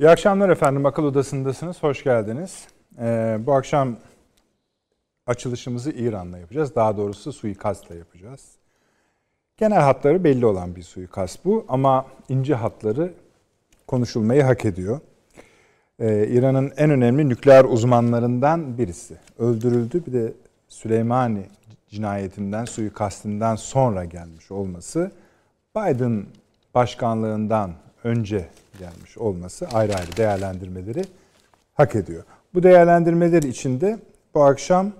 İyi akşamlar efendim. Akıl Odası'ndasınız. Hoş geldiniz. Ee, bu akşam açılışımızı İran'la yapacağız. Daha doğrusu suikastla yapacağız. Genel hatları belli olan bir suikast bu ama ince hatları konuşulmayı hak ediyor. Ee, İran'ın en önemli nükleer uzmanlarından birisi öldürüldü. Bir de Süleymani cinayetinden, suikastinden sonra gelmiş olması Biden başkanlığından önce gelmiş olması ayrı ayrı değerlendirmeleri hak ediyor. Bu değerlendirmeler içinde bu akşam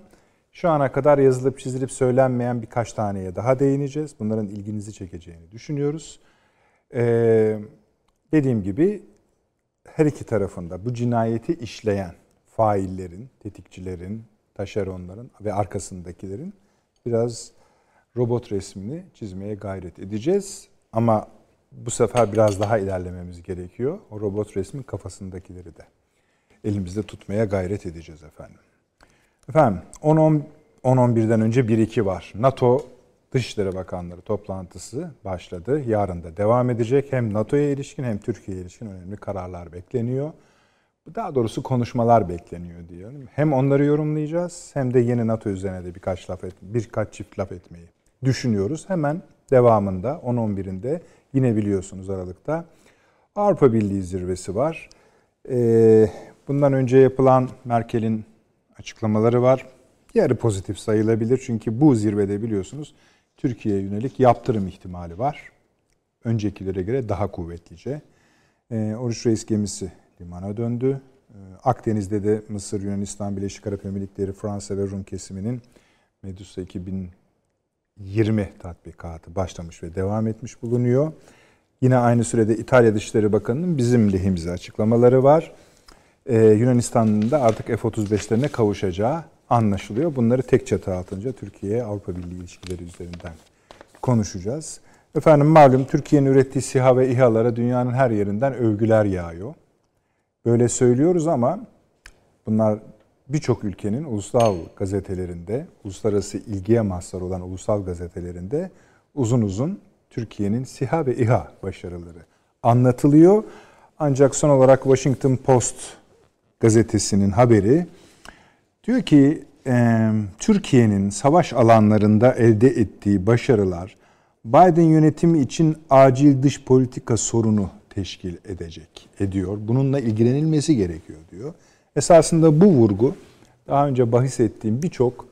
şu ana kadar yazılıp çizilip söylenmeyen birkaç taneye daha değineceğiz. Bunların ilginizi çekeceğini düşünüyoruz. Ee, dediğim gibi her iki tarafında bu cinayeti işleyen faillerin, tetikçilerin, taşeronların ve arkasındakilerin biraz robot resmini çizmeye gayret edeceğiz. Ama bu sefer biraz daha ilerlememiz gerekiyor. O robot resmin kafasındakileri de elimizde tutmaya gayret edeceğiz efendim. Efendim 10-11'den önce 1-2 var. NATO Dışişleri Bakanları toplantısı başladı. Yarın da devam edecek. Hem NATO'ya ilişkin hem Türkiye'ye ilişkin önemli kararlar bekleniyor. Daha doğrusu konuşmalar bekleniyor diyelim. Hem onları yorumlayacağız hem de yeni NATO üzerine de birkaç laf et, birkaç çift laf etmeyi düşünüyoruz. Hemen devamında 10-11'inde yine biliyorsunuz Aralık'ta Avrupa Birliği zirvesi var. Ee, bundan önce yapılan Merkel'in açıklamaları var. Yarı pozitif sayılabilir çünkü bu zirvede biliyorsunuz Türkiye'ye yönelik yaptırım ihtimali var. Öncekilere göre daha kuvvetlice. Ee, Oruç Reis gemisi limana döndü. Ee, Akdeniz'de de Mısır, Yunanistan, Birleşik Arap Emirlikleri, Fransa ve Rum kesiminin Medusa 2020 tatbikatı başlamış ve devam etmiş bulunuyor. Yine aynı sürede İtalya Dışişleri Bakanı'nın bizim lehimize açıklamaları var. Ee, Yunanistan'ın da artık F-35'lerine kavuşacağı anlaşılıyor. Bunları tek çatı altınca Türkiye-Avrupa Birliği ilişkileri üzerinden konuşacağız. Efendim malum Türkiye'nin ürettiği SİHA ve İHA'lara dünyanın her yerinden övgüler yağıyor. Böyle söylüyoruz ama bunlar birçok ülkenin ulusal gazetelerinde, uluslararası ilgiye mazhar olan ulusal gazetelerinde uzun uzun Türkiye'nin SİHA ve İHA başarıları anlatılıyor. Ancak son olarak Washington Post gazetesinin haberi diyor ki Türkiye'nin savaş alanlarında elde ettiği başarılar Biden yönetimi için acil dış politika sorunu teşkil edecek, ediyor. Bununla ilgilenilmesi gerekiyor diyor. Esasında bu vurgu daha önce bahis ettiğim birçok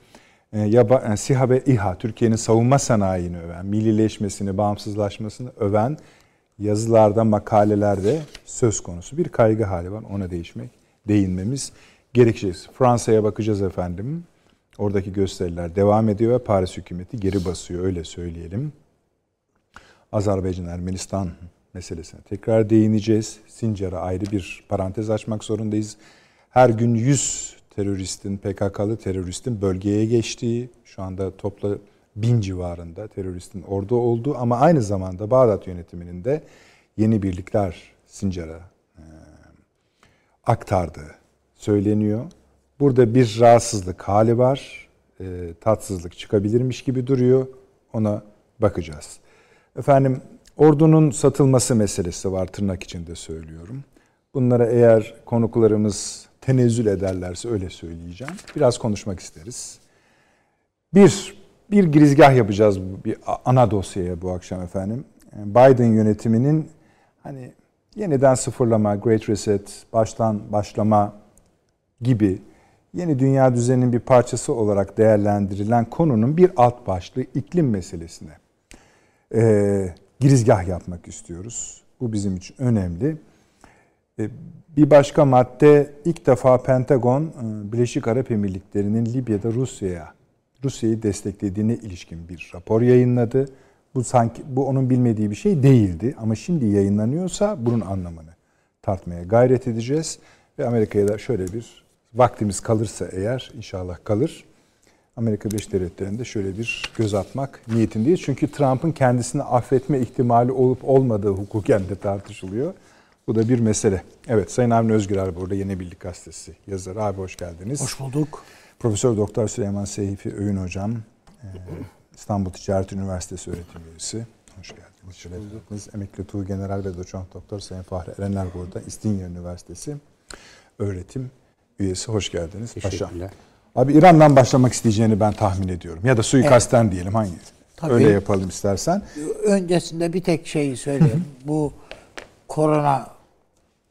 e, yani SİHA ve İHA, Türkiye'nin savunma sanayini öven, millileşmesini, bağımsızlaşmasını öven yazılarda, makalelerde söz konusu bir kaygı hali var. Ona değişmek, değinmemiz gerekecek. Fransa'ya bakacağız efendim. Oradaki gösteriler devam ediyor ve Paris hükümeti geri basıyor öyle söyleyelim. Azerbaycan, Ermenistan meselesine tekrar değineceğiz. Sincar'a ayrı bir parantez açmak zorundayız. Her gün 100 teröristin, PKK'lı teröristin bölgeye geçtiği, şu anda topla bin civarında teröristin orada olduğu ama aynı zamanda Bağdat yönetiminin de yeni birlikler Sincar'a e, aktardığı söyleniyor. Burada bir rahatsızlık hali var. E, tatsızlık çıkabilirmiş gibi duruyor. Ona bakacağız. Efendim ordunun satılması meselesi var tırnak içinde söylüyorum. Bunlara eğer konuklarımız tenezzül ederlerse öyle söyleyeceğim. Biraz konuşmak isteriz. Bir, bir girizgah yapacağız bir ana dosyaya bu akşam efendim. Biden yönetiminin hani yeniden sıfırlama, Great Reset, baştan başlama gibi yeni dünya düzeninin bir parçası olarak değerlendirilen konunun bir alt başlığı iklim meselesine e, girizgah yapmak istiyoruz. Bu bizim için önemli. E, bir başka madde ilk defa Pentagon e, Birleşik Arap Emirlikleri'nin Libya'da Rusya'ya Rusya'yı desteklediğine ilişkin bir rapor yayınladı. Bu sanki bu onun bilmediği bir şey değildi ama şimdi yayınlanıyorsa bunun anlamını tartmaya gayret edeceğiz ve Amerika'ya da şöyle bir vaktimiz kalırsa eğer inşallah kalır. Amerika Birleşik Devletleri'nde şöyle bir göz atmak niyetindeyiz. Çünkü Trump'ın kendisini affetme ihtimali olup olmadığı hukuken de tartışılıyor. Bu da bir mesele. Evet Sayın Avni Özgürer burada Yeni Birlik Gazetesi yazarı. Abi hoş geldiniz. Hoş bulduk. Profesör Doktor Süleyman Seyfi Öğün Hocam, İstanbul Ticaret Üniversitesi öğretim üyesi. Hoş geldiniz. Şerefiniz emekli Tuğ General ve Doçent Doktor Sayın Fahri Erener burada. İstinye Üniversitesi öğretim üyesi. Hoş geldiniz Paşa. Abi İran'dan başlamak isteyeceğini ben tahmin ediyorum. Ya da suikastten evet. diyelim hangi? Tabii. Öyle yapalım istersen. Öncesinde bir tek şeyi söyleyeyim. bu korona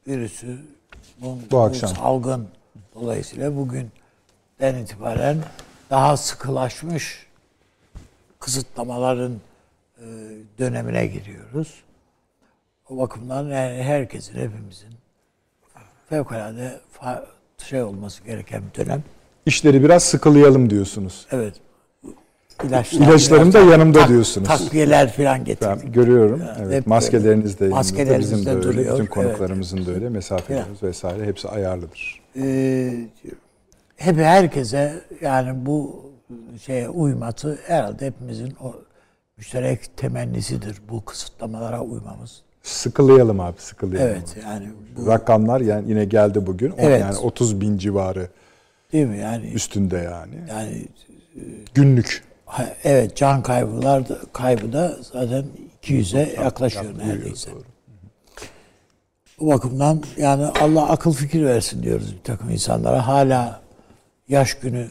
virüsü bu, bu, akşam salgın dolayısıyla bugünden itibaren daha sıkılaşmış kısıtlamaların e, dönemine giriyoruz. O bakımdan yani herkesin, hepimizin fevkalade şey olması gereken bir dönem. İşleri biraz sıkılayalım diyorsunuz. Evet. İlaçlar, İlaçlarım da yanımda tak, diyorsunuz. Takviyeler falan getirdik. Ben görüyorum. Evet. Maskeleriniz de yanımda. Bizim de öyle. Duruyor. Bütün konuklarımızın evet. da öyle. Mesafelerimiz vesaire hepsi ayarlıdır. Ee, hep herkese yani bu şeye uyması herhalde hepimizin o müşterek temennisidir bu kısıtlamalara uymamız. Sıkılayalım abi sıkılayalım. Evet yani. Bu, Rakamlar yani yine geldi bugün. Evet. Yani 30 bin civarı. Değil mi yani? Üstünde yani. Yani günlük. Evet can kaybılar da, kaybı da zaten 200'e yaklaşıyor neredeyse. Doğru. Bu bakımdan yani Allah akıl fikir versin diyoruz bir takım insanlara. Hala yaş günü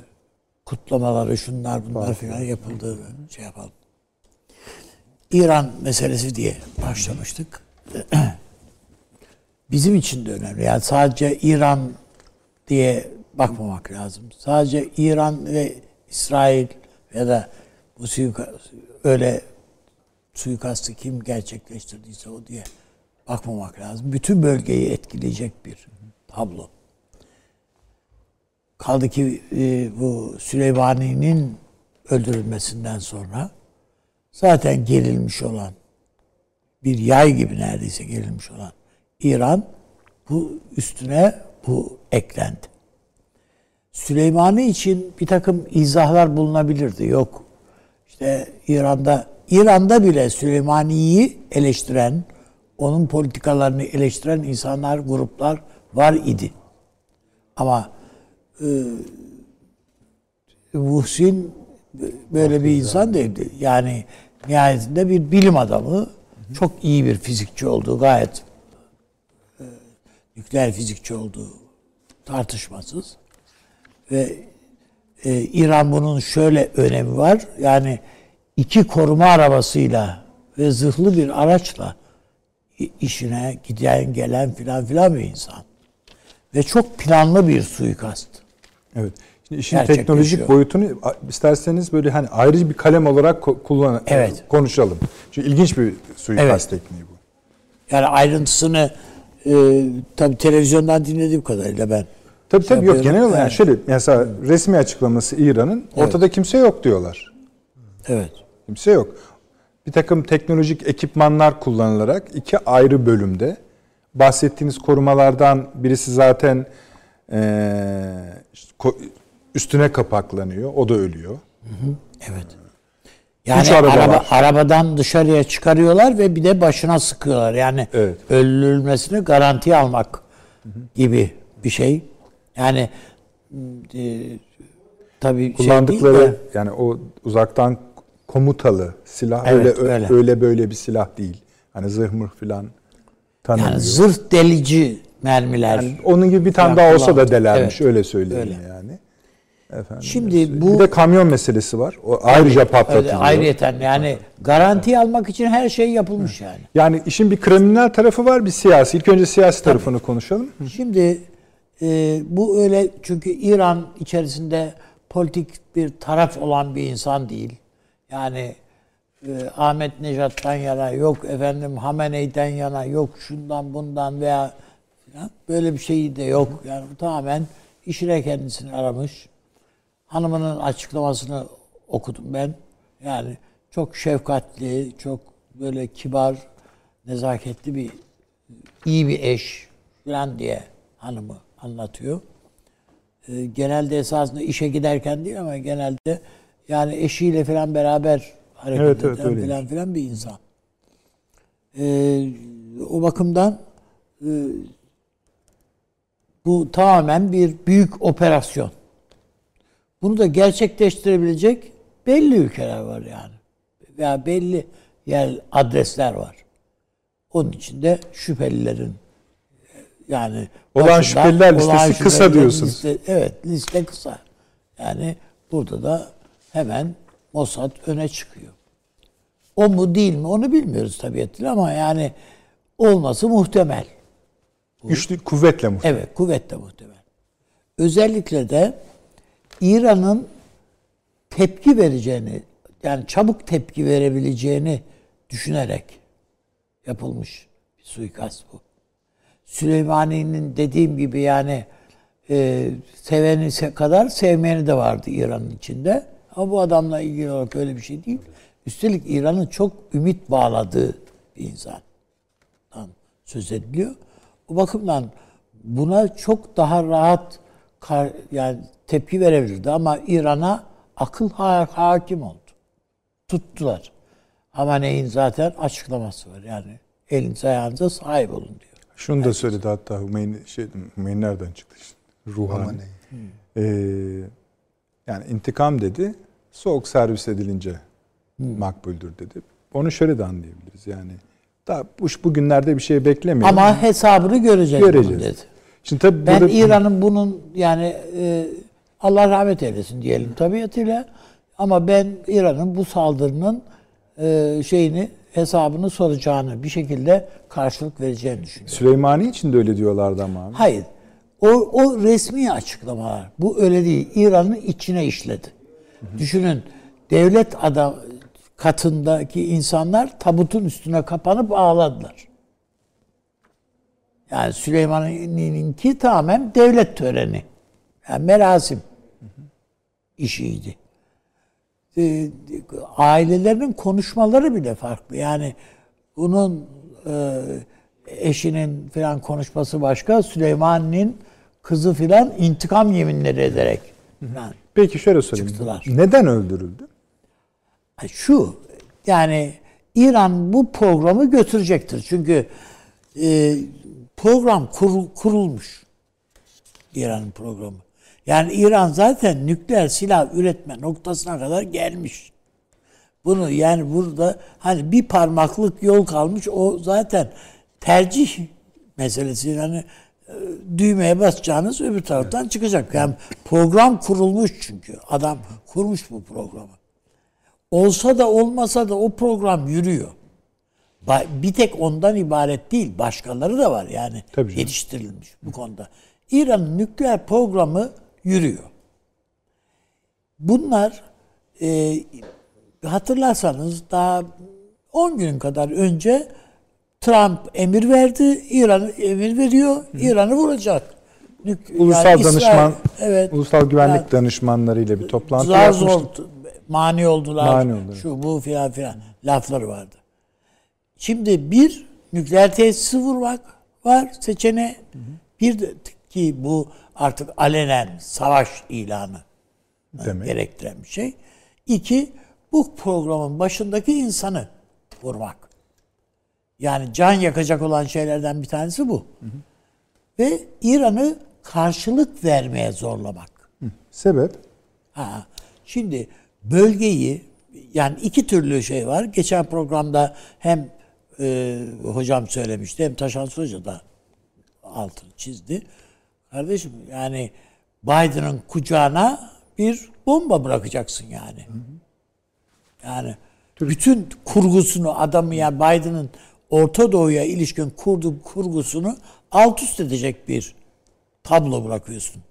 kutlamaları şunlar bunlar filan yapıldığını şey yapalım. İran meselesi diye başlamıştık. Bizim için de önemli. Yani sadece İran diye bakmamak lazım. Sadece İran ve İsrail ya da bu suikast, öyle suikastı kim gerçekleştirdiyse o diye bakmamak lazım. Bütün bölgeyi etkileyecek bir tablo. Kaldı ki e, bu Süleymani'nin öldürülmesinden sonra zaten gerilmiş olan bir yay gibi neredeyse gerilmiş olan İran bu üstüne bu eklendi. Süleymani için bir takım izahlar bulunabilirdi. Yok işte İran'da İran'da bile Süleymani'yi eleştiren, onun politikalarını eleştiren insanlar, gruplar var idi. Ama e, Muhsin böyle bir insan değildi. Yani nihayetinde bir bilim adamı, çok iyi bir fizikçi olduğu gayet e, nükleer fizikçi olduğu tartışmasız. Ve e, İran bunun şöyle önemi var. Yani iki koruma arabasıyla ve zırhlı bir araçla işine giden gelen filan filan bir insan. Ve çok planlı bir suikast. Evet. Şimdi işin teknolojik boyutunu isterseniz böyle hani ayrıca bir kalem olarak kullan evet. konuşalım. Çünkü ilginç bir suikast evet. tekniği bu. Yani ayrıntısını e, tabii televizyondan dinlediğim kadarıyla ben. Tabii tabii yok genel olarak yani şöyle mesela resmi açıklaması İran'ın ortada evet. kimse yok diyorlar. Evet. Kimse yok. Bir takım teknolojik ekipmanlar kullanılarak iki ayrı bölümde bahsettiğiniz korumalardan birisi zaten ee, üstüne kapaklanıyor. O da ölüyor. Hı hı. Evet. Yani Üç araba, araba arabadan dışarıya çıkarıyorlar ve bir de başına sıkıyorlar. Yani evet. öldürülmesini garanti almak hı hı. gibi bir şey. Yani e, tabii şey kullandıkları şey de, yani o uzaktan komutalı silah evet, öyle, öyle öyle böyle bir silah değil. Hani zırh mırh filan tanımıyor. Yani zırh delici mermiler. Yani onun gibi bir tane daha olsa da delermiş evet, öyle söyleyeyim öyle. yani. Efendim, Şimdi bu bir de kamyon meselesi var. O ayrıca patlatılıyor. Ayrıyeten yani garanti almak için her şey yapılmış yani. Yani işin bir kriminal tarafı var, bir siyasi. İlk önce siyasi tarafını Tabii. konuşalım. Şimdi e, bu öyle çünkü İran içerisinde politik bir taraf olan bir insan değil. Yani e, Ahmet Nejat'tan yana yok efendim Hameney'den yana yok şundan bundan veya falan böyle bir şey de yok. Yani tamamen işine kendisini aramış. Hanımının açıklamasını okudum ben. Yani çok şefkatli, çok böyle kibar, nezaketli bir iyi bir eş falan diye hanımı anlatıyor. E, genelde esasında işe giderken değil ama genelde yani eşiyle falan beraber hareket evet, eden evet, falan filan bir insan. E, o bakımdan e, bu tamamen bir büyük operasyon. Bunu da gerçekleştirebilecek belli ülkeler var yani. Veya belli yer adresler var. Onun içinde şüphelilerin yani Olan şüpheliler listesi kısa şüphelilerin diyorsunuz. liste- evet liste kısa. Yani burada da hemen Mossad öne çıkıyor. O mu değil mi onu bilmiyoruz tabiatıyla ama yani olması muhtemel. Güçlü kuvvetle muhtemelen. Evet, kuvvetle muhtemel. Özellikle de İran'ın tepki vereceğini, yani çabuk tepki verebileceğini düşünerek yapılmış bir suikast bu. Süleymani'nin dediğim gibi yani e, seveni se- kadar sevmeyeni de vardı İran'ın içinde. Ama bu adamla ilgili olarak öyle bir şey değil. Üstelik İran'ın çok ümit bağladığı bir insan söz ediliyor. O bakımdan buna çok daha rahat yani tepki verebilirdi ama İran'a akıl ha- hakim oldu. Tuttular. Hamaney'in zaten açıklaması var yani elinize ayağınıza sahip olun diyor. Şunu da söyledi hatta Hümeyni, şey, Hümeyni nereden çıktı işte? Ruhani. Ee, yani intikam dedi, soğuk servis edilince makbuldür dedi. Onu şöyle de anlayabiliriz yani. Daha bu, bugünlerde bir şey beklemiyorum. Ama hesabını göreceğiz, Göreceğiz. dedi. Şimdi tabii Ben burada İran'ın bunun yani e, Allah rahmet eylesin diyelim tabiatıyla ama ben İran'ın bu saldırının e, şeyini hesabını soracağını bir şekilde karşılık vereceğini düşünüyorum. Süleymani için de öyle diyorlardı ama. abi. Hayır. O, o resmi açıklamalar. Bu öyle değil. İran'ın içine işledi. Düşünün devlet adam katındaki insanlar tabutun üstüne kapanıp ağladılar. Yani Süleyman'ınki tamamen devlet töreni. Yani merasim işiydi. Ee, ailelerinin konuşmaları bile farklı. Yani bunun e, eşinin falan konuşması başka, Süleyman'ın kızı filan intikam yeminleri ederek falan. Peki şöyle sorayım. Çıktılar. Neden öldürüldü? Şu yani İran bu programı götürecektir. Çünkü e, program kur- kurulmuş. İran'ın programı. Yani İran zaten nükleer silah üretme noktasına kadar gelmiş. Bunu yani burada hani bir parmaklık yol kalmış o zaten tercih meselesi yani e, düğmeye basacağınız öbür taraftan çıkacak. Yani program kurulmuş çünkü. Adam kurmuş bu programı. Olsa da olmasa da o program yürüyor. Bir tek ondan ibaret değil. Başkaları da var yani Tabii canım. yetiştirilmiş bu konuda. İran'ın nükleer programı yürüyor. Bunlar e, hatırlarsanız daha 10 gün kadar önce Trump emir verdi. İran emir veriyor. İran'ı vuracak. Nük- Ulusal yani İsrail- danışman, evet, ulusal güvenlik Yani- danışmanlarıyla bir toplantı zar yapmıştı. zor mani oldular. Mani oldular. Şu bu filan filan lafları vardı. Şimdi bir nükleer tesisi vurmak var seçeneği. Bir de ki bu artık alenen savaş ilanı Demek. gerektiren bir şey. İki, bu programın başındaki insanı vurmak. Yani can yakacak olan şeylerden bir tanesi bu. Ve İran'ı karşılık vermeye zorlamak. Sebep? Ha, şimdi bölgeyi yani iki türlü şey var. Geçen programda hem e, hocam söylemişti hem Taşansı Hoca da altını çizdi. Kardeşim yani Biden'ın kucağına bir bomba bırakacaksın yani. Yani bütün kurgusunu adamı yani Biden'ın Orta Doğu'ya ilişkin kurduğu kurgusunu alt üst edecek bir tablo bırakıyorsun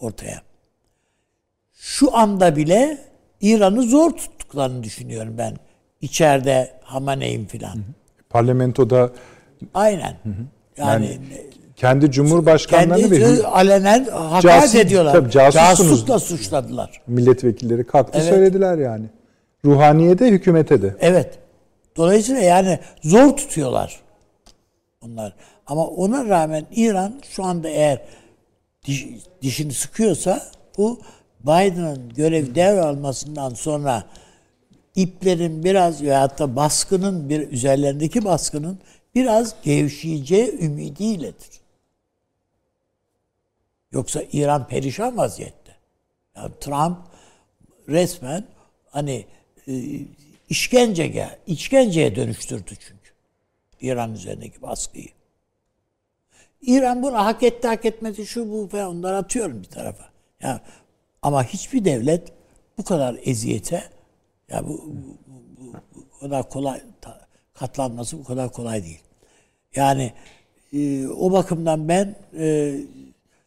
ortaya şu anda bile İran'ı zor tuttuklarını düşünüyorum ben. İçeride Hamaney'in filan. Parlamentoda Aynen. Yani, Yani kendi cumhurbaşkanlarını kendi ve alenen hakaret Casus- ediyorlar. tabii. Casusla suçladılar. milletvekilleri kalktı Evet. söylediler yani. Ruhaniye de hükümete de. Evet. Dolayısıyla yani zor tutuyorlar onlar. Ama ona rağmen İran şu anda eğer diş- dişini sıkıyorsa bu Biden'ın görev devralmasından sonra iplerin biraz veyahut da baskının bir üzerlerindeki baskının biraz gevşeyeceği ümidiyledir. Yoksa İran perişan vaziyette. Yani Trump resmen hani e, işkence, işkenceye dönüştürdü çünkü. İran üzerindeki baskıyı. İran bunu hak etti hak etmedi şu bu falan onları atıyorum bir tarafa. Ya ama hiçbir devlet bu kadar eziyete ya bu, bu, bu, bu kadar kolay katlanması bu kadar kolay değil. Yani e, o bakımdan ben e,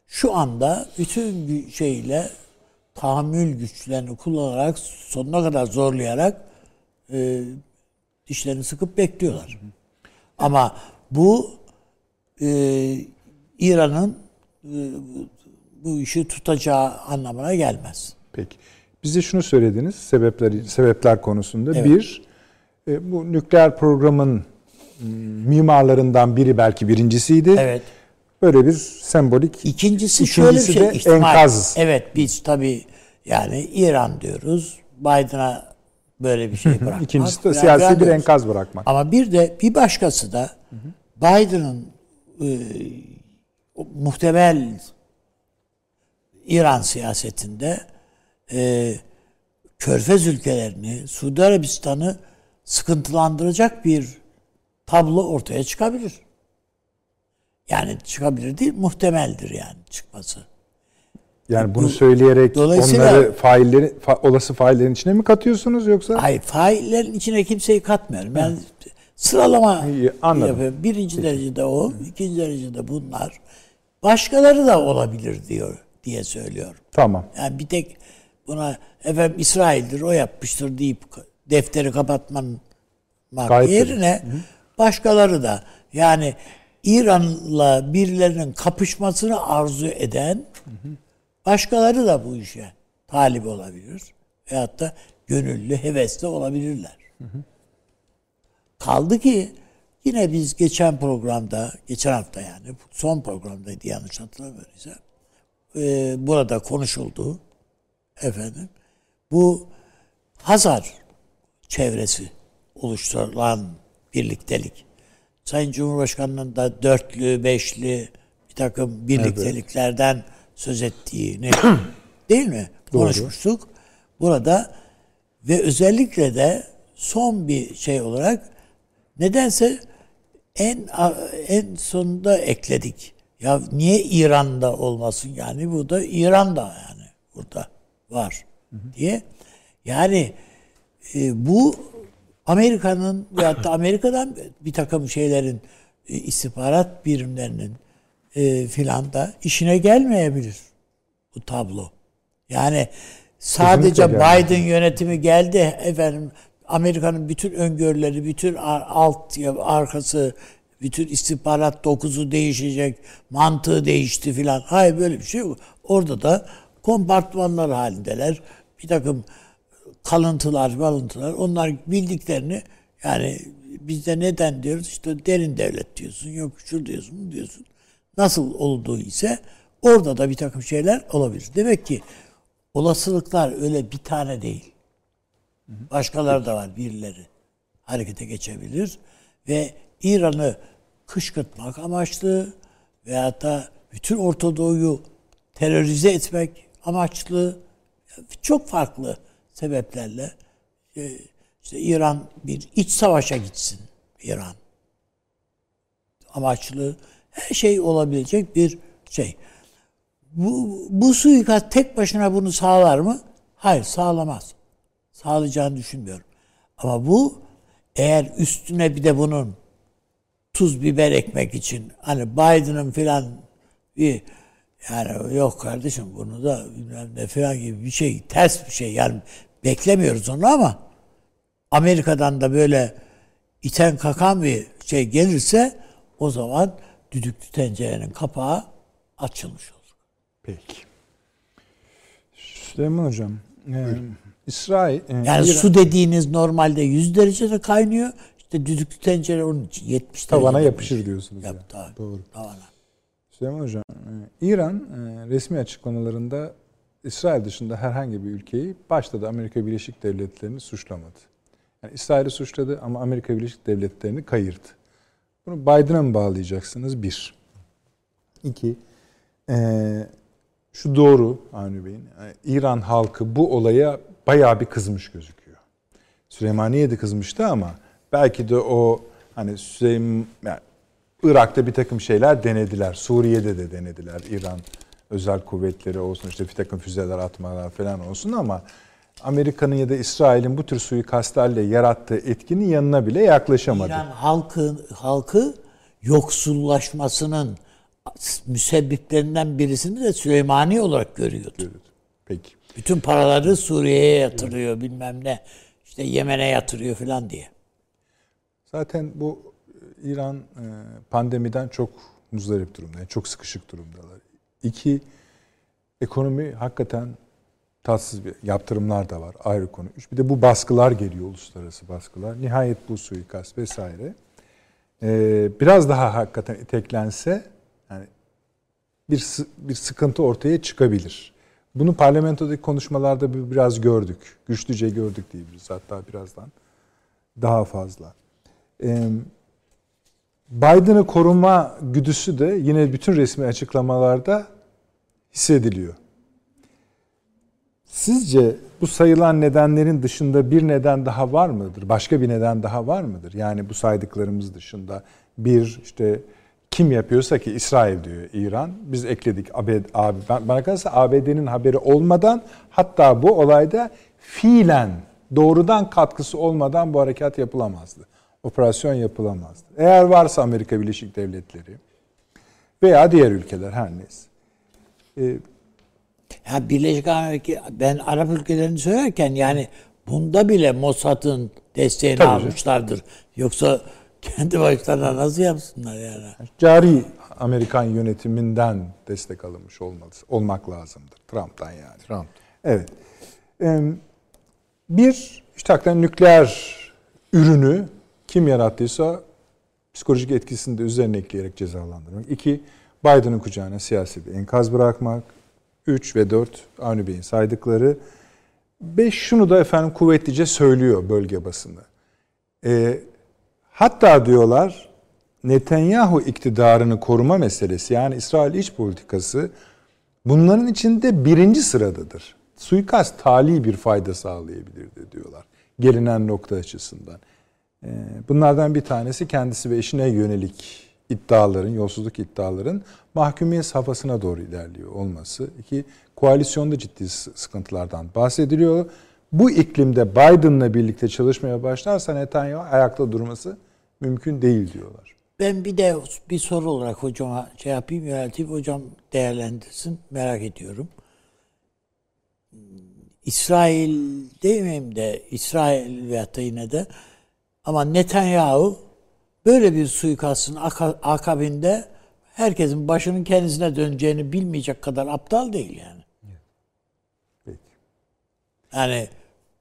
şu anda bütün şeyle tahammül güçlerini kullanarak sonuna kadar zorlayarak e, dişlerini sıkıp bekliyorlar. Ama bu e, İran'ın e, bu işi tutacağı anlamına gelmez. Peki. Bize şunu söylediniz sebepler sebepler konusunda. Evet. Bir, e, bu nükleer programın mimarlarından biri belki birincisiydi. Evet. Böyle bir sembolik. İkincisi, İkincisi şöyle bir şey. De ihtimal, enkaz. Evet biz tabii yani İran diyoruz. Biden'a böyle bir şey bırakmak. İkincisi de siyasi bir enkaz bırakmak. Ama bir de bir başkası da Biden'ın e, muhtemel İran siyasetinde e, Körfez ülkelerini, Suudi Arabistan'ı sıkıntılandıracak bir tablo ortaya çıkabilir. Yani çıkabilir değil, muhtemeldir yani çıkması. Yani bunu Bu, söyleyerek onları faillerin fa, olası faillerin içine mi katıyorsunuz yoksa? Hayır, faillerin içine kimseyi katmıyorum. Ben yani sıralama İyi, anladım. yapıyorum. Birinci Peki. derecede o, ikinci derecede bunlar. Başkaları da olabilir diyor diye söylüyorum. Tamam. Yani bir tek buna efendim İsrail'dir o yapmıştır deyip defteri kapatman yerine Hı başkaları da yani İran'la birilerinin kapışmasını arzu eden başkaları da bu işe talip olabilir. Veyahut da gönüllü, hevesli olabilirler. Kaldı ki yine biz geçen programda, geçen hafta yani son programdaydı yanlış hatırlamıyorsam e, burada konuşuldu efendim. Bu Hazar çevresi oluşturulan birliktelik. Sayın Cumhurbaşkanı'nın da dörtlü, beşli bir takım birlikteliklerden evet. söz ettiğini değil mi? Doğru. Konuşmuştuk. Burada ve özellikle de son bir şey olarak nedense en en sonunda ekledik. Ya niye İran'da olmasın yani bu da İran'da yani burada var diye. Yani e, bu Amerika'nın veyahut da Amerika'dan bir takım şeylerin e, istihbarat birimlerinin e, filan da işine gelmeyebilir bu tablo. Yani sadece Biden yönetimi geldi efendim Amerika'nın bütün öngörüleri, bütün alt arkası, bütün istihbarat dokuzu değişecek, mantığı değişti filan. Hayır böyle bir şey yok. Orada da kompartmanlar halindeler. Bir takım kalıntılar, malıntılar onlar bildiklerini yani bizde neden diyoruz işte derin devlet diyorsun yok şu diyorsun diyorsun. Nasıl olduğu ise orada da bir takım şeyler olabilir. Demek ki olasılıklar öyle bir tane değil. Başkaları da var birileri harekete geçebilir ve İran'ı kışkırtmak amaçlı veyahut da bütün Orta Doğu'yu terörize etmek amaçlı çok farklı sebeplerle e, işte İran bir iç savaşa gitsin İran. Amaçlı her şey olabilecek bir şey. Bu, bu suikast tek başına bunu sağlar mı? Hayır sağlamaz. Sağlayacağını düşünmüyorum. Ama bu eğer üstüne bir de bunun tuz biber ekmek için hani Biden'ın filan bir yani yok kardeşim bunu da bilmem ne falan gibi bir şey ters bir şey yani beklemiyoruz onu ama Amerika'dan da böyle iten kakan bir şey gelirse o zaman düdüklü tencerenin kapağı açılmış olur. Peki. Süleyman Hocam, e, İsrail... E, yani İran... su dediğiniz normalde 100 derecede kaynıyor. İşte düdüklü tencere onun için 70 Tavana yapışır diyorsunuz. Yap, yani. Doğru. Tavana. Süleyman Hocam, e, İran e, resmi açıklamalarında İsrail dışında herhangi bir ülkeyi başta da Amerika Birleşik Devletleri'ni suçlamadı. Yani İsrail'i suçladı ama Amerika Birleşik Devletleri'ni kayırdı. Bunu Biden'a mı bağlayacaksınız? Bir. İki. Ee, şu doğru Avni Bey'in. Yani İran halkı bu olaya bayağı bir kızmış gözüküyor. Süleymaniye de kızmıştı ama belki de o hani Süleym yani Irak'ta bir takım şeyler denediler. Suriye'de de denediler. İran özel kuvvetleri olsun işte bir takım füzeler atmalar falan olsun ama Amerika'nın ya da İsrail'in bu tür suikastlerle yarattığı etkinin yanına bile yaklaşamadı. İran halkı, halkı yoksullaşmasının müsebbiplerinden birisini de Süleymani olarak görüyordu. Peki. Bütün paraları Suriye'ye yatırıyor bilmem ne. İşte Yemen'e yatırıyor falan diye. Zaten bu İran e, pandemiden çok muzdarip durumda. Yani çok sıkışık durumdalar. İki, ekonomi hakikaten tatsız bir yaptırımlar da var ayrı konu. Üç, bir de bu baskılar geliyor uluslararası baskılar. Nihayet bu suikast vesaire. Ee, biraz daha hakikaten iteklense yani bir bir sıkıntı ortaya çıkabilir. Bunu parlamentodaki konuşmalarda biraz gördük. Güçlüce gördük diyebiliriz hatta birazdan daha fazla. Ee, Biden'ı koruma güdüsü de yine bütün resmi açıklamalarda hissediliyor. Sizce bu sayılan nedenlerin dışında bir neden daha var mıdır? Başka bir neden daha var mıdır? Yani bu saydıklarımız dışında bir işte kim yapıyorsa ki İsrail diyor İran. Biz ekledik ABD, bana kalırsa ABD'nin haberi olmadan hatta bu olayda fiilen doğrudan katkısı olmadan bu harekat yapılamazdı. Operasyon yapılamazdı. Eğer varsa Amerika Birleşik Devletleri veya diğer ülkeler her neyse. Ee, ya Birleşik Amerika ben Arap ülkelerini söylerken yani bunda bile Mossad'ın desteğini Tabii almışlardır. Canım. Yoksa kendi başlarına nasıl yapsınlar yani? Cari Amerikan yönetiminden destek alınmış olmalı, olmak lazımdır. Trump'tan yani. Trump. Evet. Bir, işte hakikaten nükleer ürünü kim yarattıysa psikolojik etkisini de üzerine ekleyerek cezalandırmak. İki, Biden'ın kucağına siyasi bir enkaz bırakmak. Üç ve dört Avni Bey'in saydıkları. Beş, şunu da efendim kuvvetlice söylüyor bölge basını. E, hatta diyorlar Netanyahu iktidarını koruma meselesi yani İsrail iç politikası bunların içinde birinci sıradadır. Suikast tali bir fayda sağlayabilirdi diyorlar gelinen nokta açısından. Ee, bunlardan bir tanesi kendisi ve eşine yönelik iddiaların, yolsuzluk iddiaların mahkumiyet safhasına doğru ilerliyor olması. İki, koalisyonda ciddi sıkıntılardan bahsediliyor. Bu iklimde Biden'la birlikte çalışmaya başlarsa Netanyahu ayakta durması mümkün değil diyorlar. Ben bir de bir soru olarak hocama şey yapayım, yönelteyim. Hocam değerlendirsin. Merak ediyorum. İsrail değil miyim de İsrail veyahut da yine de ama Netanyahu böyle bir suikastın akabinde herkesin başının kendisine döneceğini bilmeyecek kadar aptal değil yani. Yani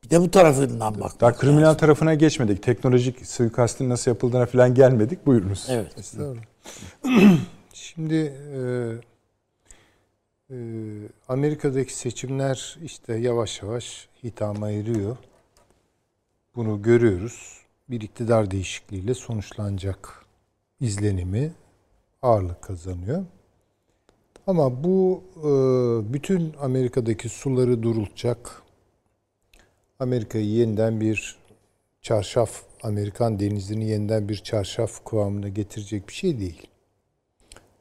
bir de bu tarafından bak. Daha kriminal lazım. tarafına geçmedik. Teknolojik suikastin nasıl yapıldığına falan gelmedik. Buyurunuz. Evet. Şimdi e, e, Amerika'daki seçimler işte yavaş yavaş hitama eriyor. Bunu görüyoruz bir iktidar değişikliğiyle sonuçlanacak izlenimi ağırlık kazanıyor. Ama bu e, bütün Amerika'daki suları durulacak, Amerika'yı yeniden bir çarşaf, Amerikan denizini yeniden bir çarşaf kıvamına getirecek bir şey değil.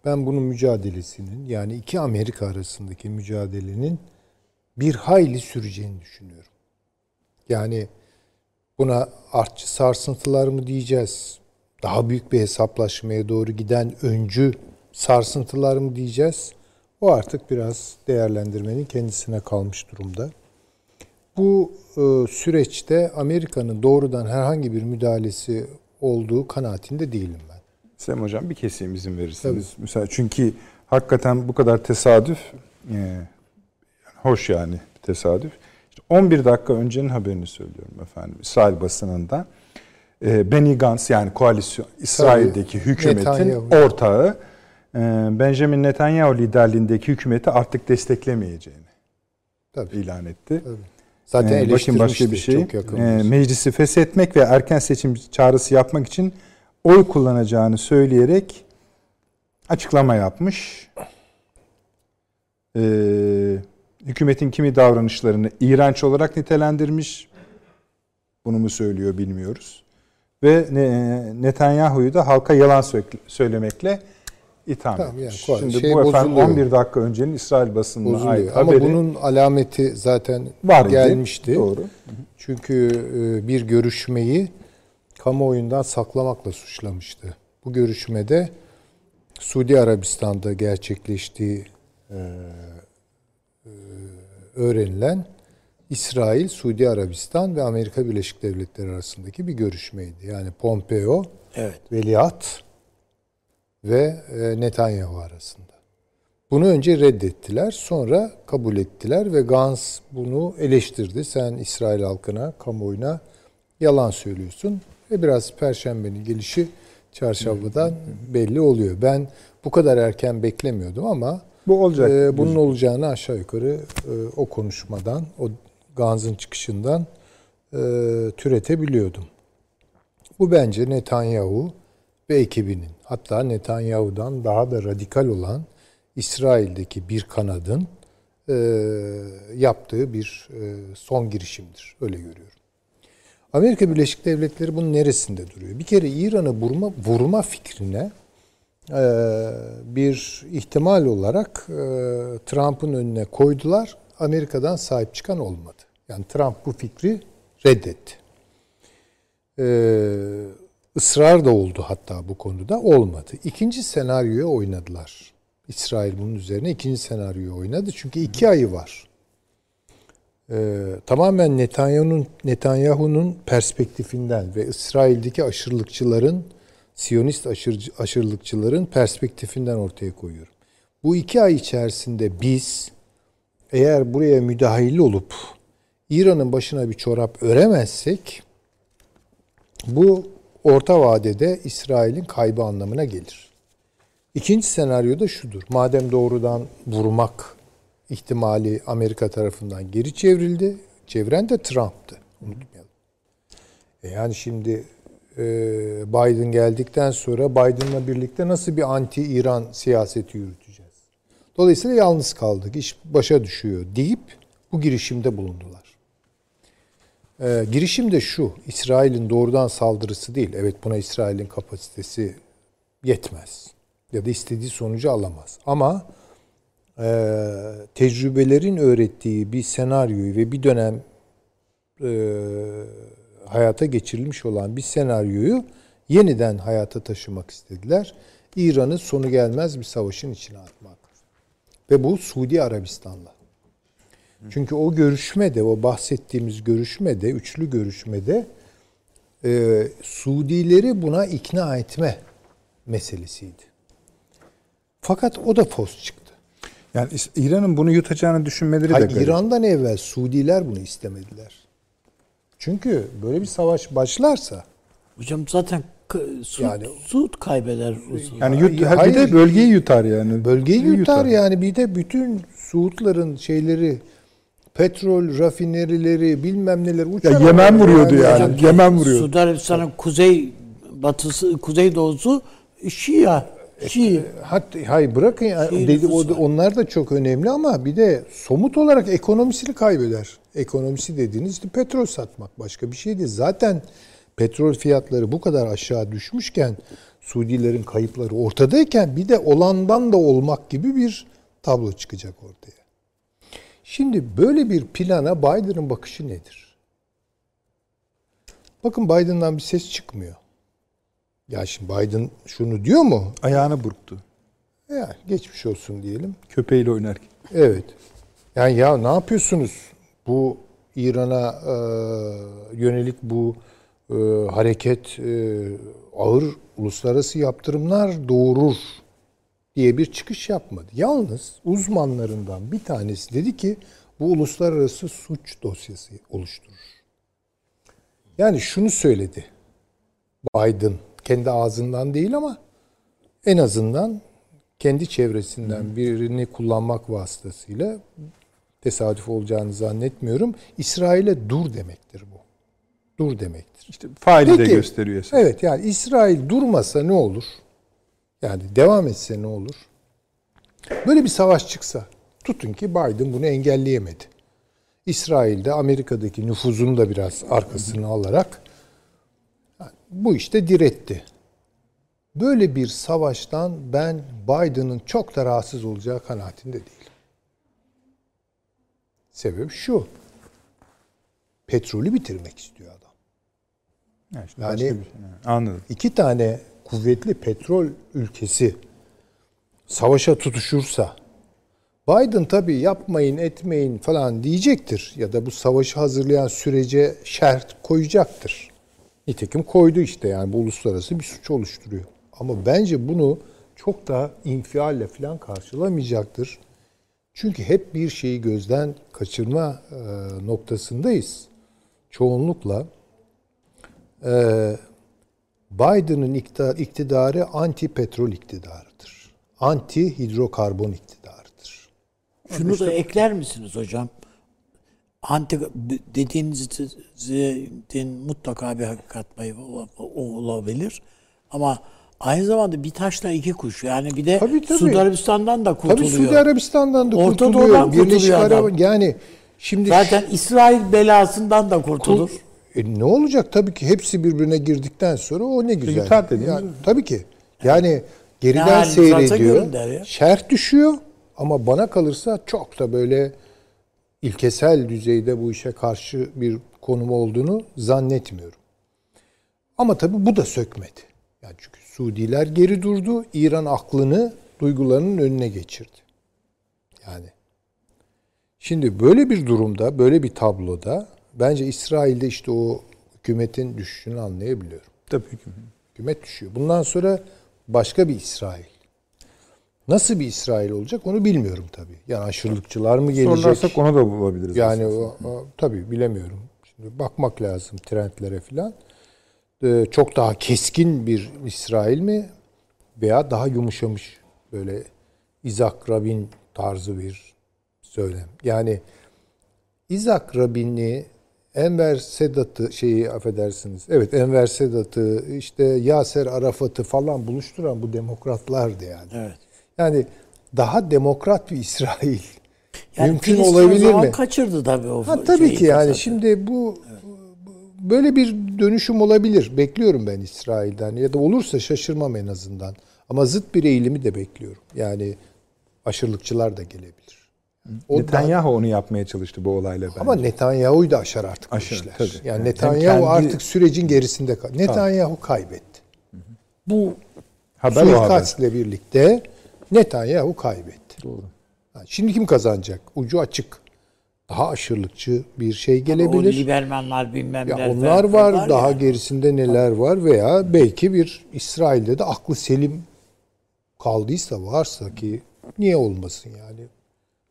Ben bunun mücadelesinin yani iki Amerika arasındaki mücadelenin bir hayli süreceğini düşünüyorum. Yani Buna artçı sarsıntılar mı diyeceğiz? Daha büyük bir hesaplaşmaya doğru giden öncü sarsıntılar mı diyeceğiz? O artık biraz değerlendirmenin kendisine kalmış durumda. Bu e, süreçte Amerika'nın doğrudan herhangi bir müdahalesi olduğu kanaatinde değilim ben. Sem Hocam bir keseyim izin verirseniz. Tabii. Mesela çünkü hakikaten bu kadar tesadüf e, hoş yani tesadüf. 11 dakika öncenin haberini söylüyorum efendim İsrail basınında. Ee, Benny Gantz yani koalisyon İsrail'deki hükümetin Netanyahu. ortağı e, Benjamin Netanyahu liderliğindeki hükümeti artık desteklemeyeceğini Tabii. ilan etti. Tabii. Zaten ee, bakın başka bir şey. Ee, meclisi feshetmek ve erken seçim çağrısı yapmak için oy kullanacağını söyleyerek açıklama yapmış. Ee, hükümetin kimi davranışlarını iğrenç olarak nitelendirmiş. Bunu mu söylüyor bilmiyoruz. Ve Netanyahu'yu da halka yalan söylemekle itham tamam, yani, Şimdi şey bu efendim bozuluyor. 11 dakika öncenin İsrail basınına ait Ama haberi. bunun alameti zaten var gelmişti. Doğru. Çünkü e, bir görüşmeyi kamuoyundan saklamakla suçlamıştı. Bu görüşmede Suudi Arabistan'da gerçekleştiği e, öğrenilen İsrail, Suudi Arabistan ve Amerika Birleşik Devletleri arasındaki bir görüşmeydi. Yani Pompeo, evet. Veliaht ve e, Netanyahu arasında. Bunu önce reddettiler, sonra kabul ettiler ve Gans bunu eleştirdi. Sen İsrail halkına, kamuoyuna yalan söylüyorsun ve biraz Perşembenin gelişi çarşambadan belli oluyor. Ben bu kadar erken beklemiyordum ama bu olacak. E, bunun olacağını aşağı yukarı e, o konuşmadan, o Gans'ın çıkışından e, türetebiliyordum. Bu bence Netanyahu ve ekibinin hatta Netanyahu'dan daha da radikal olan İsrail'deki bir kanadın e, yaptığı bir e, son girişimdir. Öyle görüyorum. Amerika Birleşik Devletleri bunun neresinde duruyor? Bir kere İran'ı vurma, vurma fikrine bir ihtimal olarak e, Trump'ın önüne koydular. Amerika'dan sahip çıkan olmadı. Yani Trump bu fikri reddetti. Ee, ısrar da oldu hatta bu konuda olmadı. İkinci senaryoya oynadılar. İsrail bunun üzerine ikinci senaryoyu oynadı. Çünkü iki ayı var. Ee, tamamen Netanyahu'nun Netanyahu'nun perspektifinden ve İsrail'deki aşırılıkçıların Siyonist aşırı, aşırılıkçıların perspektifinden ortaya koyuyorum. Bu iki ay içerisinde biz eğer buraya müdahil olup İran'ın başına bir çorap öremezsek bu orta vadede İsrail'in kaybı anlamına gelir. İkinci senaryo da şudur. Madem doğrudan vurmak ihtimali Amerika tarafından geri çevrildi. Çeviren de Trump'tı. Unutmayalım. E yani şimdi Biden geldikten sonra Biden'la birlikte nasıl bir anti-İran siyaseti yürüteceğiz? Dolayısıyla yalnız kaldık. İş başa düşüyor deyip bu girişimde bulundular. Ee, girişim de şu, İsrail'in doğrudan saldırısı değil. Evet buna İsrail'in kapasitesi yetmez. Ya da istediği sonucu alamaz. Ama e, tecrübelerin öğrettiği bir senaryoyu ve bir dönem e, hayata geçirilmiş olan bir senaryoyu yeniden hayata taşımak istediler. İran'ı sonu gelmez bir savaşın içine atmak. Ve bu Suudi Arabistan'la. Çünkü o görüşmede, o bahsettiğimiz görüşmede, üçlü görüşmede e, Suudileri buna ikna etme meselesiydi. Fakat o da fos çıktı. Yani İran'ın bunu yutacağını düşünmeleri Hayır, de garip. İran'dan evvel Suudiler bunu istemediler. Çünkü böyle bir savaş başlarsa Hocam zaten Suud, yani Suud kaybeder. Yani yut, hayır, bir de bölgeyi yutar yani. Bölgeyi yutar, yutar yani bir de bütün Suudların şeyleri petrol rafinerileri bilmem neler uçar. Ya Yemen vuruyordu yani. yani. Yemen vuruyor. Suudi Arabistan'ın kuzey batısı kuzey doğusu Şia. Şii. Hatta hay bırakın ya dedi o onlar da çok önemli ama bir de somut olarak ekonomisini kaybeder. Ekonomisi dediğiniz işte petrol satmak başka bir şey değil. Zaten petrol fiyatları bu kadar aşağı düşmüşken Suudilerin kayıpları ortadayken bir de olandan da olmak gibi bir tablo çıkacak ortaya. Şimdi böyle bir plana Biden'ın bakışı nedir? Bakın Biden'dan bir ses çıkmıyor. Ya şimdi Biden şunu diyor mu? Ayağını burktu. Ya geçmiş olsun diyelim. Köpeğiyle oynarken. Evet. Yani ya ne yapıyorsunuz? Bu İran'a e, yönelik bu e, hareket e, ağır uluslararası yaptırımlar doğurur diye bir çıkış yapmadı. Yalnız uzmanlarından bir tanesi dedi ki bu uluslararası suç dosyası oluşturur. Yani şunu söyledi Biden kendi ağzından değil ama en azından kendi çevresinden birini kullanmak vasıtasıyla tesadüf olacağını zannetmiyorum. İsrail'e dur demektir bu. Dur demektir. İşte faili Peki, de gösteriyor. Esas. Evet yani İsrail durmasa ne olur? Yani devam etse ne olur? Böyle bir savaş çıksa tutun ki Biden bunu engelleyemedi. İsrail'de Amerika'daki nüfuzunu da biraz arkasına alarak bu işte diretti. Böyle bir savaştan ben Biden'ın çok da rahatsız olacağı kanaatinde değilim. Sebep şu. Petrolü bitirmek istiyor adam. Yani, işte Yani- şey. Anladım. İki tane kuvvetli petrol ülkesi savaşa tutuşursa Biden tabii yapmayın etmeyin falan diyecektir ya da bu savaşı hazırlayan sürece şert koyacaktır. Nitekim koydu işte yani bu uluslararası bir suç oluşturuyor. Ama bence bunu çok da infialle falan karşılamayacaktır. Çünkü hep bir şeyi gözden kaçırma e, noktasındayız. Çoğunlukla e, Biden'ın iktidar- iktidarı anti petrol iktidarıdır. Anti hidrokarbon iktidarıdır. Şunu da ekler misiniz hocam? Anti dediğinizin mutlaka bir hakikat payı olabilir. Ama aynı zamanda bir taşla iki kuş. Yani bir de Tabii, tabii. Suudi Arabistan'dan da Tabii kurtuluyor. Suudi Arabistan'dan da Orta kurtuluyor. Doğu'dan kurtuluyor adam. Yani şimdi Zaten İsrail belasından da kurtulur. E ne olacak tabii ki hepsi birbirine girdikten sonra o ne güzel. Yani, tabii ki. Yani geriden varsa seyrediyor. ya. Şerh düşüyor ama bana kalırsa çok da böyle ilkesel düzeyde bu işe karşı bir konum olduğunu zannetmiyorum. Ama tabii bu da sökmedi. Yani çünkü Suudiler geri durdu. İran aklını duygularının önüne geçirdi. Yani Şimdi böyle bir durumda, böyle bir tabloda bence İsrail'de işte o hükümetin düşüşünü anlayabiliyorum. Tabii ki. Hükümet düşüyor. Bundan sonra başka bir İsrail. Nasıl bir İsrail olacak onu bilmiyorum tabii. Yani aşırılıkçılar mı gelecek? Sorarsak onu da bulabiliriz. Yani o, o- tabii bilemiyorum. Şimdi bakmak lazım trendlere filan. Ee, çok daha keskin bir İsrail mi veya daha yumuşamış böyle Isaac Rabin tarzı bir söylem. Yani Isaac Rabin'i Enver Sedat'ı şeyi affedersiniz. Evet Enver Sedat'ı işte Yaser Arafat'ı falan buluşturan bu demokratlardı yani. Evet. Yani daha demokrat bir İsrail Yani mümkün Filistin olabilir mi? kaçırdı tabii o Ha, tabii ki yani fırsatı. şimdi bu bu- böyle bir dönüşüm olabilir. Bekliyorum ben İsrail'den ya da olursa şaşırmam en azından. Ama zıt bir eğilimi de bekliyorum. Yani aşırılıkçılar da gelebilir. O da- Netanyahu onu yapmaya çalıştı bu olayla bence. ama Netanyahu'yu da aşar artık Aşar, bu işler. tabii. Yani Yani Netanyahu kendi- artık sürecin gerisinde kal. Netanyahu kaybetti. Bu haber o haber. suikastle birlikte Netanyahu kaybetti. Doğru. Şimdi kim kazanacak? Ucu açık. Daha aşırılıkçı bir şey O gelebilir. Libermanlar bilmem Ya onlar var, ya. daha gerisinde neler var veya belki bir İsrail'de de aklı selim kaldıysa varsa ki niye olmasın yani?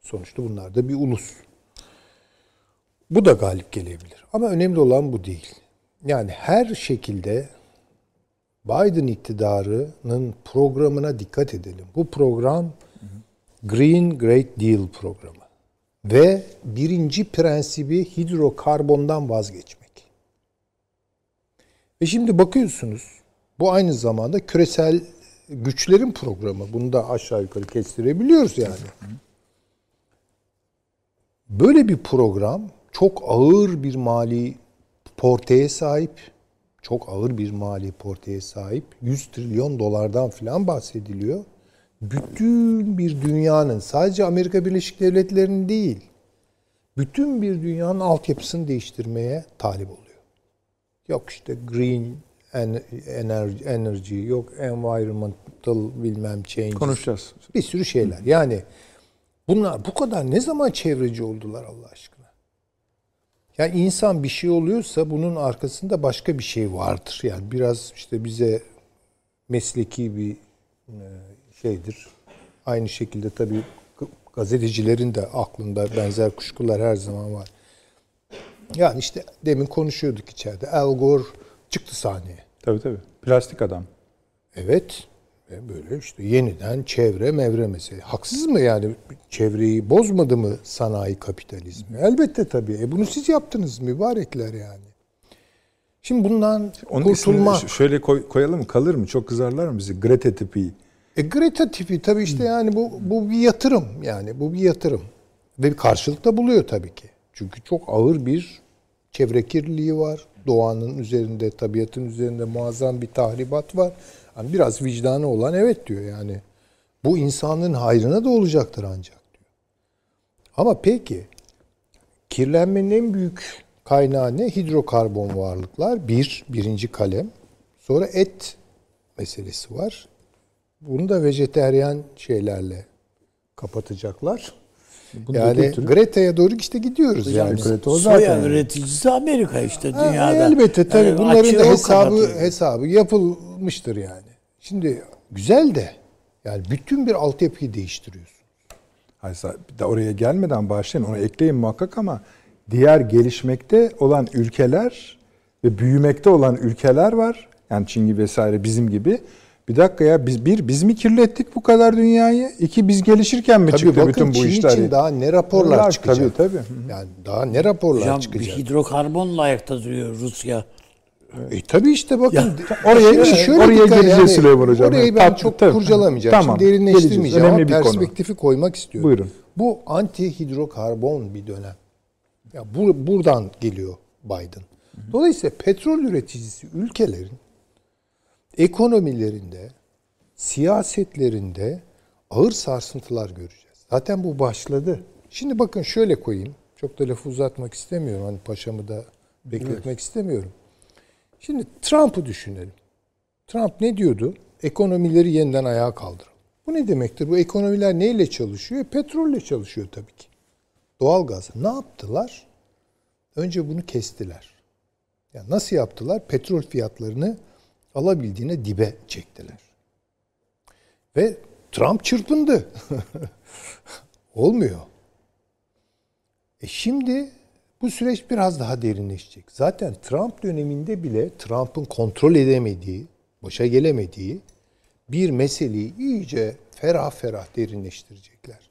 Sonuçta bunlar da bir ulus. Bu da galip gelebilir. Ama önemli olan bu değil. Yani her şekilde Biden iktidarının programına dikkat edelim. Bu program Green Great Deal programı. Ve birinci prensibi hidrokarbondan vazgeçmek. Ve şimdi bakıyorsunuz bu aynı zamanda küresel güçlerin programı. Bunu da aşağı yukarı kestirebiliyoruz yani. Böyle bir program çok ağır bir mali porteye sahip. Çok ağır bir mali porteye sahip. 100 trilyon dolardan falan bahsediliyor. Bütün bir dünyanın sadece Amerika Birleşik Devletleri'nin değil, bütün bir dünyanın altyapısını değiştirmeye talip oluyor. Yok işte green en- energy, energy yok environmental bilmem change. Konuşacağız. Bir sürü şeyler. Yani bunlar bu kadar ne zaman çevreci oldular Allah aşkına? Yani insan bir şey oluyorsa bunun arkasında başka bir şey vardır. Yani biraz işte bize mesleki bir e, şeydir. Aynı şekilde tabii gazetecilerin de aklında benzer kuşkular her zaman var. Yani işte demin konuşuyorduk içeride. Al Gore çıktı sahneye. Tabii tabii. Plastik adam. Evet. Ve böyle işte yeniden çevre mevre meselesi. Haksız mı yani? Çevreyi bozmadı mı sanayi kapitalizmi? Elbette tabii. E bunu siz yaptınız mübarekler yani. Şimdi bundan Onun kurtulma. şöyle koy- koyalım? Kalır mı? Çok kızarlar mı bizi? Greta tipi. E Greta tipi tabii işte yani bu bu bir yatırım yani bu bir yatırım ve bir karşılık da buluyor tabii ki. Çünkü çok ağır bir çevre kirliliği var. Doğanın üzerinde, tabiatın üzerinde muazzam bir tahribat var. Yani biraz vicdanı olan evet diyor yani. Bu insanlığın hayrına da olacaktır ancak diyor. Ama peki kirlenmenin en büyük kaynağı ne? Hidrokarbon varlıklar. Bir, birinci kalem. Sonra et meselesi var. Bunu da vejeteryan şeylerle kapatacaklar. Bunu yani. Greta'ya doğru işte gidiyoruz yani. Greta o Soya zaten. üreticisi Amerika işte Ha, dünyada. elbette tabii Yani bunların da hesabı hesabı yapılmıştır yani. Şimdi güzel de yani bütün bir altyapıyı değiştiriyorsun. Hayır, bir de oraya gelmeden başlayın. Onu ekleyin muhakkak ama diğer gelişmekte olan ülkeler ve büyümekte olan ülkeler var. Yani Çin gibi vesaire bizim gibi. Bir dakika ya biz bir biz mi kirlettik bu kadar dünyayı? İki biz gelişirken mi Tabii çıktı bakın bütün bu Çin işler? için daha ne raporlar Tabii, çıkacak. tabii. Yani daha ne raporlar Hocam bir çıkacak. hidrokarbonla ayakta duruyor Rusya. E tabii işte bakın. oraya- Şimdi şöyle oraya geleceğiz Süleyman Hocam. Orayı ben Tabii, çok tabii. kurcalamayacağım. Tamam, Şimdi derinleştirmeyeceğim Önemli bir konu. perspektifi koymak istiyorum. Buyurun. Bu anti hidrokarbon bir dönem. Ya bu, buradan geliyor Biden. Dolayısıyla petrol üreticisi ülkelerin ekonomilerinde, siyasetlerinde ağır sarsıntılar göreceğiz. Zaten bu başladı. Şimdi bakın şöyle koyayım. Çok da lafı uzatmak istemiyorum. Hani paşamı da bekletmek istemiyorum. Şimdi Trump'ı düşünelim. Trump ne diyordu? Ekonomileri yeniden ayağa kaldıralım. Bu ne demektir? Bu ekonomiler neyle çalışıyor? Petrolle çalışıyor tabii ki. Doğalgaz. Ne yaptılar? Önce bunu kestiler. Yani nasıl yaptılar? Petrol fiyatlarını alabildiğine dibe çektiler. Ve Trump çırpındı. Olmuyor. E şimdi bu süreç biraz daha derinleşecek. Zaten Trump döneminde bile Trump'ın kontrol edemediği, başa gelemediği bir meseleyi iyice ferah ferah derinleştirecekler.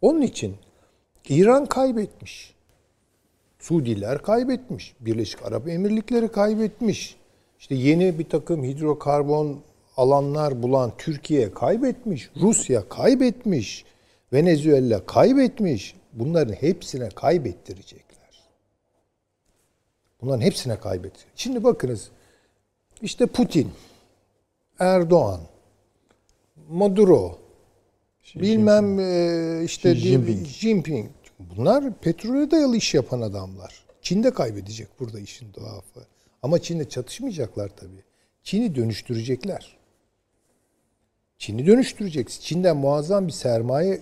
Onun için İran kaybetmiş. Suudiler kaybetmiş. Birleşik Arap Emirlikleri kaybetmiş. İşte yeni bir takım hidrokarbon alanlar bulan Türkiye kaybetmiş. Rusya kaybetmiş. Venezuela kaybetmiş. Bunların hepsine kaybettirecekler. Bunların hepsine kaybedecek. Şimdi bakınız. İşte Putin, Erdoğan, Maduro, bilmem e, işte Xi Jinping. Xi Jinping. Bunlar petrole dayalı iş yapan adamlar. Çin de kaybedecek burada işin tuhafı. Ama Çin'le çatışmayacaklar tabii. Çin'i dönüştürecekler. Çin'i dönüştürecek. Çin'den muazzam bir sermaye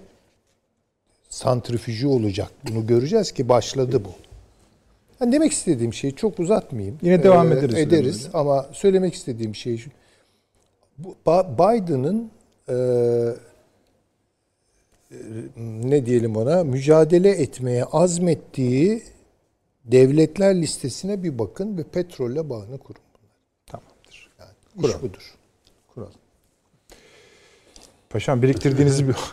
santrifüjü olacak. Bunu göreceğiz ki başladı bu. Yani demek istediğim şey çok uzatmayayım. Yine devam Ee, ederiz. Ederiz Hocam. ama söylemek istediğim şey şu. Biden'ın e, e, ne diyelim ona mücadele etmeye azmettiği devletler listesine bir bakın ve petrolle bağını kurun. Tamamdır. Yani iş budur. Kuralım. Paşam biriktirdiğinizi bir...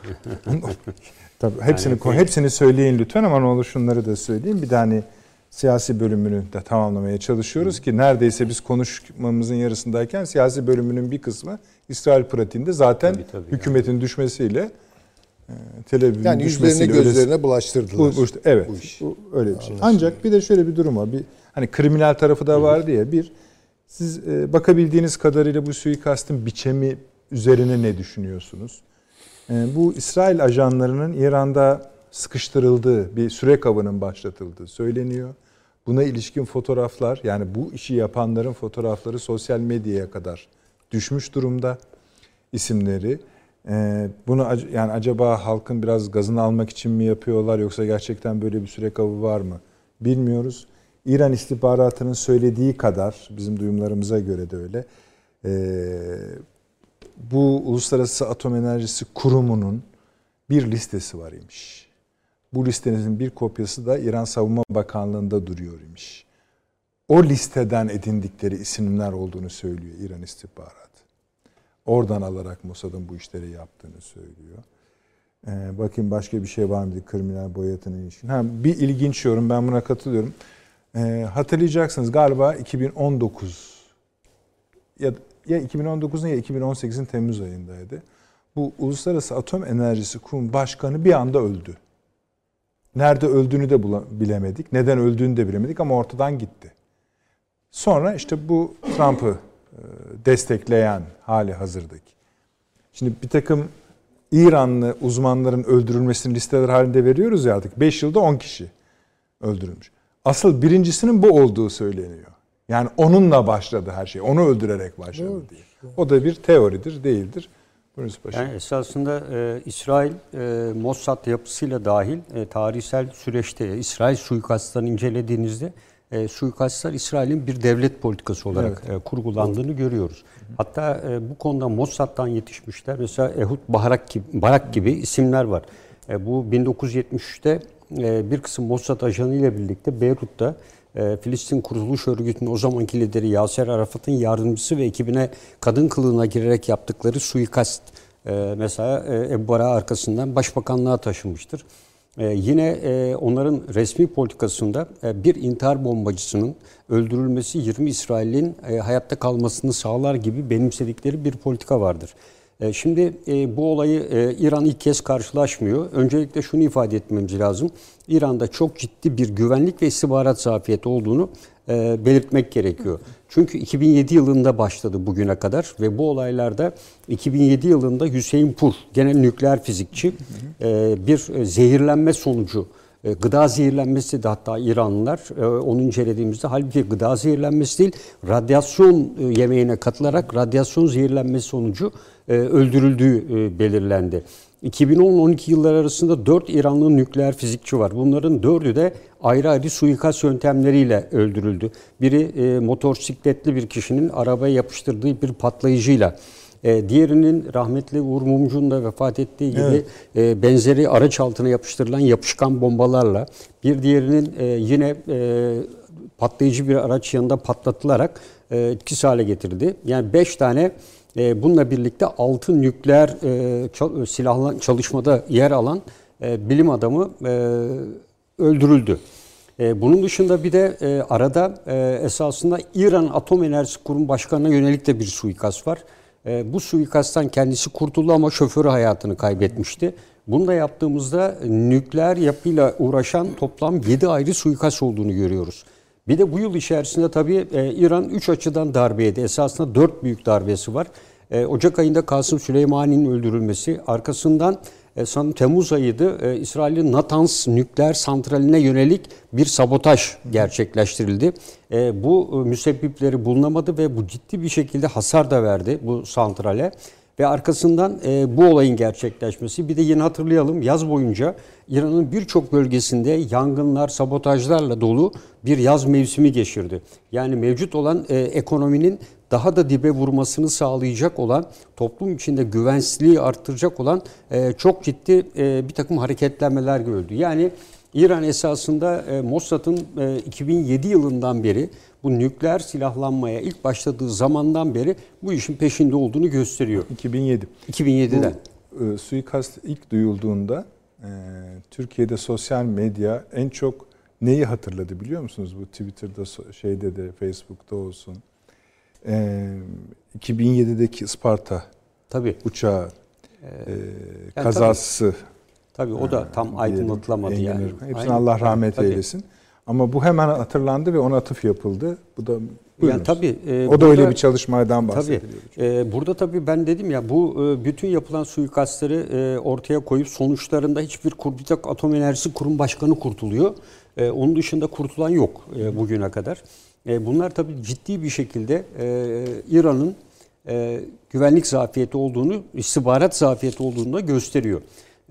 Tabii hepsini Yani- hepsini söyleyin lütfen ama ne olur şunları da söyleyeyim. Bir de hani siyasi bölümünü de tamamlamaya çalışıyoruz ki neredeyse biz konuşmamızın yarısındayken siyasi bölümünün bir kısmı İsrail pratiğinde zaten Tabii, tabii, hükümetin düşmesiyle e, Tel Aviv'in Yani yüzlerine öyle- gözlerine bulaştırdılar. bu, bu işte, evet. bu Bu iş. öyle bir şey. Ancak bir de şöyle bir durum var. Bir hani kriminal tarafı da var diye bir siz e, bakabildiğiniz kadarıyla bu suikastın biçemi üzerine ne düşünüyorsunuz? E, bu İsrail ajanlarının İran'da sıkıştırıldığı bir sürek avının başlatıldığı söyleniyor. Buna ilişkin fotoğraflar yani bu işi yapanların fotoğrafları sosyal medyaya kadar düşmüş durumda isimleri. Ee, bunu yani acaba halkın biraz gazını almak için mi yapıyorlar yoksa gerçekten böyle bir sürek avı var mı bilmiyoruz. İran istihbaratının söylediği kadar bizim duyumlarımıza göre de öyle. ee, bu Uluslararası Atom Enerjisi Kurumu'nun bir listesi var imiş. Bu listenin bir kopyası da İran Savunma Bakanlığı'nda duruyor imiş. O listeden edindikleri isimler olduğunu söylüyor İran istihbaratı. Oradan alarak Mossad'ın bu işleri yaptığını söylüyor. Ee, bakayım başka bir şey var mı? Kriminal boyatına ilişkin. Ha, bir ilginç yorum ben buna katılıyorum. Ee, hatırlayacaksınız galiba 2019 ya, ya 2019'un ya 2018'in Temmuz ayındaydı. Bu Uluslararası Atom Enerjisi Kurum Başkanı bir anda öldü. Nerede öldüğünü de bilemedik. Neden öldüğünü de bilemedik ama ortadan gitti. Sonra işte bu Trump'ı destekleyen hali hazırdaki. Şimdi bir takım İranlı uzmanların öldürülmesini listeler halinde veriyoruz ya artık. 5 yılda 10 kişi öldürülmüş. Asıl birincisinin bu olduğu söyleniyor. Yani onunla başladı her şey. Onu öldürerek başladı diye. O da bir teoridir, değildir. Buyurun Paşa. Yani esasında e, İsrail e, Mossad yapısıyla dahil e, tarihsel süreçte İsrail suikastlarını incelediğinizde e, suikastlar İsrail'in bir devlet politikası olarak e, kurgulandığını görüyoruz. Hatta e, bu konuda Mossad'dan yetişmişler. Mesela Ehud Barak gibi, Barak gibi isimler var. E, bu 1973'te e, bir kısım Mossad ajanı ile birlikte Beyrut'ta e, Filistin Kuruluş Örgütü'nün o zamanki lideri Yaser Arafat'ın yardımcısı ve ekibine kadın kılığına girerek yaptıkları suikast e, mesela e, Ebu Barak arkasından başbakanlığa taşınmıştır. E, yine e, onların resmi politikasında e, bir intihar bombacısının öldürülmesi 20 İsrail'in e, hayatta kalmasını sağlar gibi benimsedikleri bir politika vardır. Şimdi bu olayı İran ilk kez karşılaşmıyor. Öncelikle şunu ifade etmemiz lazım. İran'da çok ciddi bir güvenlik ve istihbarat zafiyeti olduğunu e, belirtmek gerekiyor. Çünkü 2007 yılında başladı bugüne kadar ve bu olaylarda 2007 yılında Hüseyin Pur, gene nükleer fizikçi, e, bir e, zehirlenme sonucu e, Gıda zehirlenmesi de hatta İranlılar e, onu incelediğimizde halbuki gıda zehirlenmesi değil radyasyon yemeğine katılarak radyasyon zehirlenmesi sonucu öldürüldüğü belirlendi. 2010-12 yıllar arasında 4 İranlı nükleer fizikçi var. Bunların 4'ü de ayrı ayrı suikast yöntemleriyle öldürüldü. Biri e, motosikletli bir kişinin arabaya yapıştırdığı bir patlayıcıyla. E, diğerinin rahmetli Uğur Mumcu'nun da vefat ettiği gibi Evet. e, benzeri araç altına yapıştırılan yapışkan bombalarla. Bir diğerinin e, yine e, patlayıcı bir araç yanında patlatılarak e, etkisiz hale getirildi. Yani 5 tane bununla birlikte 6 nükleer e, silahlı çalışmada yer alan e, bilim adamı e, öldürüldü. E, bunun dışında bir de e, arada e, esasında İran Atom Enerjisi Kurum Başkanı'na yönelik de bir suikast var. E, bu suikasttan kendisi kurtuldu ama şoförü hayatını kaybetmişti. Bunu da yaptığımızda nükleer yapıyla uğraşan toplam 7 ayrı suikast olduğunu görüyoruz. Bir de bu yıl içerisinde tabii e, İran 3 açıdan darbe yedi. Esasında 4 büyük darbesi var. E, Ocak ayında Kasım Süleymani'nin öldürülmesi, arkasından e, sanırım Temmuz ayıydı. E, İsrail'in Natanz nükleer santraline yönelik bir sabotaj gerçekleştirildi. E, bu e, müsebbipleri bulunamadı ve bu ciddi bir şekilde hasar da verdi bu santrale. Ve arkasından e, bu olayın gerçekleşmesi. Bir de yine hatırlayalım yaz boyunca İran'ın birçok bölgesinde yangınlar, sabotajlarla dolu bir yaz mevsimi geçirdi. Yani mevcut olan e, ekonominin daha da dibe vurmasını sağlayacak olan, toplum içinde güvensizliği arttıracak olan e, çok ciddi e, bir takım hareketlenmeler gördü. Yani İran esasında e, Mossad'ın e, 2007 yılından beri bu nükleer silahlanmaya ilk başladığı zamandan beri bu işin peşinde olduğunu gösteriyor. 2007. 2007'den. Bu e, suikast ilk duyulduğunda e, Türkiye'de sosyal medya en çok neyi hatırladı biliyor musunuz? Bu Twitter'da şeyde de Facebook'ta olsun. E, 2007'deki Isparta Tabii. uçağı e, tabii. kazası Tabii o da tam aydınlatılamadı yani. Hepsine Aynen. Allah rahmet Tabii. eylesin. Ama bu hemen hatırlandı ve ona atıf yapıldı. Bu da buyurunuz. tabii, e, o da burada- öyle bir çalışmadan Tabii. bahsediliyor. Ee, burada tabii ben dedim ya bu e, bütün yapılan suikastları e, ortaya koyup sonuçlarında hiçbir kur, bir tek Atom Enerjisi Kurum Başkanı kurtuluyor. E, onun dışında kurtulan yok e, bugüne kadar. E, bunlar tabii ciddi bir şekilde e, İran'ın e, güvenlik zafiyeti olduğunu, istihbarat zafiyeti olduğunu da gösteriyor.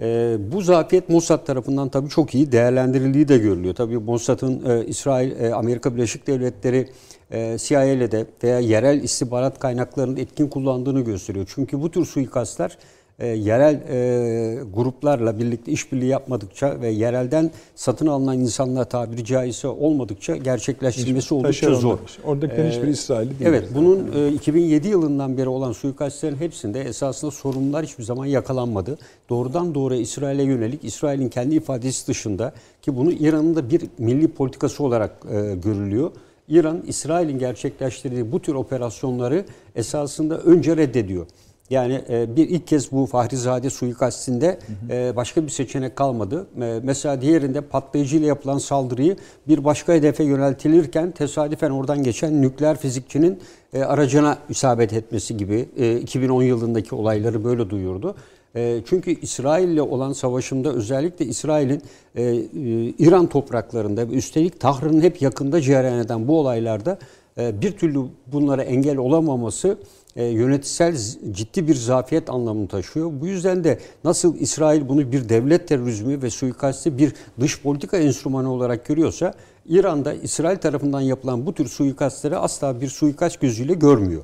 E, bu zafiyet Mossad tarafından tabii çok iyi değerlendirildiği de görülüyor. Tabii Mossad'ın e, İsrail, e, Amerika Birleşik Devletleri e, CIA ile de veya yerel istihbarat kaynaklarının etkin kullandığını gösteriyor. Çünkü bu tür suikastlar e, yerel e, gruplarla birlikte işbirliği yapmadıkça ve yerelden satın alınan insanlar tabiri caizse olmadıkça gerçekleştirilmesi oldukça Taşeronlar. zor. Oradakilerin Ee, hiçbiri İsrailli değil. Evet, bunun e, 2007 yılından beri olan suikastlerin hepsinde esasında sorunlar hiçbir zaman yakalanmadı. Doğrudan doğruya İsrail'e yönelik, İsrail'in kendi ifadesi dışında ki bunu İran'ın da bir milli politikası olarak e, görülüyor. İran, İsrail'in gerçekleştirdiği bu tür operasyonları esasında önce reddediyor. Yani e, bir ilk kez bu Fahrizade suikastinde e, başka bir seçenek kalmadı. E, mesela diğerinde patlayıcıyla yapılan saldırıyı bir başka hedefe yöneltilirken tesadüfen oradan geçen nükleer fizikçinin e, aracına isabet etmesi gibi e, 2010 yılındaki olayları böyle duyurdu. E, çünkü İsrail ile olan savaşımda özellikle İsrail'in e, e, İran topraklarında üstelik Tahran'ın hep yakında cereyan eden bu olaylarda e, bir türlü bunlara engel olamaması e, yönetsel ciddi bir zafiyet anlamını taşıyor. Bu yüzden de nasıl İsrail bunu bir devlet terörizmi ve suikasti bir dış politika enstrümanı olarak görüyorsa İran'da İsrail tarafından yapılan bu tür suikastları asla bir suikast gözüyle görmüyor.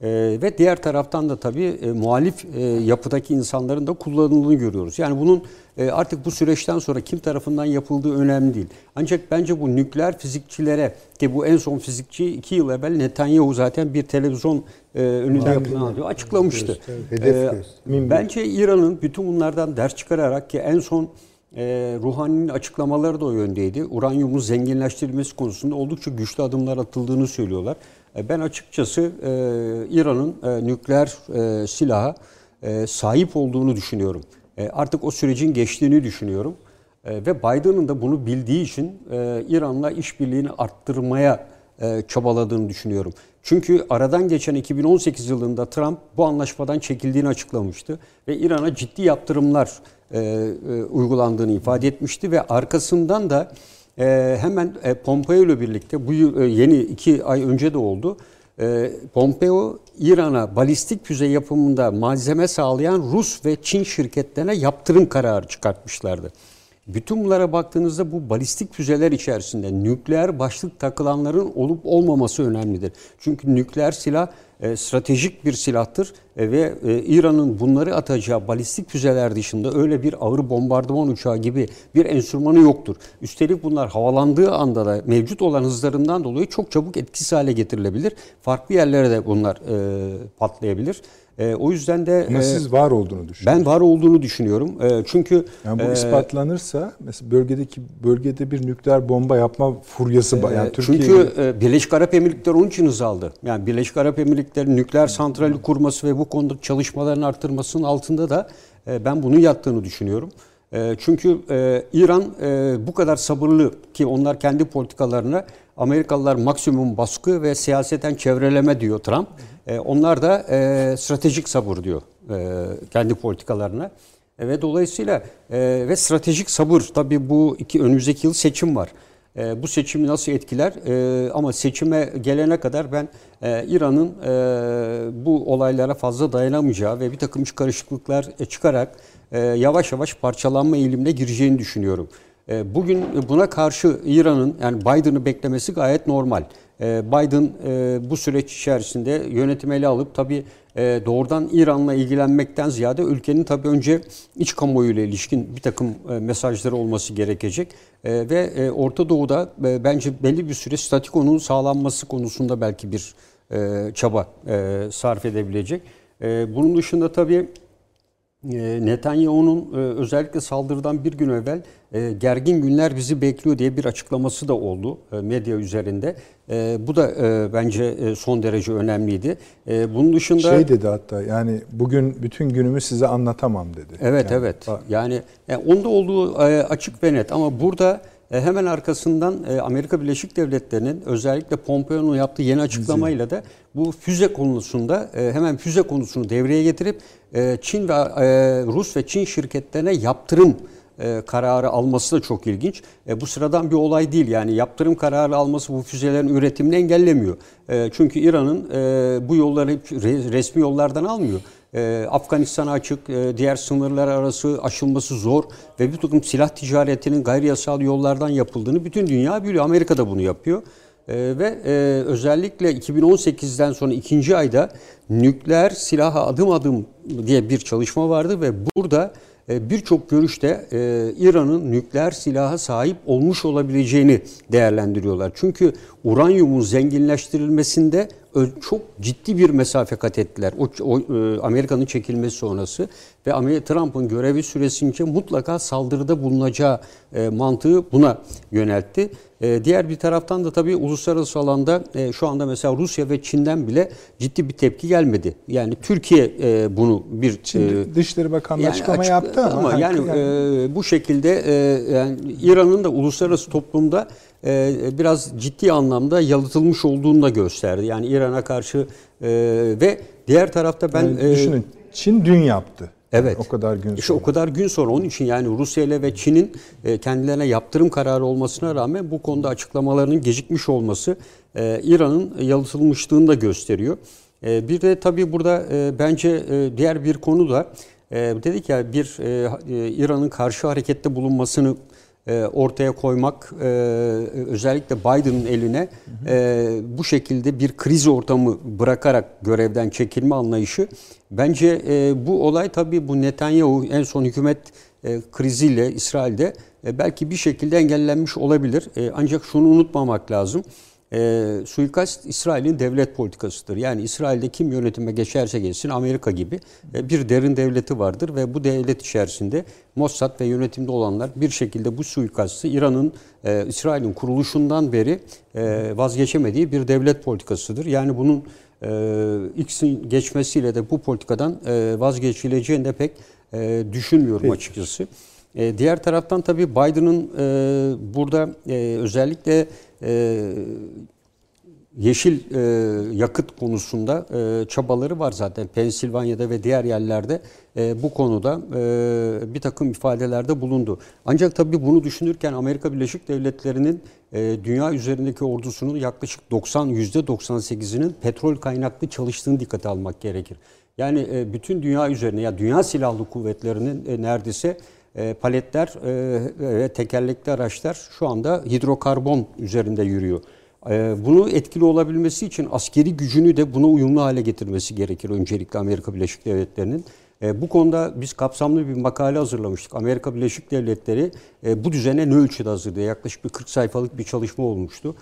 E, ve diğer taraftan da tabii e, muhalif e, yapıdaki insanların da kullanıldığını görüyoruz. Yani bunun e, artık bu süreçten sonra kim tarafından yapıldığı önemli değil. Ancak bence bu nükleer fizikçilere ki bu en son fizikçi iki yıl evvel Netanyahu zaten bir televizyon e, önünde yapılan açıklamıştı. Hedef E, bence İran'ın bütün bunlardan ders çıkararak ki en son e, Ruhani'nin açıklamaları da o yöndeydi. Uranyumun zenginleştirilmesi konusunda oldukça güçlü adımlar atıldığını söylüyorlar. E, ben açıkçası e, İran'ın e, nükleer silaha sahip olduğunu düşünüyorum. Artık o sürecin geçtiğini düşünüyorum. Ve Biden'ın da bunu bildiği için İran'la işbirliğini arttırmaya çabaladığını düşünüyorum. Çünkü aradan geçen 2018 yılında Trump bu anlaşmadan çekildiğini açıklamıştı ve İran'a ciddi yaptırımlar uygulandığını ifade etmişti ve arkasından da e, hemen e, Pompeo ile birlikte bu yıl, e, yeni iki ay önce de oldu. E, Pompeo İran'a balistik füze yapımında malzeme sağlayan Rus ve Çin şirketlerine yaptırım kararı çıkartmışlardı. Bütün bunlara baktığınızda bu balistik füzeler içerisinde nükleer başlık takılanların olup olmaması önemlidir. Çünkü nükleer silah e, stratejik bir silahtır e, ve e, İran'ın bunları atacağı balistik füzeler dışında öyle bir ağır bombardıman uçağı gibi bir enstrümanı yoktur. Üstelik bunlar havalandığı anda da mevcut olan hızlarından dolayı çok çabuk etkisiz hale getirilebilir. Farklı yerlere de bunlar e, patlayabilir. E, o yüzden de Ama e, siz var olduğunu düşünüyorsunuz. ben var olduğunu düşünüyorum. E, çünkü Yani bu e, ispatlanırsa mesela bölgedeki bölgede bir nükleer bomba yapma furyası var. Yani Türkiye Çünkü e, Birleşik Arap Emirlikleri onun için hız aldı. Yani Birleşik Arap Emirlikleri nükleer santrali kurması ve bu konuda çalışmaların arttırmasının altında da e, ben bunun yattığını düşünüyorum. E, Çünkü e, İran e, bu kadar sabırlı ki onlar kendi politikalarına Amerikalılar maksimum baskı ve siyaseten çevreleme diyor Trump. E, Onlar da e, stratejik sabır diyor e, kendi politikalarına. E, Ve dolayısıyla e, ve stratejik sabır tabii bu iki önümüzdeki yıl seçim var. E, bu seçimi nasıl etkiler? E, ama seçime gelene kadar ben e, İran'ın e, bu olaylara fazla dayanamayacağı ve bir takım karışıklıklar e, çıkarak e, yavaş yavaş parçalanma eğilimine gireceğini düşünüyorum. E, bugün buna karşı İran'ın yani Biden'ı beklemesi gayet normal. E, Biden e, bu süreç içerisinde yönetim ele alıp tabii doğrudan İran'la ilgilenmekten ziyade ülkenin tabii önce iç kamuoyuyla ilişkin bir takım mesajları olması gerekecek. Ve Orta Doğu'da bence belli bir süre statikonun sağlanması konusunda belki bir çaba sarf edebilecek. Bunun dışında tabii Netanyahu'nun e, özellikle saldırıdan bir gün evvel e, gergin günler bizi bekliyor diye bir açıklaması da oldu e, medya üzerinde. Bu da bence son derece önemliydi. Bunun dışında... şey dedi hatta yani bugün bütün günümü size anlatamam dedi. Evet Yani evet. bak- Yani e, onda olduğu açık ve net ama burada e, hemen arkasından e, Amerika Birleşik Devletleri'nin özellikle Pompeo'nun yaptığı yeni açıklamayla da bu füze konusunda e, hemen füze konusunu devreye getirip e, Çin ve e, Rus ve Çin şirketlerine yaptırım e, kararı alması da çok ilginç. E, bu sıradan bir olay değil. Yani yaptırım kararı alması bu füzelerin üretimini engellemiyor. E, çünkü İran'ın e, bu yolları resmi yollardan almıyor. E, Afganistan'a açık, diğer sınırlar arası aşılması zor ve bir takım silah ticaretinin gayri yasal yollardan yapıldığını bütün dünya biliyor. Amerika da bunu yapıyor. E, ve e, özellikle 2018'den sonra ikinci ayda nükleer silaha adım adım diye bir çalışma vardı ve burada e, birçok görüşte e, İran'ın nükleer silaha sahip olmuş olabileceğini değerlendiriyorlar. Çünkü uranyumun zenginleştirilmesinde çok ciddi bir mesafe kat ettiler. O, o, e, Amerika'nın çekilmesi sonrası ve Trump'ın görevi süresince mutlaka saldırıda bulunacağı e, mantığı buna yöneltti. E, diğer bir taraftan da tabii uluslararası alanda e, şu anda mesela Rusya ve Çin'den bile ciddi bir tepki gelmedi. Yani Türkiye e, bunu bir Çin e, Dışişleri Bakanlığı yani açıklama açık- yaptı ama, yani, e, bu şekilde e, yani İran'ın da uluslararası toplumda e, biraz ciddi anlamda yalıtılmış olduğunu da gösterdi. Yani İran'a karşı e, ve diğer tarafta ben yani e, düşünün Çin dün yaptı. Evet. O kadar gün işte sonra. o kadar gün sonra onun için yani Rusya ile ve Çin'in e, kendilerine yaptırım kararı olmasına rağmen bu konuda açıklamalarının gecikmiş olması e, İran'ın yalıtılmışlığını da gösteriyor. E, bir de tabii burada e, bence e, diğer bir konu da e, dedik ya bir e, e, İran'ın karşı harekette bulunmasını e, ortaya koymak e, özellikle Biden'ın eline e, bu şekilde bir kriz ortamı bırakarak görevden çekilme anlayışı bence e, bu olay tabii bu Netanyahu en son hükümet e, kriziyle İsrail'de e, belki bir şekilde engellenmiş olabilir. E, ancak şunu unutmamak lazım. E, suikast İsrail'in devlet politikasıdır. Yani İsrail'de kim yönetime geçerse geçsin Amerika gibi e, bir derin devleti vardır ve bu devlet içerisinde Mossad ve yönetimde olanlar bir şekilde bu suikastı İran'ın e, İsrail'in kuruluşundan beri e, vazgeçemediği bir devlet politikasıdır. Yani bunun e, X'in geçmesiyle de bu politikadan e, vazgeçileceğini de pek e, düşünmüyorum açıkçası. E, diğer taraftan tabii Biden'ın e, burada e, özellikle e, yeşil e, yakıt konusunda e, çabaları var zaten. Pensilvanya'da ve diğer yerlerde e, bu konuda e, bir takım ifadelerde bulundu. Ancak tabii bunu düşünürken Amerika Birleşik Devletleri'nin e, dünya üzerindeki ordusunun yaklaşık 90 %98'inin petrol kaynaklı çalıştığını dikkate almak gerekir. Yani e, bütün dünya üzerine ya dünya silahlı kuvvetlerinin e, neredeyse e, paletler e, ve tekerlekli araçlar şu anda hidrokarbon üzerinde yürüyor. E, Bunu etkili olabilmesi için askeri gücünü de buna uyumlu hale getirmesi gerekir öncelikle Amerika Birleşik Devletleri'nin. Bu konuda biz kapsamlı bir makale hazırlamıştık. Amerika Birleşik Devletleri bu düzene ne ölçüde hazırdı? Yaklaşık bir 40 sayfalık bir çalışma olmuştu.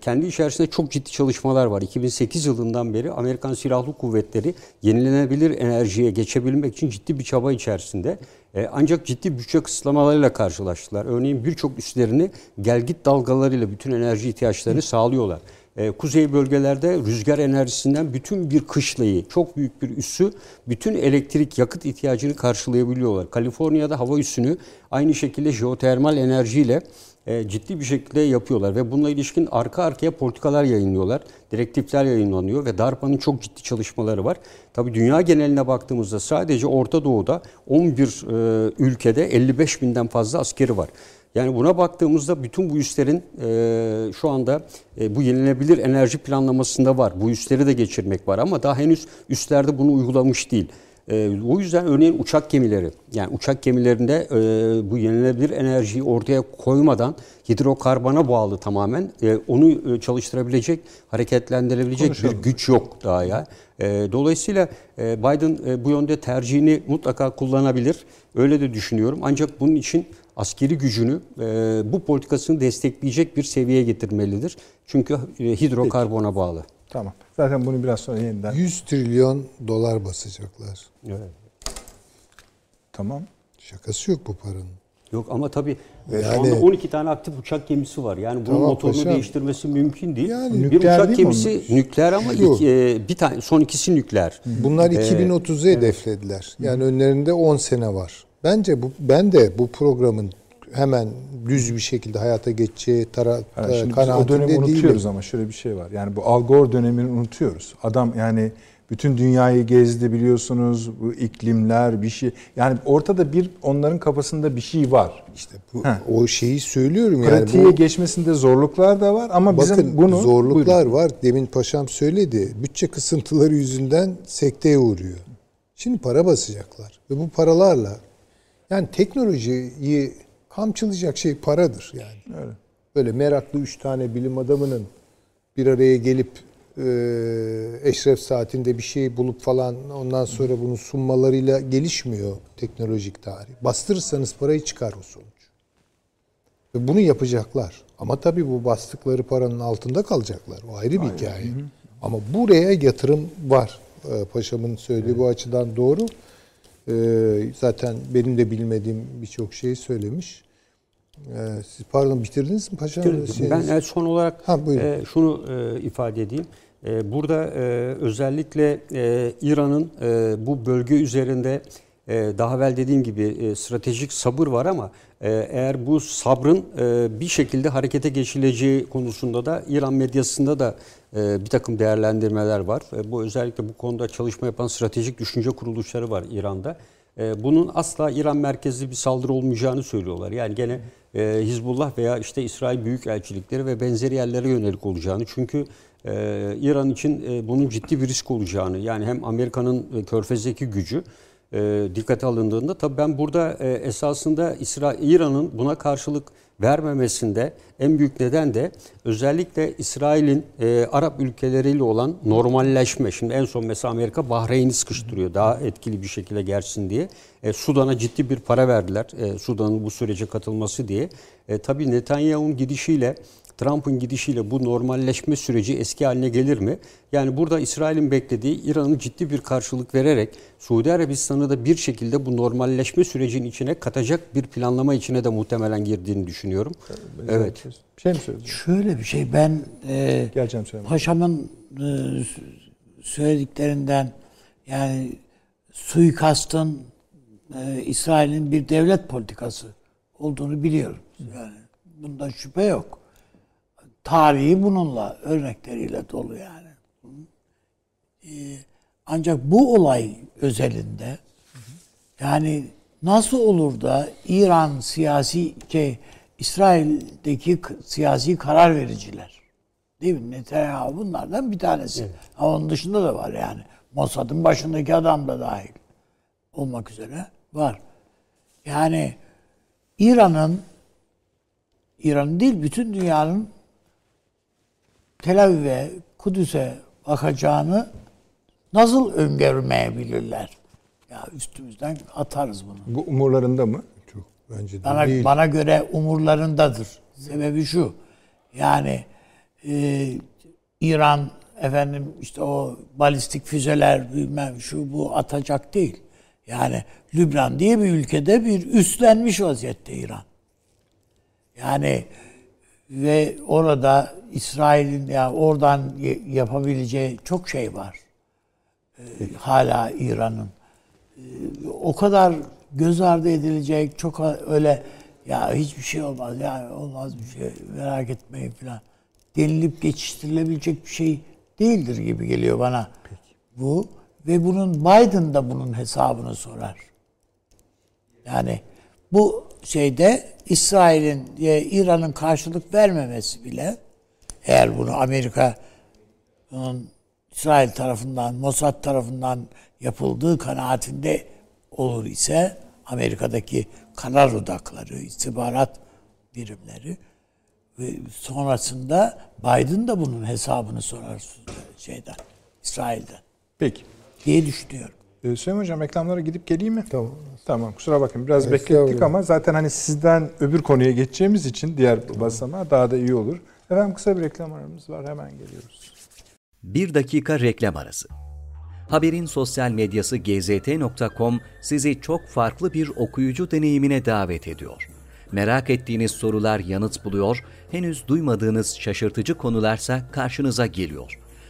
Kendi içerisinde çok ciddi çalışmalar var. 2008 yılından beri Amerikan Silahlı Kuvvetleri yenilenebilir enerjiye geçebilmek için ciddi bir çaba içerisinde. E, Ancak ciddi bütçe kısıtlamalarıyla karşılaştılar. Örneğin birçok üslerini gelgit dalgalarıyla bütün enerji ihtiyaçlarını sağlıyorlar. E, Kuzey bölgelerde rüzgar enerjisinden bütün bir kışlayı, çok büyük bir üssü, bütün elektrik yakıt ihtiyacını karşılayabiliyorlar. Kaliforniya'da hava üssünü aynı şekilde jeotermal enerjiyle ciddi bir şekilde yapıyorlar ve bununla ilişkin arka arkaya politikalar yayınlıyorlar. Direktifler yayınlanıyor ve DARPA'nın çok ciddi çalışmaları var. Tabi dünya geneline baktığımızda sadece Orta Doğu'da 11 e, ülkede 55 binden fazla askeri var. Yani buna baktığımızda bütün bu üslerin e, şu anda e, bu yenilebilir enerji planlamasında var. Bu üsleri de geçirmek var ama daha henüz üstlerde bunu uygulamış değil. E, o yüzden örneğin uçak gemileri, yani uçak gemilerinde e, bu yenilenebilir enerjiyi ortaya koymadan hidrokarbona bağlı tamamen e, onu e, çalıştırabilecek, hareketlendirebilecek bir güç yok daha ya. E, dolayısıyla e, Biden e, bu yönde tercihini mutlaka kullanabilir. Öyle de düşünüyorum. Ancak bunun için askeri gücünü e, bu politikasını destekleyecek bir seviyeye getirmelidir. Çünkü e, hidrokarbona bağlı. Tamam. Zaten bunu biraz sonra yeniden 100 trilyon dolar basacaklar. Evet. tamam. Şakası yok bu paranın. Yok ama tabii e, şu Yani- anda 12 tane aktif uçak gemisi var. Yani bunun Tamam motorunu paşam. değiştirmesi mümkün değil. Yani bir nükleer uçak değil mi gemisi nükleer ama Şu. iki, e, bir tane son ikisi nükleer. Bunlar 2030'u hedeflediler. Yani önlerinde 10 sene var. Bence bu ben de bu programın hemen düz bir şekilde hayata geçeceği tara, Yani şimdi biz o kanaatinde dönemi unutuyoruz ama şöyle bir şey var. Yani bu Al Gore dönemini unutuyoruz. Adam yani bütün dünyayı gezdi biliyorsunuz. Bu iklimler bir şey. Yani ortada bir onların kafasında bir şey var. İşte bu, Heh. o şeyi söylüyorum yani. Pratiğe bu, geçmesinde zorluklar da var ama bakın bizim bunu zorluklar Buyurun. var. Demin paşam söyledi. Bütçe kısıntıları yüzünden sekteye uğruyor. Şimdi para basacaklar. Ve bu paralarla yani teknolojiyi kamçılayacak şey paradır yani. Öyle. Böyle meraklı üç tane bilim adamının bir araya gelip e, eşref saatinde bir şey bulup falan ondan sonra bunu sunmalarıyla gelişmiyor teknolojik tarih. Bastırırsanız parayı çıkar o sonuç. Ve bunu yapacaklar. Ama tabii bu bastıkları paranın altında kalacaklar. O ayrı bir hikaye. Ama buraya yatırım var. Ee, Paşamın söylediği bu açıdan doğru. Ee, zaten benim de bilmediğim birçok şeyi söylemiş. Ee, siz pardon bitirdiniz mi paşam? Şey- Ben son olarak Ha, buyurun. e, şunu e, ifade edeyim. E, burada özellikle İran'ın bu bölge üzerinde daha evvel dediğim gibi stratejik sabır var ama eğer bu sabrın bir şekilde harekete geçileceği konusunda da İran medyasında da bir takım değerlendirmeler var. E, bu özellikle bu konuda çalışma yapan stratejik düşünce kuruluşları var İran'da. E, bunun asla İran merkezli bir saldırı olmayacağını söylüyorlar. Yani gene e, Hizbullah veya işte İsrail Büyükelçilikleri ve benzeri yerlere yönelik olacağını. Çünkü e, İran için e, bunun ciddi bir risk olacağını yani hem Amerika'nın körfezdeki gücü e, dikkate alındığında tabii ben burada e, esasında İsrail İran'ın buna karşılık vermemesinde en büyük neden de özellikle İsrail'in e, Arap ülkeleriyle olan normalleşme. Şimdi en son mesela Amerika Bahreyn'i sıkıştırıyor daha etkili bir şekilde gelsin diye. E, Sudan'a ciddi bir para verdiler. E, Sudan'ın bu sürece katılması diye. E, tabii Netanyahu'nun gidişiyle Trump'ın gidişiyle bu normalleşme süreci eski haline gelir mi? Yani burada İsrail'in beklediği İran'ın ciddi bir karşılık vererek Suudi Arabistan'ı da bir şekilde bu normalleşme sürecinin içine katacak bir planlama içine de muhtemelen girdiğini düşünüyorum. Evet. Bir şey mi söyledin? Şöyle bir şey ben e, Geleceğim paşamın e, söylediklerinden yani suikastın e, İsrail'in bir devlet politikası olduğunu biliyorum. Yani bunda şüphe yok. Tarihi bununla örnekleriyle dolu yani. E, ancak bu olay özelinde yani nasıl olur da İran siyasi şey İsrail'deki siyasi karar vericiler değil mi? Netanyahu bunlardan bir tanesi. Ama onun dışında da var yani. Mossad'ın başındaki adam da dahil olmak üzere var. Yani İran'ın İran değil bütün dünyanın Tel Aviv'e, Kudüs'e bakacağını nasıl öngörmeyebilirler? Ya üstümüzden atarız bunu. Bu umurlarında mı? Çok bence de Bana, değil. bana göre umurlarındadır. Sebebi şu. Yani e, İran efendim işte o balistik füzeler bilmem şu bu atacak değil. Yani Lübnan diye bir ülkede bir üstlenmiş vaziyette İran. Yani ve orada İsrail'in ya oradan y- yapabileceği çok şey var. Ee, hala İran'ın. Ee, o kadar göz ardı edilecek çok öyle ya hiçbir şey olmaz yani olmaz bir şey merak etmeyin falan denilip geçiştirilebilecek bir şey değildir gibi geliyor bana bu ve bunun Biden da bunun hesabını sorar. Yani bu şeyde İsrail'in e, İran'ın karşılık vermemesi bile eğer bunu Amerika İsrail tarafından, Mossad tarafından yapıldığı kanaatinde olur ise Amerika'daki karar odakları, istihbarat birimleri ve sonrasında Biden da bunun hesabını sorar şeyden, İsrail'den Peki. diye düşünüyorum. Ee, Süleyman Hocam reklamlara gidip geleyim mi? Tamam. Tamam kusura bakın biraz beklettik ama zaten hani sizden öbür konuya geçeceğimiz için diğer basamağa daha da iyi olur. Efendim kısa bir reklam aramız var hemen geliyoruz. Bir dakika reklam arası. Haberin sosyal medyası gzt.com sizi çok farklı bir okuyucu deneyimine davet ediyor. Merak ettiğiniz sorular yanıt buluyor, henüz duymadığınız şaşırtıcı konularsa karşınıza geliyor.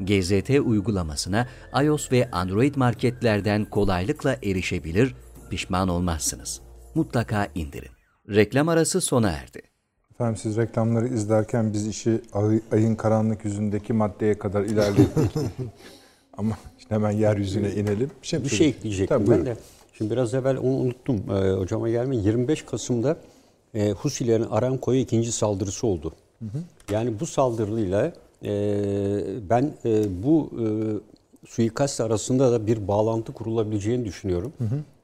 GZT uygulamasına iOS ve Android marketlerden kolaylıkla erişebilir, pişman olmazsınız. Mutlaka indirin. Reklam arası sona erdi. Efendim siz reklamları izlerken biz işi ay- ayın karanlık yüzündeki maddeye kadar ilerlettik. ama işte hemen yeryüzüne inelim. Bir şey söyleyeyim. ekleyecektim Tabii, ben buyurun. de. Şimdi biraz evvel onu unuttum e, hocama gelme. 25 Kasım'da e, Husilerin Aramco'ya ikinci saldırısı oldu. Yani bu saldırıyla ben e, bu e, suikast arasında da bir bağlantı kurulabileceğini düşünüyorum.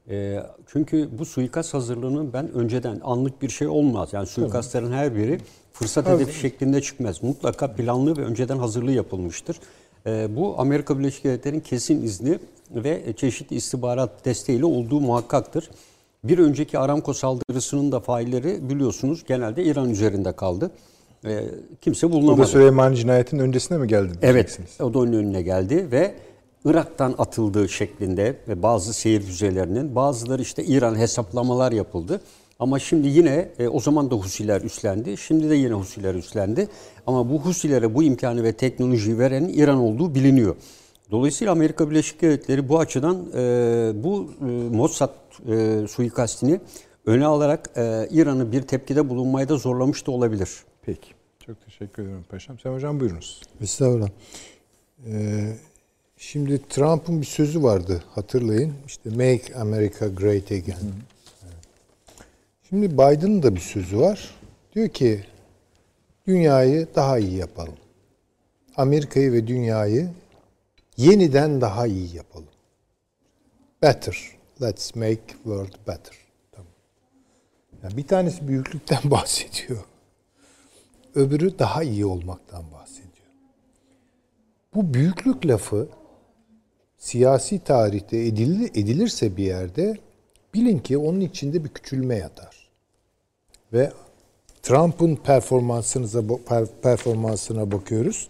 E, çünkü bu suikast hazırlığının ben önceden anlık bir şey olmaz. Yani suikastların her biri fırsat hedefi şeklinde çıkmaz. Mutlaka planlı ve önceden hazırlığı yapılmıştır. E, bu Amerika Birleşik Devletleri'nin kesin izni ve çeşitli istihbarat desteğiyle olduğu muhakkaktır. Bir önceki Aramco saldırısının da failleri biliyorsunuz genelde İran üzerinde kaldı. E, kimse bulunamadı. Bu da Süleyman cinayetin öncesine mi geldi? Evet, o da onun önüne geldi ve Irak'tan atıldığı şeklinde ve bazı seyir füzelerinin bazıları işte İran hesaplamalar yapıldı. Ama şimdi yine e, o zaman da Husiler üstlendi. Şimdi de yine Husiler üstlendi. Ama bu Husilere bu imkanı ve teknolojiyi verenin İran olduğu biliniyor. Dolayısıyla Amerika Birleşik Devletleri bu açıdan e, bu e, Mossad e, suikastini öne alarak e, İran'ı bir tepkide bulunmaya da zorlamış da olabilir. Peki. Teşekkür ederim paşam. Sen hocam buyurunuz. Estağfurullah. Ee, şimdi Trump'ın bir sözü vardı hatırlayın. İşte Make America Great Again. Şimdi Biden'ın da bir sözü var. Diyor ki dünyayı daha iyi yapalım. Amerika'yı ve dünyayı yeniden daha iyi yapalım. Better. Let's make world better. Tamam. Yani bir tanesi büyüklükten bahsediyor. Öbürü daha iyi olmaktan bahsediyor. Bu büyüklük lafı siyasi tarihte edilir, edilirse bir yerde bilin ki onun içinde bir küçülme yatar. Ve Trump'ın performansınıza performansına bakıyoruz.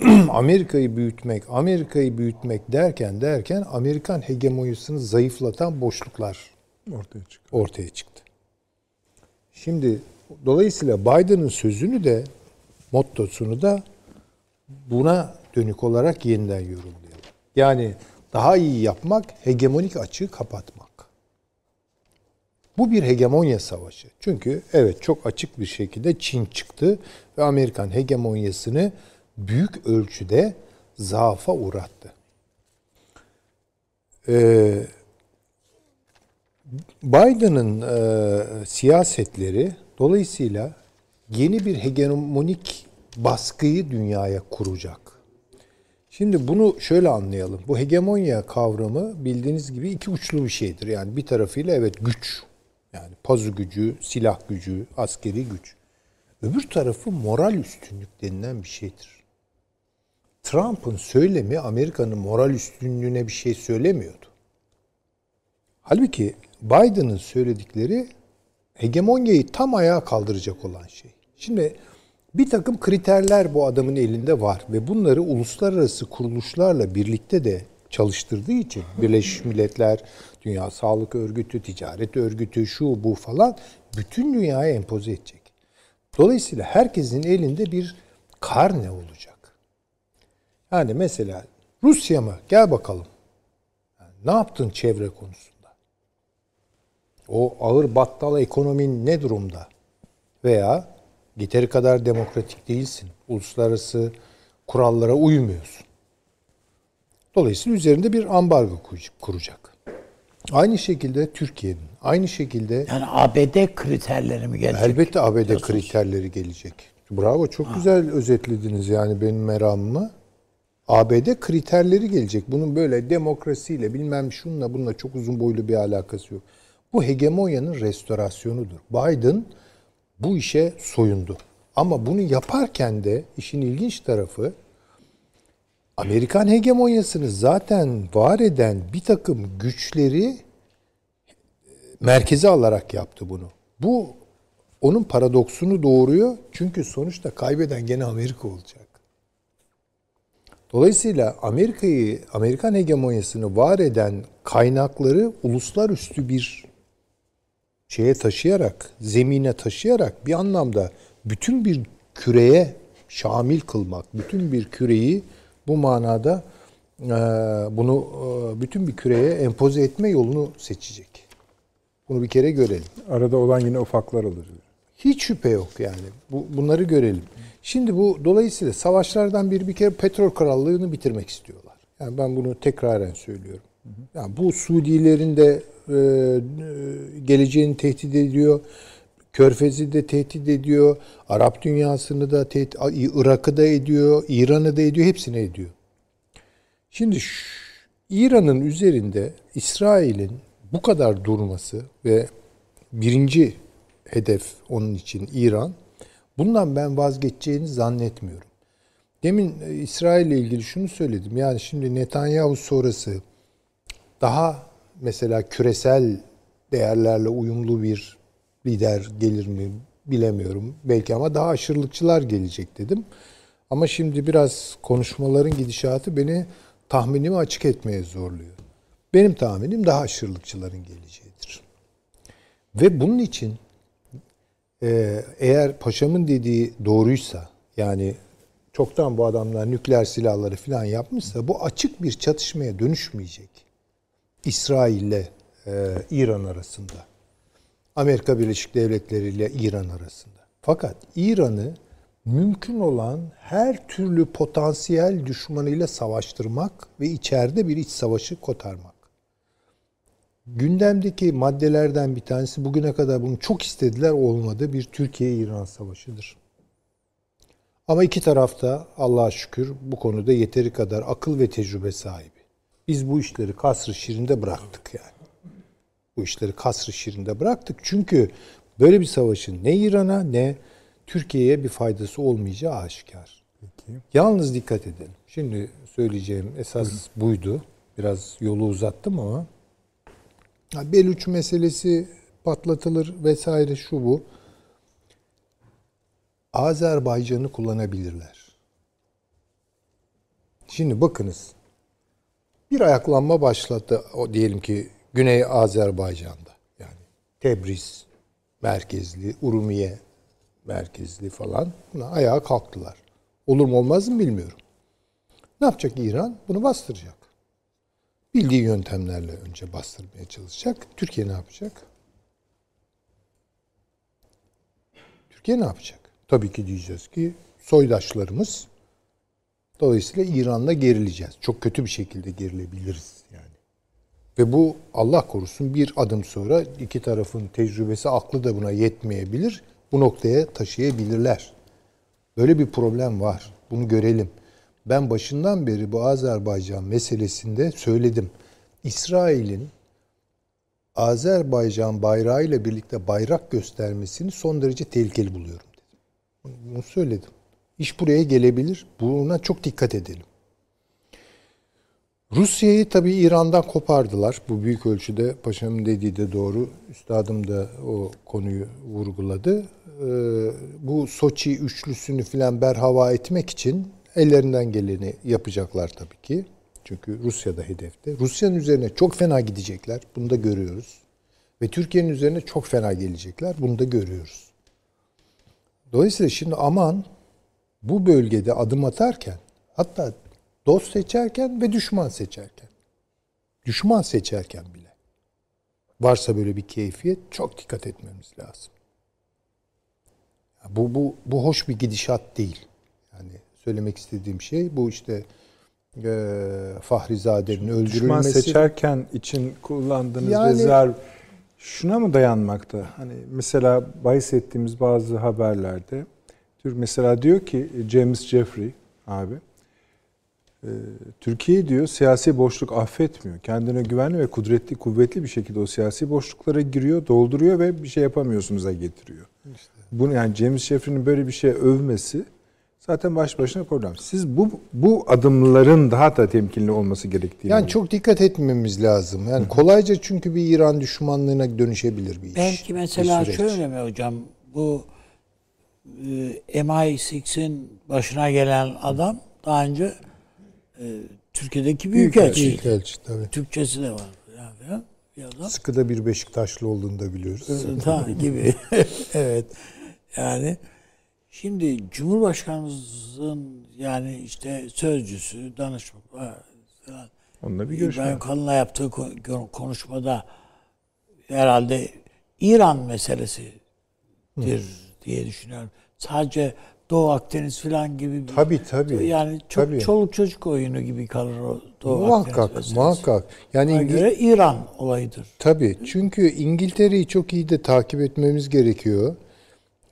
Amerika'yı büyütmek, Amerika'yı büyütmek derken derken Amerikan hegemonyasını zayıflatan boşluklar Ortaya çık. ortaya çıktı. Şimdi dolayısıyla Biden'ın sözünü de mottosunu da buna dönük olarak yeniden yorumlayalım. Yani daha iyi yapmak, hegemonik açığı kapatmak. Bu bir hegemonya savaşı. Çünkü evet çok açık bir şekilde Çin çıktı ve Amerikan hegemonyasını büyük ölçüde zaafa uğrattı. Ee, Biden'ın e, siyasetleri dolayısıyla yeni bir hegemonik baskıyı dünyaya kuracak. Şimdi bunu şöyle anlayalım. Bu hegemonya kavramı bildiğiniz gibi iki uçlu bir şeydir. Yani bir tarafıyla evet güç. Yani pazu gücü, silah gücü, askeri güç. Öbür tarafı moral üstünlük denilen bir şeydir. Trump'ın söylemi Amerika'nın moral üstünlüğüne bir şey söylemiyordu. Halbuki Biden'ın söyledikleri hegemonyayı tam ayağa kaldıracak olan şey. Şimdi bir takım kriterler bu adamın elinde var ve bunları uluslararası kuruluşlarla birlikte de çalıştırdığı için Birleşmiş Milletler, Dünya Sağlık Örgütü, Ticaret Örgütü, şu bu falan bütün dünyaya empoze edecek. Dolayısıyla herkesin elinde bir karne olacak. Yani mesela Rusya mı? Gel bakalım. Yani ne yaptın çevre konusunda? O ağır battal ekonomin ne durumda? Veya yeteri kadar demokratik değilsin. Uluslararası kurallara uymuyorsun. Dolayısıyla üzerinde bir ambargo kuracak. Aynı şekilde Türkiye'nin, aynı şekilde... Yani ABD kriterleri mi gelecek? Elbette ABD Nasıl? kriterleri gelecek. Bravo, çok ha. güzel özetlediniz yani benim meramımı. ABD kriterleri gelecek. Bunun böyle demokrasiyle bilmem şunla bununla çok uzun boylu bir alakası yok. Bu hegemonyanın restorasyonudur. Biden bu işe soyundu. Ama bunu yaparken de işin ilginç tarafı Amerikan hegemonyasını zaten var eden bir takım güçleri e, merkeze alarak yaptı bunu. Bu onun paradoksunu doğuruyor. Çünkü sonuçta kaybeden gene Amerika olacak. Dolayısıyla Amerika'yı, Amerikan hegemonyasını var eden kaynakları uluslararası bir şeye taşıyarak, zemine taşıyarak bir anlamda bütün bir küreye şamil kılmak, bütün bir küreyi bu manada e, bunu e, bütün bir küreye empoze etme yolunu seçecek. Bunu bir kere görelim. Arada olan yine ufaklar olur. Hiç şüphe yok yani. Bu, bunları görelim. Şimdi bu dolayısıyla savaşlardan biri bir kere petrol krallığını bitirmek istiyorlar. Yani ben bunu tekraren söylüyorum. Yani bu Suudilerin de geleceğini tehdit ediyor. Körfez'i de tehdit ediyor. Arap dünyasını da tehdit, Irak'ı da ediyor, İran'ı da ediyor, hepsini ediyor. Şimdi İran'ın üzerinde İsrail'in bu kadar durması ve birinci hedef onun için İran. Bundan ben vazgeçeceğini zannetmiyorum. Demin e, İsrail ile ilgili şunu söyledim. Yani şimdi Netanyahu sonrası daha mesela küresel değerlerle uyumlu bir lider gelir mi bilemiyorum. Belki ama daha aşırılıkçılar gelecek dedim. Ama şimdi biraz konuşmaların gidişatı beni tahminimi açık etmeye zorluyor. Benim tahminim daha aşırılıkçıların geleceğidir. Ve bunun için e, eğer paşamın dediği doğruysa yani çoktan bu adamlar nükleer silahları falan yapmışsa bu açık bir çatışmaya dönüşmeyecek. İsrail ile e, İran arasında. Amerika Birleşik Devletleri ile İran arasında. Fakat İran'ı mümkün olan her türlü potansiyel düşmanıyla savaştırmak ve içeride bir iç savaşı kotarmak. Gündemdeki maddelerden bir tanesi bugüne kadar bunu çok istediler olmadı bir Türkiye-İran savaşıdır. Ama iki tarafta Allah'a şükür bu konuda yeteri kadar akıl ve tecrübe sahibi. Biz bu işleri kasrı şirinde bıraktık yani. Bu işleri kasrı şirinde bıraktık. Çünkü böyle bir savaşın ne İran'a ne Türkiye'ye bir faydası olmayacağı aşikar. Peki. Yalnız dikkat edelim. Şimdi söyleyeceğim esas Buyurun. buydu. Biraz yolu uzattım ama Beluç meselesi patlatılır vesaire şu bu. Azerbaycan'ı kullanabilirler. Şimdi bakınız. Bir ayaklanma başladı o diyelim ki Güney Azerbaycan'da. Yani Tebriz merkezli, Urumiye merkezli falan buna ayağa kalktılar. Olur mu olmaz mı bilmiyorum. Ne yapacak İran? Bunu bastıracak. Bildiği yöntemlerle önce bastırmaya çalışacak. Türkiye ne yapacak? Türkiye ne yapacak? Tabii ki diyeceğiz ki soydaşlarımız dolayısıyla İran'la gerileceğiz. Çok kötü bir şekilde gerilebiliriz yani. Ve bu Allah korusun bir adım sonra iki tarafın tecrübesi, aklı da buna yetmeyebilir. Bu noktaya taşıyabilirler. Böyle bir problem var. Bunu görelim. Ben başından beri bu Azerbaycan meselesinde söyledim. İsrail'in Azerbaycan bayrağı ile birlikte bayrak göstermesini son derece tehlikeli buluyorum dedim. Bunu söyledim. İş buraya gelebilir. Buna çok dikkat edelim. Rusya'yı tabii İran'dan kopardılar. Bu büyük ölçüde paşamın dediği de doğru. Üstadım da o konuyu vurguladı. Ee, bu Soçi üçlüsünü filan berhava etmek için ellerinden geleni yapacaklar tabii ki. Çünkü Rusya da hedefte. Rusya'nın üzerine çok fena gidecekler. Bunu da görüyoruz. Ve Türkiye'nin üzerine çok fena gelecekler. Bunu da görüyoruz. Dolayısıyla şimdi aman bu bölgede adım atarken hatta dost seçerken ve düşman seçerken düşman seçerken bile varsa böyle bir keyfiyet çok dikkat etmemiz lazım. Bu bu bu hoş bir gidişat değil. Yani söylemek istediğim şey bu işte e, Fahrizade'nin öldürülmesi. Düşman seçerken için kullandığınız yani, rezerv şuna mı dayanmakta? Hani mesela bahis ettiğimiz bazı haberlerde Türk mesela diyor ki James Jeffrey abi e, Türkiye diyor siyasi boşluk affetmiyor. Kendine güvenli ve kudretli, kuvvetli bir şekilde o siyasi boşluklara giriyor, dolduruyor ve bir şey yapamıyorsunuz'a getiriyor. İşte. Bunu yani James Jeffrey'nin böyle bir şey övmesi zaten baş başına problem. Siz bu bu adımların daha da temkinli olması gerektiğini. Yani çok dikkat etmemiz lazım. Yani kolayca çünkü bir İran düşmanlığına dönüşebilir bir iş. Belki mesela şöyle mi hocam bu e, MI6'in başına gelen adam daha önce e, Türkiye'deki büyükelçi. Büyükelçi tabii. Türkçesi de var. Yani, bir adam. Sıkıda bir Beşiktaşlı olduğunu da biliyoruz. Ta gibi. evet. Yani Şimdi Cumhurbaşkanımızın yani işte sözcüsü, danışma falan. Onunla bir görüşme. İbrahim Kalın'la yaptığı konuşmada herhalde İran meselesidir Hı. Diye düşünüyorum. Sadece Doğu Akdeniz falan gibi bir tabii tabii. Yani çok tabii. çoluk çocuk oyunu gibi kalır o Doğu muhakkak, Akdeniz meselesi. Muhakkak. Yani Ona göre İran olayıdır. Tabii. Çünkü İngiltere'yi çok iyi de takip etmemiz gerekiyor.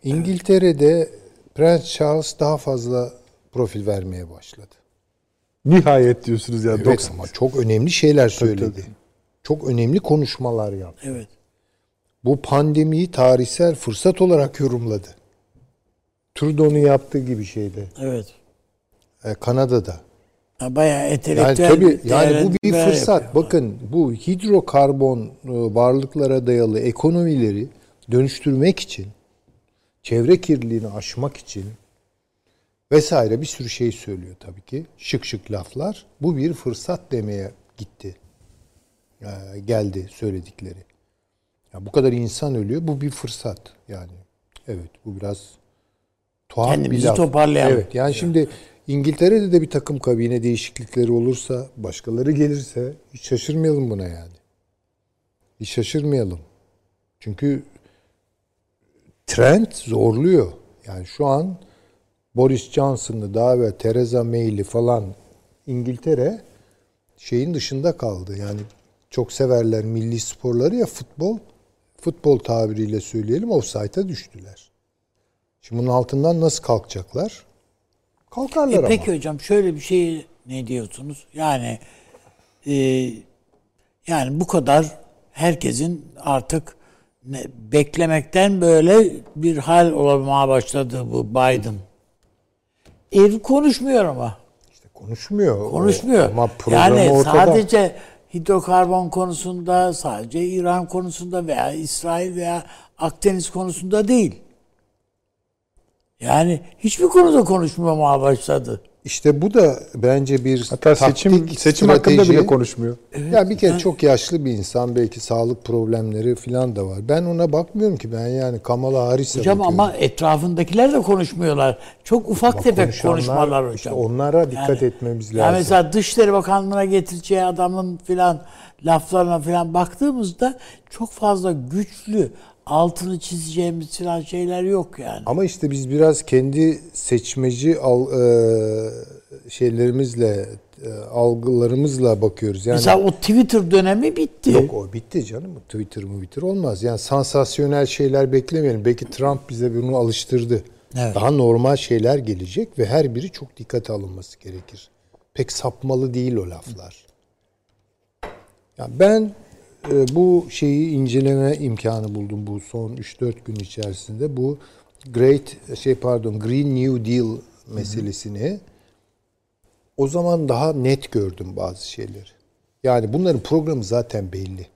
İngiltere'de Prens Charles daha fazla profil vermeye başladı. Nihayet diyorsunuz ya. Evet 90. ama çok önemli şeyler söyledi. Tabii, tabii. Çok önemli konuşmalar yaptı. Evet. Bu pandemiyi tarihsel fırsat olarak yorumladı. Trudeau'nun yaptığı gibi şeyde. Evet. E, Kanada'da. Ha, Bayağı Yani entelektüel tabii yani bu bir fırsat. yapıyor. Bakın bu hidrokarbon e, varlıklara dayalı ekonomileri dönüştürmek için, çevre kirliliğini aşmak için vesaire bir sürü şey söylüyor tabii ki. Şık şık laflar. Bu bir fırsat demeye gitti. E, geldi söyledikleri. Ya bu kadar insan ölüyor. Bu bir fırsat yani. Evet bu biraz tuhaf Kendimizi bir laf. toparlayalım. Evet yani şimdi İngiltere'de de bir takım kabine değişiklikleri olursa, başkaları gelirse hiç şaşırmayalım buna yani. Hiç şaşırmayalım. Çünkü trend zorluyor. Yani şu an Boris Johnson'lı daha ve Theresa May'li falan İngiltere şeyin dışında kaldı. Yani çok severler milli sporları ya futbol. Futbol tabiriyle söyleyelim offside'a düştüler. Şimdi bunun altından nasıl kalkacaklar? Kalkarlar E ama. peki hocam şöyle bir şey ne diyorsunuz? Yani e, yani bu kadar herkesin artık ne, beklemekten böyle bir hal olmaya başladı bu Biden. Ev konuşmuyor ama. İşte konuşmuyor. Konuşmuyor. O- ama programı yani ortada. sadece hidrokarbon konusunda, sadece İran konusunda veya İsrail veya Akdeniz konusunda değil. Yani hiçbir konuda konuşmamaya başladı. İşte bu da bence bir Hatta seçim taktik, seçim hakkında strateji. bile konuşmuyor. Ya bir kere çok yaşlı bir insan belki sağlık problemleri falan da var. Ben ona bakmıyorum ki ben yani Kamala Harris'e Hocam bakıyorum. ama etrafındakiler de konuşmuyorlar. Çok ufak Ama tefek konuşmalar hocam. işte onlara dikkat etmemiz Yani lazım. mesela Dışişleri Bakanlığı'na getireceği adamın filan laflarına filan baktığımızda çok fazla güçlü altını çizeceğimiz filan şeyler yok yani. Ama işte biz biraz kendi seçmeci al, e, şeylerimizle, e, algılarımızla bakıyoruz. Yani Mesela o Twitter dönemi bitti. Yok o bitti canım. Twitter mı Twitter olmaz. Yani sansasyonel şeyler beklemeyelim. Belki Trump bize bunu alıştırdı. Evet. Daha normal şeyler gelecek ve her biri çok dikkate alınması gerekir. Pek sapmalı değil o laflar. Ya ben bu şeyi inceleme imkanı buldum bu son 3-4 gün içerisinde. Bu Great şey pardon Green New Deal meselesini o zaman daha net gördüm bazı şeyleri. Yani bunların programı zaten belli.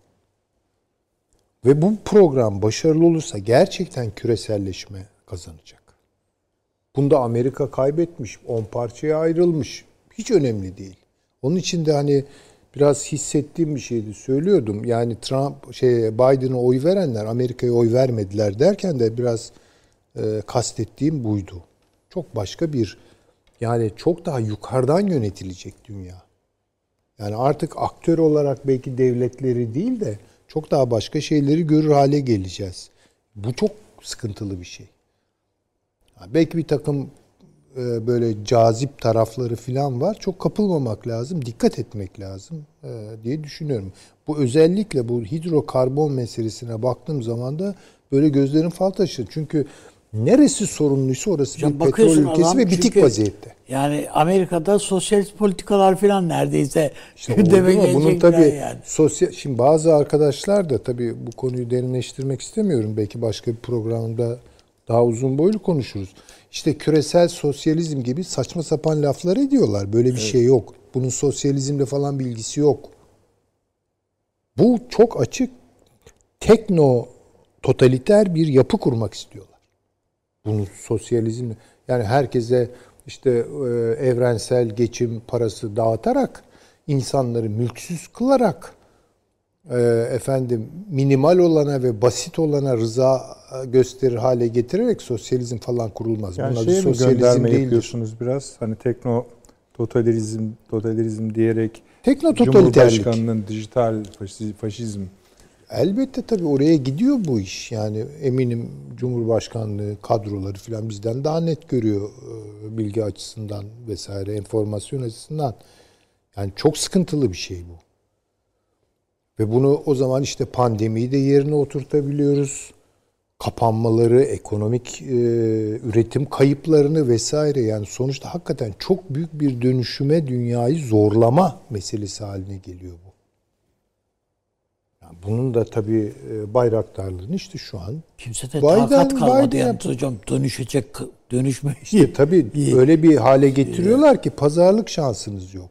Ve bu program başarılı olursa gerçekten küreselleşme kazanacak. Bunda Amerika kaybetmiş, 10 parçaya ayrılmış. Hiç önemli değil. Onun için de hani biraz hissettiğim bir şeydi söylüyordum. Yani Trump şey Biden'a oy verenler Amerika'ya oy vermediler derken de biraz e, kastettiğim buydu. Çok başka bir yani çok daha yukarıdan yönetilecek dünya. Yani artık aktör olarak belki devletleri değil de çok daha başka şeyleri görür hale geleceğiz. Bu çok sıkıntılı bir şey. Belki bir takım böyle cazip tarafları falan var. Çok kapılmamak lazım, dikkat etmek lazım e, diye düşünüyorum. Bu özellikle bu hidrokarbon meselesine baktığım zaman da böyle gözlerim fal taşıdı. Çünkü neresi sorumluysa orası Hocam bir petrol ülkesi adam ve bitik çünkü vaziyette. Yani Amerika'da sosyalist politikalar filan neredeyse İşte gündeme mu? Bunun gelecekler tabii yani. sosyal şimdi bazı arkadaşlar da tabii bu konuyu derinleştirmek istemiyorum. Belki başka bir programda daha uzun boylu konuşuruz. İşte küresel sosyalizm gibi saçma sapan laflar ediyorlar. Böyle bir şey yok. Bunun sosyalizmle falan bilgisi yok. Bu çok açık tekno totaliter bir yapı kurmak istiyorlar. Bunu sosyalizm yani herkese işte e, evrensel geçim parası dağıtarak insanları mülksüz kılarak efendim minimal olana ve basit olana rıza e, gösterir hale getirerek sosyalizm falan kurulmaz. Yani Bunun adı sosyalizm gönderme değildir. yapıyorsunuz biraz? Hani tekno totalitarizm, totalitarizm diyerek Tekno totaliterlik. Cumhurbaşkanının dijital faşi- faşizm Elbette tabii oraya gidiyor bu iş. Yani eminim Cumhurbaşkanlığı kadroları falan bizden daha net görüyor e, bilgi açısından vesaire, enformasyon açısından. Yani çok sıkıntılı bir şey bu. Ve bunu o zaman işte pandemiyi de yerine oturtabiliyoruz. Kapanmaları, ekonomik e, üretim kayıplarını vesaire yani sonuçta hakikaten çok büyük bir dönüşüme dünyayı zorlama meselesi haline geliyor bu. Yani bunun da tabii e, bayraktarlığını işte şu an Kimse de Biden- takat kalmadı Biden yani hocam dönüşecek dönüşme. İşte tabii öyle bir hale getiriyorlar ki pazarlık şansınız yok.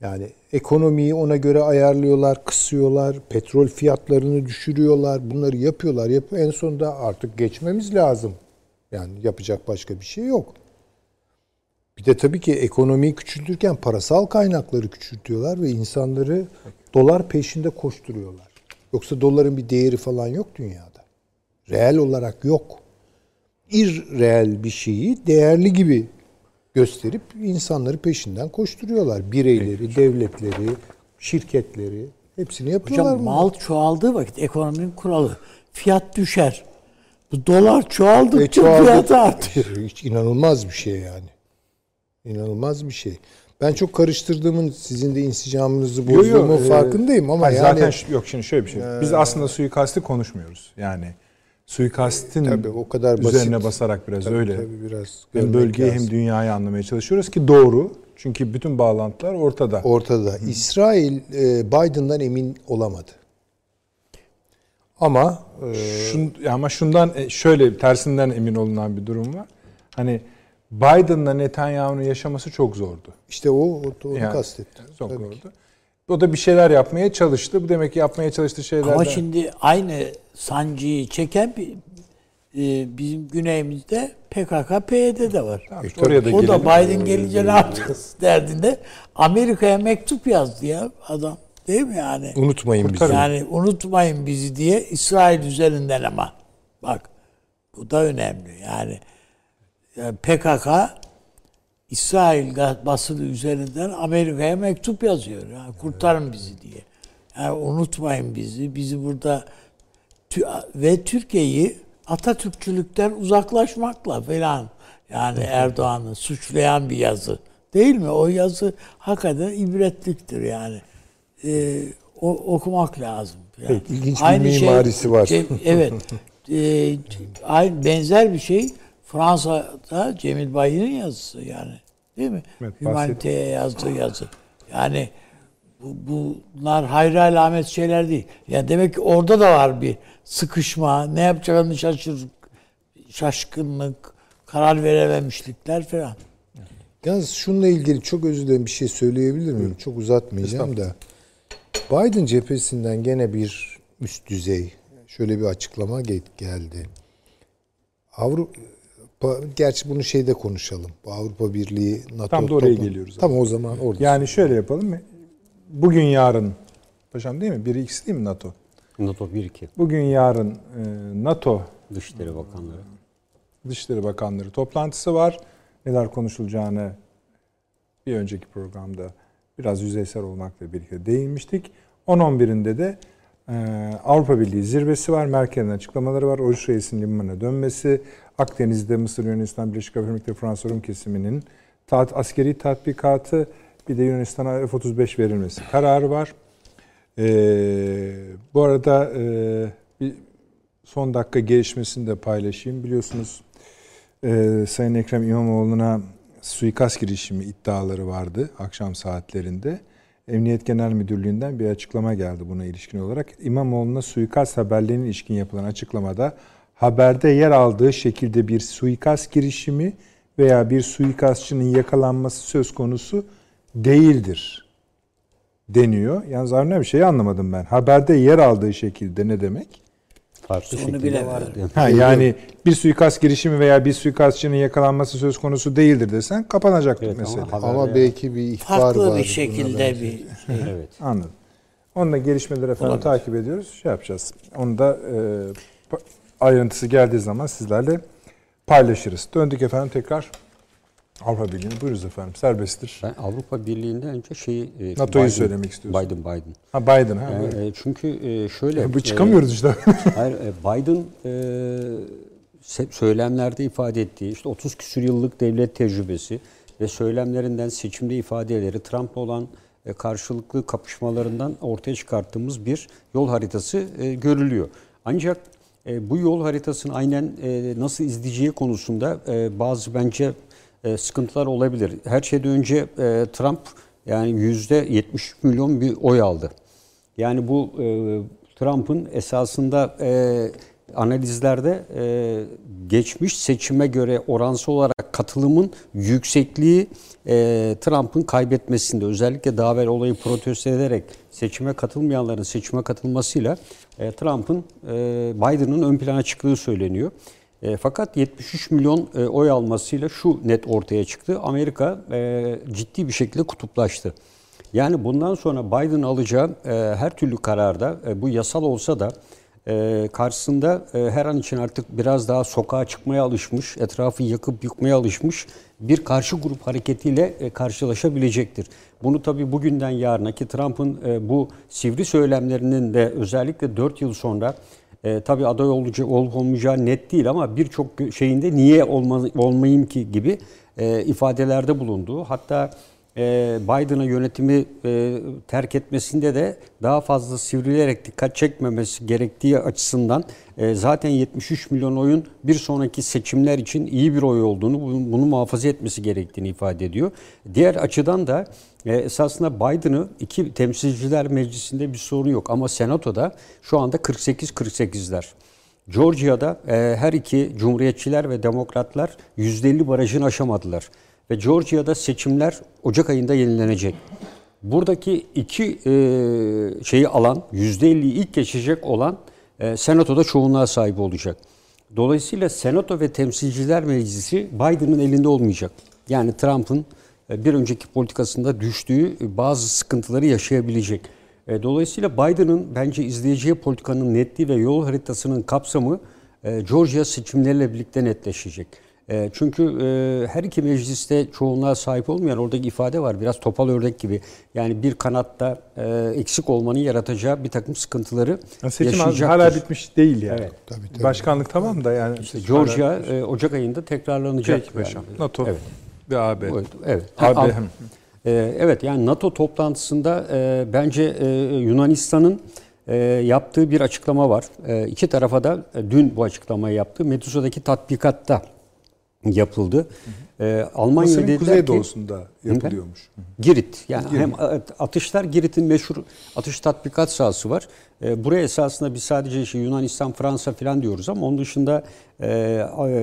Yani ekonomiyi ona göre ayarlıyorlar, kısıyorlar, petrol fiyatlarını düşürüyorlar, bunları yapıyorlar. Yap en sonunda artık geçmemiz lazım. Yani yapacak başka bir şey yok. Bir de tabii ki ekonomiyi küçültürken parasal kaynakları küçültüyorlar ve insanları dolar peşinde koşturuyorlar. Yoksa doların bir değeri falan yok dünyada. Reel olarak yok irreel bir şeyi değerli gibi gösterip insanları peşinden koşturuyorlar. Bireyleri, devletleri, şirketleri hepsini yapıyorlar. Hocam bunu. mal çoğaldığı vakit ekonominin kuralı fiyat düşer. Bu dolar çoğaldıkça E, çoğaldı. fiyatı artıyor. Hiç inanılmaz bir şey yani. İnanılmaz bir şey. Ben çok karıştırdığımın sizin de insicamınızı bozduğumun e, farkındayım ama yani zaten yok şimdi şöyle bir şey. Biz aslında suikasti konuşmuyoruz. Yani suikastin Tabii o kadar basit. üzerine basarak biraz Tabii, öyle. tabii biraz hem bölgeyi lazım. hem dünyayı anlamaya çalışıyoruz ki doğru. Çünkü bütün bağlantılar ortada. ortada. İsrail e, Biden'dan emin olamadı. Ama e, Şun, ama şundan e, şöyle tersinden emin olunan bir durum var. Hani Biden'la Netanyahu'nun yaşaması çok zordu. işte o, o onu Yani, kastettim. Çok Tabii zordu. ki. O da bir şeyler yapmaya çalıştı. Bu demek ki yapmaya çalıştığı şeyler Ama şimdi aynı sancıyı çeken bir e, bizim güneyimizde PKK, PYD de var. Tamam, işte oraya da o da. Biden gelince ne yapacağız derdinde Amerika'ya mektup yazdı ya adam. Değil mi yani? Unutmayın bizi. Yani unutmayın bizi diye İsrail üzerinden ama. Bak bu da önemli. Yani, yani PKK İsrail basını üzerinden Amerika'ya mektup yazıyor. Yani kurtarın bizi diye. Yani unutmayın bizi. Bizi burada ve Türkiye'yi Atatürkçülükten uzaklaşmakla falan yani Erdoğan'ı suçlayan bir yazı. Değil mi? O yazı hakikaten ibretliktir yani. Ee, o, okumak lazım. Yani Peki, ilginç bir mimarisi var. Cem- evet. Ee, aynı benzer bir şey Fransa'da Cemil Bayır'ın yazısı yani. Değil mi? Evet, Humanite'ye yazdığı yazı. Yani bu, bunlar hayra alamet şeyler değil. Yani demek ki orada da var bir sıkışma, ne yapacağını şaşır, şaşkınlık, karar verememişlikler falan. Yalnız şununla ilgili çok özür dilerim bir şey söyleyebilir miyim? Çok uzatmayacağım da. Biden cephesinden gene bir üst düzey şöyle bir açıklama ge- geldi. Avrupa gerçi bunu şeyde konuşalım. Bu Avrupa Birliği NATO Tam da oraya toplam- geliyoruz Tamam o zaman orada. Yani şöyle yapalım mı? Bugün yarın paşam değil mi? Biri ikisi değil mi NATO? NATO 1-2 Bugün yarın e, NATO Dışişleri Bakanları. Dışişleri Bakanları toplantısı var. Neler konuşulacağını bir önceki programda biraz yüzeysel olmakla birlikte değinmiştik. 10-11'inde de e, Avrupa Birliği zirvesi var. Merkel'in açıklamaları var. Oruç Reis'in limanına dönmesi, Akdeniz'de Mısır, Yunanistan, Birleşik Arap Emirlikleri, Fransa, Rum kesiminin tat, askeri tatbikatı bir de Yunanistan'a F-35 verilmesi kararı var. E, bu arada e, bir son dakika gelişmesini de paylaşayım. Biliyorsunuz e, Sayın Ekrem İmamoğlu'na suikast girişimi iddiaları vardı akşam saatlerinde. Emniyet Genel Müdürlüğü'nden bir açıklama geldi buna ilişkin olarak. İmamoğlu'na suikast haberlerine ilişkin yapılan açıklamada haberde yer aldığı şekilde bir suikast girişimi veya bir suikastçının yakalanması söz konusu değildir deniyor. Yalnız Avni bir şey anlamadım ben. Haberde yer aldığı şekilde ne demek? Farklı Onu şekilde bilemiyorum. vardı. Ha, yani bir suikast girişimi veya bir suikastçının yakalanması söz konusu değildir desen kapanacaktır Evet, ama mesele. Ama ya. belki bir ihbar Farklı var. bir şekilde bir Evet. Anladım. Onunla gelişmeleri efendim Olabilir. takip ediyoruz. Şey yapacağız. Onu da e, ayrıntısı geldiği zaman sizlerle paylaşırız. Döndük efendim tekrar Avrupa Birliği'ne. Buyuruz efendim. Serbesttir. Ben Avrupa Birliği'nde önce şeyi... e, NATO'yu Biden- söylemek istiyorsun. Biden, Biden. Ha Biden ha. Buyurun. e, çünkü e, şöyle... Bu çıkamıyoruz işte. e, hayır, e, Biden e, söylemlerde ifade ettiği işte 30 küsur yıllık devlet tecrübesi ve söylemlerinden seçimde ifadeleri Trump'la olan e, karşılıklı kapışmalarından ortaya çıkarttığımız bir yol haritası e, görülüyor. Ancak e, bu yol haritasını aynen e, nasıl izleyeceği konusunda e, bazı bence e, sıkıntılar olabilir. Her şeyden önce e, Trump yani yüzde 70 milyon bir oy aldı. Yani bu e, Trump'ın esasında analizlerde geçmiş seçime göre oransal olarak katılımın yüksekliği Trump'ın kaybetmesinde özellikle daha evvel olayı protesto ederek seçime katılmayanların seçime katılmasıyla Trump'ın e, Biden'ın ön plana çıktığı söyleniyor. E, fakat 73 milyon e, oy almasıyla şu net ortaya çıktı. Amerika e, ciddi bir şekilde kutuplaştı. Yani bundan sonra Biden alacağı e, her türlü kararda e, bu yasal olsa da e, karşısında e, her an için artık biraz daha sokağa çıkmaya alışmış, etrafı yakıp yıkmaya alışmış bir karşı grup hareketiyle e, karşılaşabilecektir. Bunu tabii bugünden yarına ki Trump'ın e, bu sivri söylemlerinin de özellikle 4 yıl sonra e, tabii aday olacak olup olmayacağı net değil ama birçok şeyinde niye olma, olmayayım ki gibi e, ifadelerde bulunduğu hatta e, Biden'a yönetimi e, terk etmesinde de daha fazla sivrilerek dikkat çekmemesi gerektiği açısından e, zaten 73 milyon oyun bir sonraki seçimler için iyi bir oy olduğunu, bunu, muhafaza etmesi gerektiğini ifade ediyor. Diğer açıdan da esasında Biden'ı iki temsilciler meclisinde bir sorun yok ama senatoda şu anda 48-48'ler. Georgia'da her iki cumhuriyetçiler ve demokratlar %50 barajını aşamadılar. Ve Georgia'da seçimler Ocak ayında yenilenecek. Buradaki iki e, şeyi alan, %50'yi ilk geçecek olan e, senatoda çoğunluğa sahip olacak. Dolayısıyla senato ve temsilciler meclisi Biden'ın elinde olmayacak. Yani Trump'ın e, bir önceki politikasında düştüğü bazı sıkıntıları yaşayabilecek. E, dolayısıyla Biden'ın bence izleyeceği politikanın netliği ve yol haritasının kapsamı e, Georgia seçimleriyle birlikte netleşecek. E, çünkü e, her iki mecliste çoğunluğa sahip olmayan oradaki ifade var. Biraz topal ördek gibi. Yani bir kanatta e, eksik olmanın yaratacağı bir takım sıkıntıları Seçim yaşayacaktır. hala bitmiş değil yani. Evet. Tabii, tabii. Başkanlık tamam da yani. İşte seçim Georgia hala- e, Ocak ayında tekrarlanacak. Peki paşam. yani. NATO Evet. ve AB. Evet. evet. AB. E, evet yani NATO toplantısında e, bence e, Yunanistan'ın e, yaptığı bir açıklama var. E, iki tarafa da e, dün bu açıklamayı yaptı. Medusa'daki tatbikatta yapıldı. E, Almanya Mısır'ın dediler ki kuzeydoğusunda yapılıyormuş. Girit. Yani hem atışlar Girit'in meşhur atış tatbikat sahası var. E, buraya esasında biz sadece işte Yunanistan, Fransa falan diyoruz ama onun dışında e,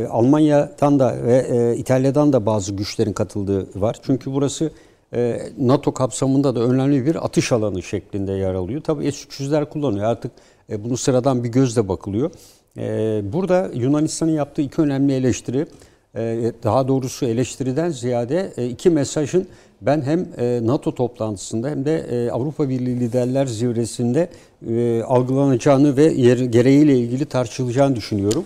Almanya'dan da ve e, İtalya'dan da bazı güçlerin katıldığı var. Çünkü burası e, NATO kapsamında da önemli bir atış alanı şeklinde yer alıyor. Tabii S-300'ler kullanıyor. Artık e, bunu sıradan bir gözle bakılıyor. E, burada Yunanistan'ın yaptığı iki önemli eleştiri e, daha doğrusu eleştiriden ziyade e, iki mesajın ben hem e, NATO toplantısında hem de Avrupa Birliği Liderler Zirvesi'nde algılanacağını ve yer, gereğiyle ilgili tartışılacağını düşünüyorum.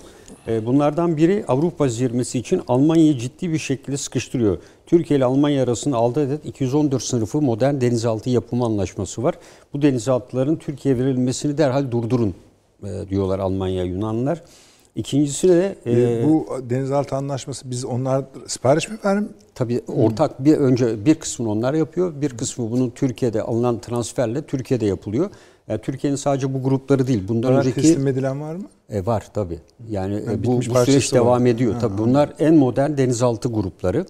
Bunlardan biri Avrupa zirvesi için Almanya'yı ciddi bir şekilde sıkıştırıyor. Türkiye ile Almanya arasında 6 adet 214 sınıfı modern denizaltı yapımı anlaşması var. Bu denizaltıların Türkiye'ye verilmesini derhal durdurun diyorlar Almanya Yunanlılar. İkincisi de E, bu denizaltı anlaşması biz onlar sipariş mi verim? tabii ortak bir önce bir kısmını onlar yapıyor. Bir kısmı bunun Türkiye'de alınan transferle Türkiye'de yapılıyor. Yani Türkiye'nin sadece bu grupları değil. Bundan Bunlar önceki teslim edilen var mı? e, var tabii. Yani e, bu, bu süreç var. devam ediyor. Ha, tabii bunlar en modern denizaltı grupları.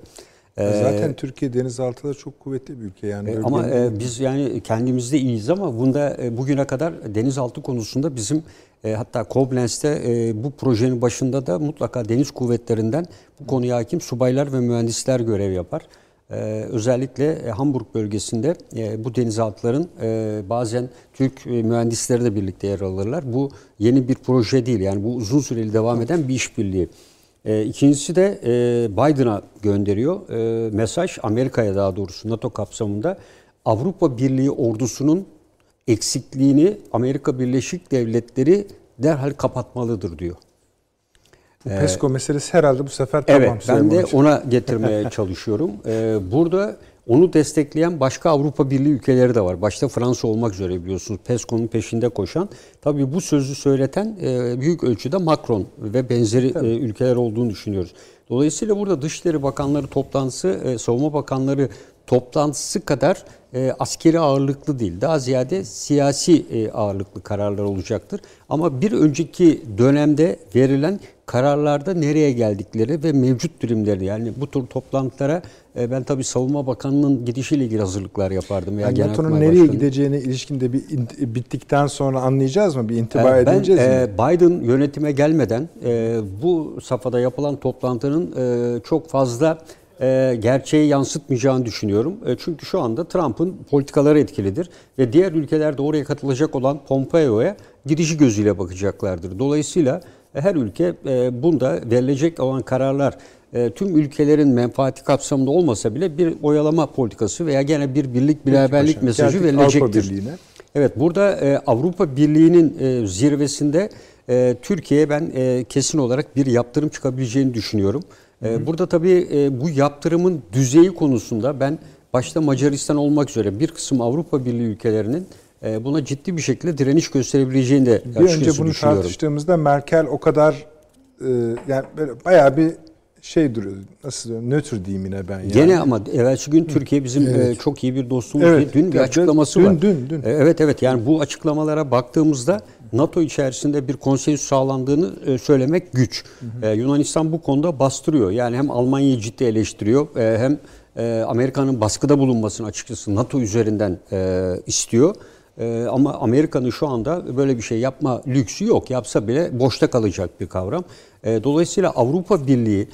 E, Zaten Türkiye denizaltıda çok kuvvetli bir ülke yani. E, Ama e, biz yani kendimizde iyiyiz ama bunda e, bugüne kadar denizaltı konusunda bizim e, hatta Koblenz'te e, bu projenin başında da mutlaka deniz kuvvetlerinden bu konuya hakim subaylar ve mühendisler görev yapar. E, özellikle Hamburg bölgesinde e, bu denizaltıların e, bazen Türk e, mühendisleri de birlikte yer alırlar. Bu yeni bir proje değil yani bu uzun süreli devam eden bir işbirliği. E, ikincisi de e, Biden'a gönderiyor. E, mesaj Amerika'ya daha doğrusu NATO kapsamında Avrupa Birliği ordusunun eksikliğini Amerika Birleşik Devletleri derhal kapatmalıdır diyor. Bu PESCO meselesi herhalde bu sefer tamam. Evet, ben de ona getirmeye çalışıyorum. Ee, burada onu destekleyen başka Avrupa Birliği ülkeleri de var. Başta Fransa olmak üzere biliyorsunuz PESCO'nun peşinde koşan. Tabii bu sözü söyleten e, büyük ölçüde Macron ve benzeri e, ülkeler olduğunu düşünüyoruz. Dolayısıyla burada Dışişleri Bakanları toplantısı, e, Savunma Bakanları toplantısı kadar e, askeri ağırlıklı değil. Daha ziyade siyasi e, ağırlıklı kararlar olacaktır. Ama bir önceki dönemde verilen kararlarda nereye geldikleri ve mevcut durumları yani bu tür toplantılara e, ben tabii Savunma Bakanı'nın gidişiyle ilgili hazırlıklar yapardım. Yani NATO'nun nereye Başkanı. gideceğine ilişkinde bir bittikten sonra anlayacağız mı? Bir intiba e, ben, edeceğiz e, mi? Biden yönetime gelmeden e, bu safhada yapılan toplantının e, çok fazla e, gerçeği yansıtmayacağını düşünüyorum. E, çünkü şu anda Trump'ın politikaları etkilidir ve diğer ülkelerde oraya katılacak olan Pompeo'ya girişi gözüyle bakacaklardır. Dolayısıyla her ülke e, bunda verilecek olan kararlar e, tüm ülkelerin menfaati kapsamında olmasa bile bir oyalama politikası veya gene bir birlik beraberlik mesajı Geldik verilecektir. Evet burada e, Avrupa Birliği'nin e, zirvesinde e, Türkiye'ye ben e, kesin olarak bir yaptırım çıkabileceğini düşünüyorum. E, burada tabii e, bu yaptırımın düzeyi konusunda ben başta Macaristan olmak üzere bir kısım Avrupa Birliği ülkelerinin e, buna ciddi bir şekilde direniş gösterebileceğini de bir önce bunu tartıştığımızda Merkel o kadar e, yani böyle bayağı bir şey duruyor. Nasıl diyorum? Nötr diyeyim yine ben. Yani. Gene ama evvelsi gün Türkiye bizim evet. çok iyi bir dostumuz. Evet. Dün bir açıklaması dün, var. Dün, dün, dün. Evet evet yani bu açıklamalara baktığımızda NATO içerisinde bir konsensüs sağlandığını e, söylemek güç. Hı hı. E, Yunanistan bu konuda bastırıyor. Yani hem Almanya'yı ciddi eleştiriyor e, hem Amerika'nın baskıda bulunmasını açıkçası NATO üzerinden istiyor. Ama Amerika'nın şu anda böyle bir şey yapma lüksü yok. Yapsa bile boşta kalacak bir kavram. Dolayısıyla Avrupa Birliği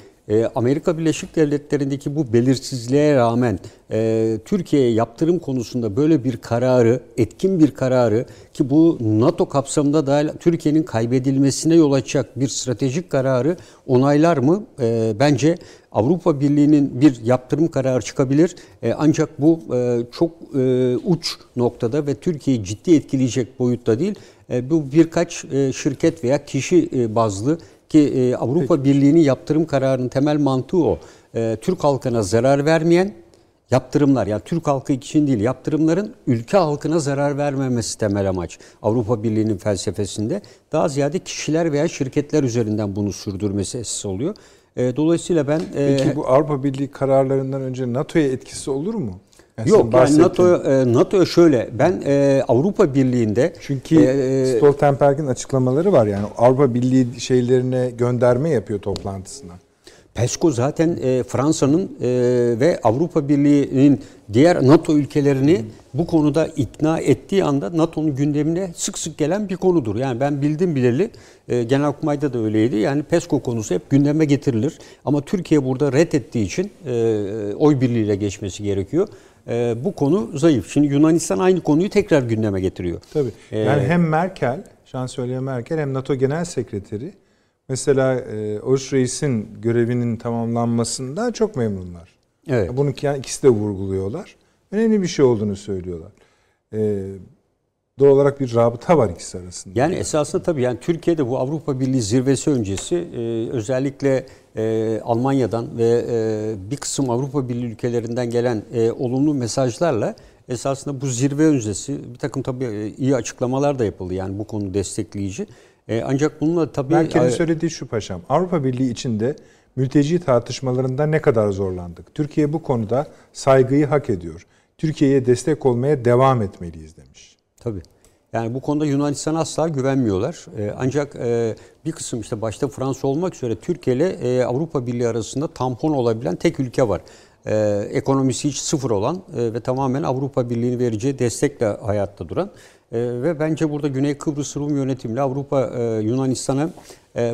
Amerika Birleşik Devletleri'ndeki bu belirsizliğe rağmen e, Türkiye'ye yaptırım konusunda böyle bir kararı, etkin bir kararı ki bu NATO kapsamında dahil Türkiye'nin kaybedilmesine yol açacak bir stratejik kararı onaylar mı? E, bence Avrupa Birliği'nin bir yaptırım kararı çıkabilir. E, ancak bu e, çok e, uç noktada ve Türkiye'yi ciddi etkileyecek boyutta değil. Bu birkaç e, şirket veya kişi bazlı ki e, Avrupa Birliği'nin yaptırım kararının temel mantığı o. E, Türk halkına zarar vermeyen yaptırımlar yani Türk halkı için değil yaptırımların ülke halkına zarar vermemesi temel amaç. Avrupa Birliği'nin felsefesinde daha ziyade kişiler veya şirketler üzerinden bunu sürdürmesi esas oluyor. E, dolayısıyla ben... Peki bu Avrupa Birliği kararlarından önce NATO'ya etkisi olur mu? Yani Yok yani NATO e, NATO'ya şöyle ben e, Avrupa Birliği'nde çünkü e, Stoltenberg'in açıklamaları var yani Avrupa Birliği şeylerine gönderme yapıyor toplantısına. PESCO zaten e, Fransa'nın e, ve Avrupa Birliği'nin diğer NATO ülkelerini bu konuda ikna ettiği anda NATO'nun gündemine sık sık gelen bir konudur. Yani ben bildim bileli e, Genelkurmay'da da öyleydi. Yani PESCO konusu hep gündeme getirilir. Ama Türkiye burada reddettiği için e, oy birliğiyle geçmesi gerekiyor. E, bu konu zayıf. Şimdi Yunanistan aynı konuyu tekrar gündeme getiriyor. Tabii. E, yani hem Merkel, Şansölye Merkel hem NATO Genel Sekreteri mesela e, Oruç Reis'in görevinin tamamlanmasından çok memnunlar. Evet. Bunu ikisi de vurguluyorlar. Önemli bir şey olduğunu söylüyorlar. E, doğal olarak bir rabıta var ikisi arasında. Yani esasında tabii yani Türkiye'de bu Avrupa Birliği zirvesi öncesi e, özellikle e, Almanya'dan ve e, bir kısım Avrupa Birliği ülkelerinden gelen e, olumlu mesajlarla esasında bu zirve öncesi bir takım tabii e, iyi açıklamalar da yapıldı yani bu konu destekleyici. E, ancak bununla tabii... Merkel'in söylediği şu paşam, Avrupa Birliği içinde mülteci tartışmalarında ne kadar zorlandık? Türkiye bu konuda saygıyı hak ediyor. Türkiye'ye destek olmaya devam etmeliyiz demiş. Tabii. Yani bu konuda Yunanistan asla güvenmiyorlar. Ee, ancak e, bir kısım işte başta Fransa olmak üzere Türkiye ile e, Avrupa Birliği arasında tampon olabilen tek ülke var. Ee, ekonomisi hiç sıfır olan e, ve tamamen Avrupa Birliği'nin vereceği destekle hayatta duran. ve bence burada Güney Kıbrıs Rum yönetimle Avrupa Yunanistan'a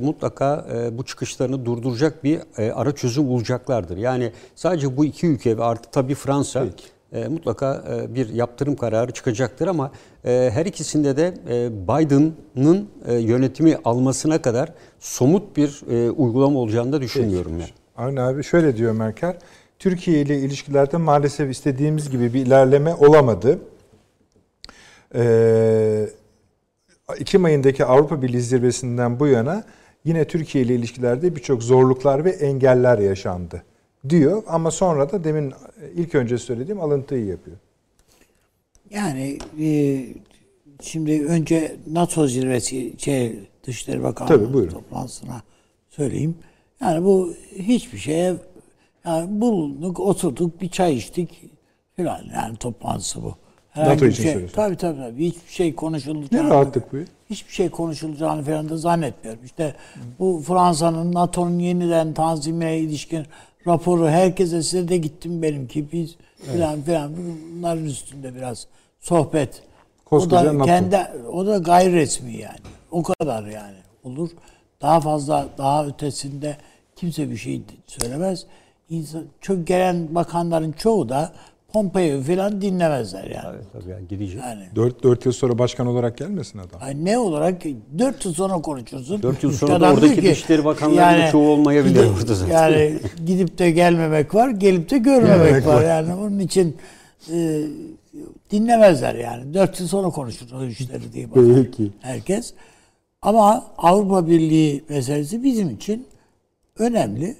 mutlaka bu çıkışlarını durduracak bir ara çözüm bulacaklardır. Yani sadece bu iki ülke ve artı tabii Fransa... Peki e, mutlaka e, bir yaptırım kararı çıkacaktır ama e, her ikisinde de e, Biden'ın e, yönetimi almasına kadar somut bir e, uygulama olacağını da düşünmüyorum. Peki. Yani. Avni abi şöyle diyor Merkel. Türkiye ile ilişkilerde maalesef istediğimiz gibi bir ilerleme olamadı. Ee, Ekim ayındaki Avrupa Birliği zirvesinden bu yana yine Türkiye ile ilişkilerde birçok zorluklar ve engeller yaşandı diyor ama sonra da demin ilk önce söylediğim alıntıyı yapıyor. Yani e, şimdi önce NATO zirvesi şey, Dışişleri Bakanlığı toplantısına söyleyeyim. Yani bu hiçbir şeye yani bulunduk, oturduk, bir çay içtik. filan yani toplantısı bu. NATO bir için şey, söylüyorsun. tabii tabii tabii. Hiçbir şey Ne konuşulacağını, rahatlık bu. hiçbir şey konuşulacağını falan da zannetmiyorum. İşte bu Fransa'nın NATO'nun yeniden tanzimine ilişkin raporu herkese size de gittim benimki biz filan filan bunların üstünde biraz sohbet. O Koskoca da NATO. kendi o da gayri resmi yani. O kadar yani olur. Daha fazla daha ötesinde kimse bir şey söylemez. İnsan, çok gelen bakanların çoğu da Pompeo falan dinlemezler yani. Evet, tabii yani gidecek. Yani 4, 4 yıl sonra başkan olarak gelmesin adam. Ay ne olarak 4 yıl sonra konuşursun. Dört yıl İşte sonra da oradaki ki, Dışişleri Bakanlarının da çoğu olmayabilir gidip- orada zaten. Yani gidip de gelmemek var, gelip de görmemek var. Yani onun için e, dinlemezler yani. 4 yıl sonra konuşur o işleri diye bakar Peki. herkes. Ama Avrupa Birliği meselesi bizim için önemli.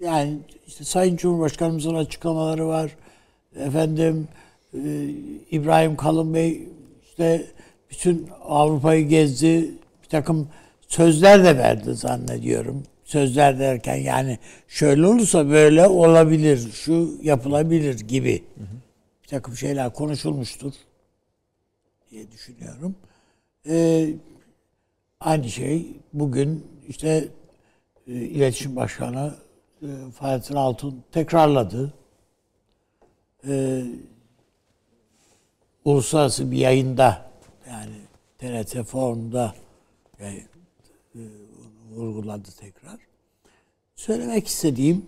Yani işte Sayın Cumhurbaşkanımızın açıklamaları var. Efendim e, İbrahim Kalın Bey işte bütün Avrupa'yı gezdi. Bir takım sözler de verdi zannediyorum. Sözler derken yani şöyle olursa böyle olabilir, şu yapılabilir gibi bir takım şeyler konuşulmuştur diye düşünüyorum. Ee, aynı şey bugün işte e, İletişim Başkanı e, Fahrettin Altun tekrarladı. Ee, uluslararası bir yayında yani TRT forumda yani, e, vurguladı tekrar. Söylemek istediğim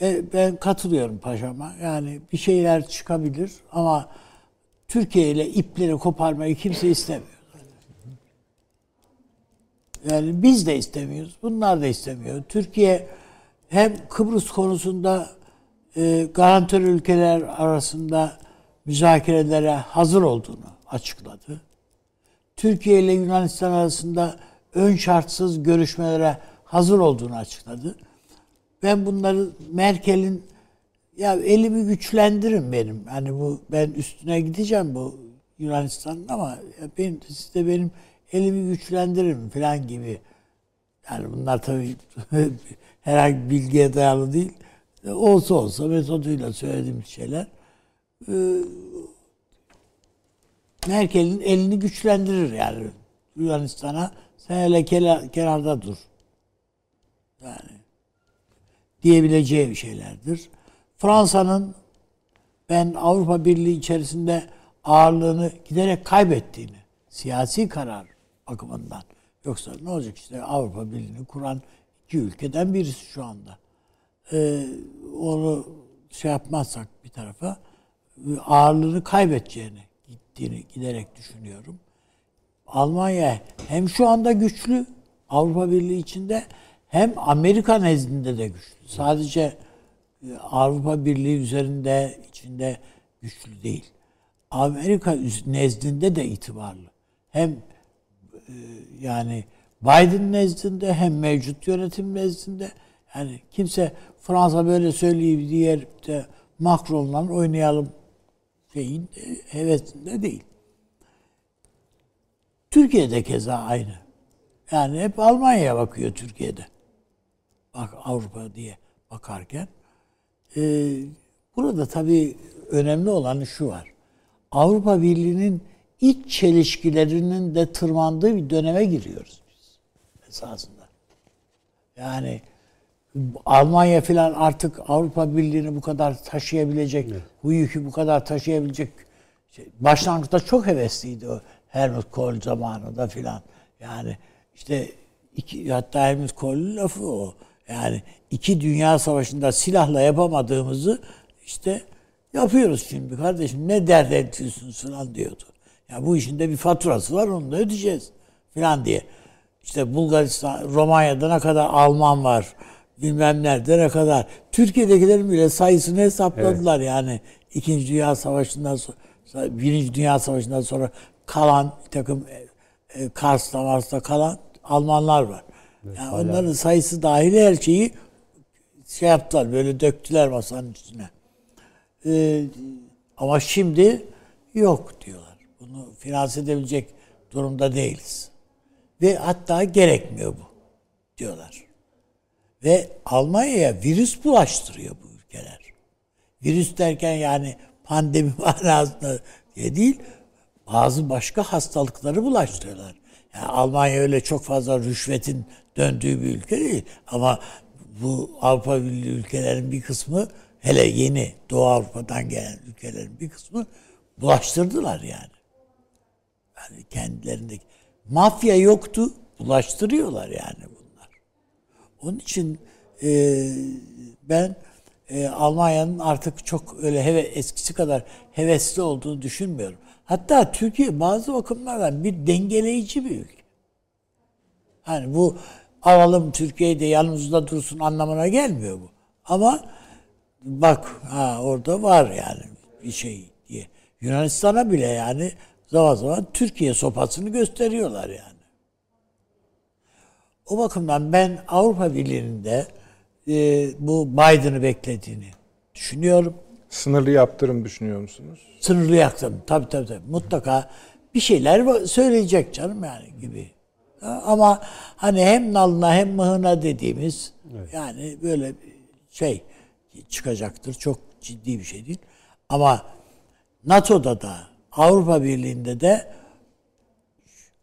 e, ben katılıyorum paşama. Yani bir şeyler çıkabilir ama Türkiye ile ipleri koparmayı kimse istemiyor. Yani biz de istemiyoruz. Bunlar da istemiyor. Türkiye hem Kıbrıs konusunda e, garantör ülkeler arasında müzakerelere hazır olduğunu açıkladı. Türkiye ile Yunanistan arasında ön şartsız görüşmelere hazır olduğunu açıkladı. Ben bunları Merkel'in ya elimi güçlendirin benim. Hani bu ben üstüne gideceğim bu Yunanistan'ın ama benim siz de benim elimi güçlendirin falan gibi. Yani bunlar tabii herhangi bilgiye dayalı değil. Olsa olsa metoduyla söylediğim şeyler. Ee, Merkel'in elini güçlendirir yani Yunanistan'a. Sen hele kenarda dur. Yani diyebileceği bir şeylerdir. Fransa'nın ben Avrupa Birliği içerisinde ağırlığını giderek kaybettiğini, siyasi karar bakımından. Yoksa ne olacak işte Avrupa Birliği'ni kuran iki ülkeden birisi şu anda. Ee, onu şey yapmazsak bir tarafa ağırlığını kaybedeceğini gittiğini giderek düşünüyorum. Almanya hem şu anda güçlü Avrupa Birliği içinde hem Amerika nezdinde de güçlü. Sadece Avrupa Birliği üzerinde içinde güçlü değil. Amerika nezdinde de itibarlı. Hem yani Biden nezdinde hem mevcut yönetim nezdinde yani kimse Fransa böyle söyleyip diğer de Macron'la oynayalım şeyin hevesinde değil. Türkiye'de keza aynı. Yani hep Almanya'ya bakıyor Türkiye'de. Bak Avrupa diye bakarken. Ee, burada tabii önemli olan şu var. Avrupa Birliği'nin iç çelişkilerinin de tırmandığı bir döneme giriyoruz biz esasında. Yani Almanya falan artık Avrupa Birliği'ni bu kadar taşıyabilecek, evet. bu yükü bu kadar taşıyabilecek şey, başlangıçta çok hevesliydi o Helmut Kohl zamanında filan. Yani işte iki, hatta Helmut Kohl'ün lafı o. Yani iki dünya savaşında silahla yapamadığımızı işte yapıyoruz şimdi kardeşim. Ne dert ediyorsun falan diyordu. Ya bu işin de bir faturası var onu da ödeyeceğiz falan diye. İşte Bulgaristan, Romanya'da ne kadar Alman var bilmem nerede ne kadar. Türkiye'dekilerin bile sayısını hesapladılar evet. yani. İkinci Dünya Savaşı'ndan sonra, Birinci Dünya Savaşı'ndan sonra kalan bir takım e, Kars'ta Mars'ta kalan Almanlar var. Evet, yani onların sayısı dahil her şeyi şey yaptılar böyle döktüler masanın üstüne. Ee, ama şimdi yok diyorlar. Bunu finanse edebilecek durumda değiliz. Ve hatta gerekmiyor bu diyorlar. Ve Almanya'ya virüs bulaştırıyor bu ülkeler. Virüs derken yani pandemi manasında diye değil bazı başka hastalıkları bulaştırıyorlar. Yani Almanya öyle çok fazla rüşvetin döndüğü bir ülke değil ama bu Avrupa Birliği ülkelerin bir kısmı hele yeni Doğu Avrupa'dan gelen ülkelerin bir kısmı bulaştırdılar yani. Yani kendilerindeki mafya yoktu, bulaştırıyorlar yani. Onun için e, ben e, Almanya'nın artık çok öyle heve, eskisi kadar hevesli olduğunu düşünmüyorum. Hatta Türkiye bazı bakımlardan bir dengeleyici bir ülke. Hani bu alalım Türkiye'de yanımızda dursun anlamına gelmiyor bu. Ama bak ha orada var yani bir şey diye. Yunanistan'a bile yani zaman zaman Türkiye sopasını gösteriyorlar yani. O bakımdan ben Avrupa Birliği'nde e, bu Biden'ı beklediğini düşünüyorum. Sınırlı yaptırım düşünüyor musunuz? Sınırlı yaktım. Tabii tabii tabii. Mutlaka bir şeyler söyleyecek canım yani gibi. Ama hani hem nalına hem mıhına dediğimiz evet. yani böyle şey çıkacaktır. Çok ciddi bir şey değil. Ama NATO'da da Avrupa Birliği'nde de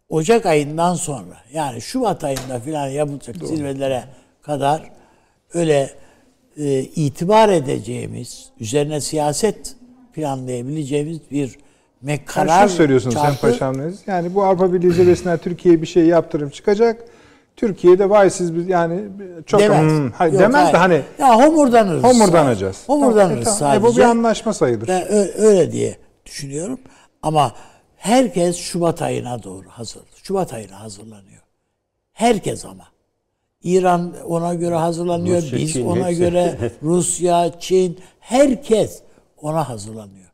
Ocak ayından sonra yani Şubat ayında filan yapılacak Doğru. zirvelere kadar öyle e, itibar edeceğimiz, üzerine siyaset planlayabileceğimiz bir me karar yani söylüyorsun çarpı, sen paşam Yani bu Avrupa Birliği zirvesinden Türkiye bir şey yaptırım çıkacak. Türkiye'de vay siz biz yani çok demez, hmm, hayır, Yok, demez hayır. de hani ya homurdanırız. Homurdanacağız. Homurdanırız tamam, sadece. E, bu bir anlaşma sayılır. Ben öyle diye düşünüyorum. Ama herkes Şubat ayına doğru hazır. Şubat ayına hazırlanıyor. Herkes ama. İran ona göre hazırlanıyor. Rusya, Biz Çin, ona hepsi. göre Rusya, Çin herkes ona hazırlanıyor.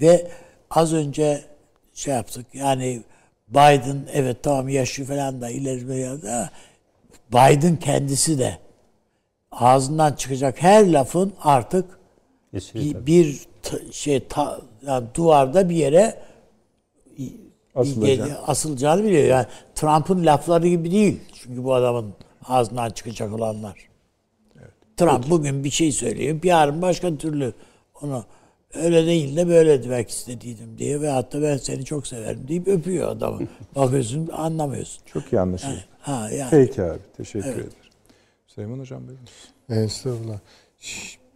Ve az önce şey yaptık. Yani Biden evet tamam yaşı falan da ileri da Biden kendisi de ağzından çıkacak her lafın artık bir, bir şey ta, yani duvarda bir yere Asılacak. asılacağını biliyor. Yani Trump'ın lafları gibi değil. Çünkü bu adamın ağzından çıkacak olanlar. Evet. Trump Peki. bugün bir şey söylüyor. Yarın başka türlü onu öyle değil de böyle demek istediydim diye ve hatta ben seni çok severim deyip öpüyor adamı. Bakıyorsun anlamıyorsun. çok iyi anlaşılıyor. Yani, ha, yani. Peki abi teşekkür evet. ederim. Süleyman Hocam buyurun. Estağfurullah.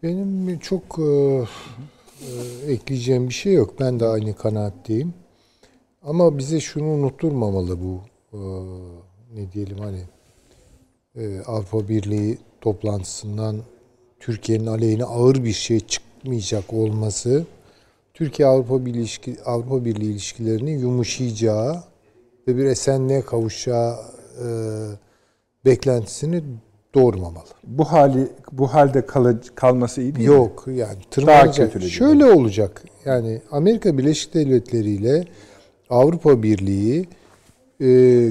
Benim çok e, e, ekleyeceğim bir şey yok. Ben de aynı kanaatteyim. Ama bize şunu unutturmamalı bu e, ne diyelim hani e, Avrupa Birliği toplantısından Türkiye'nin aleyhine ağır bir şey çıkmayacak olması Türkiye Avrupa Birliği ilişki, Avrupa Birliği ilişkilerinin yumuşayacağı ve bir esenliğe kavuşacağı e, beklentisini doğurmamalı. Bu hali bu halde kal, kalması iyi değil Yok mi? yani tırmanacak. Şöyle olacak. Yani Amerika Birleşik Devletleri ile Avrupa Birliği e,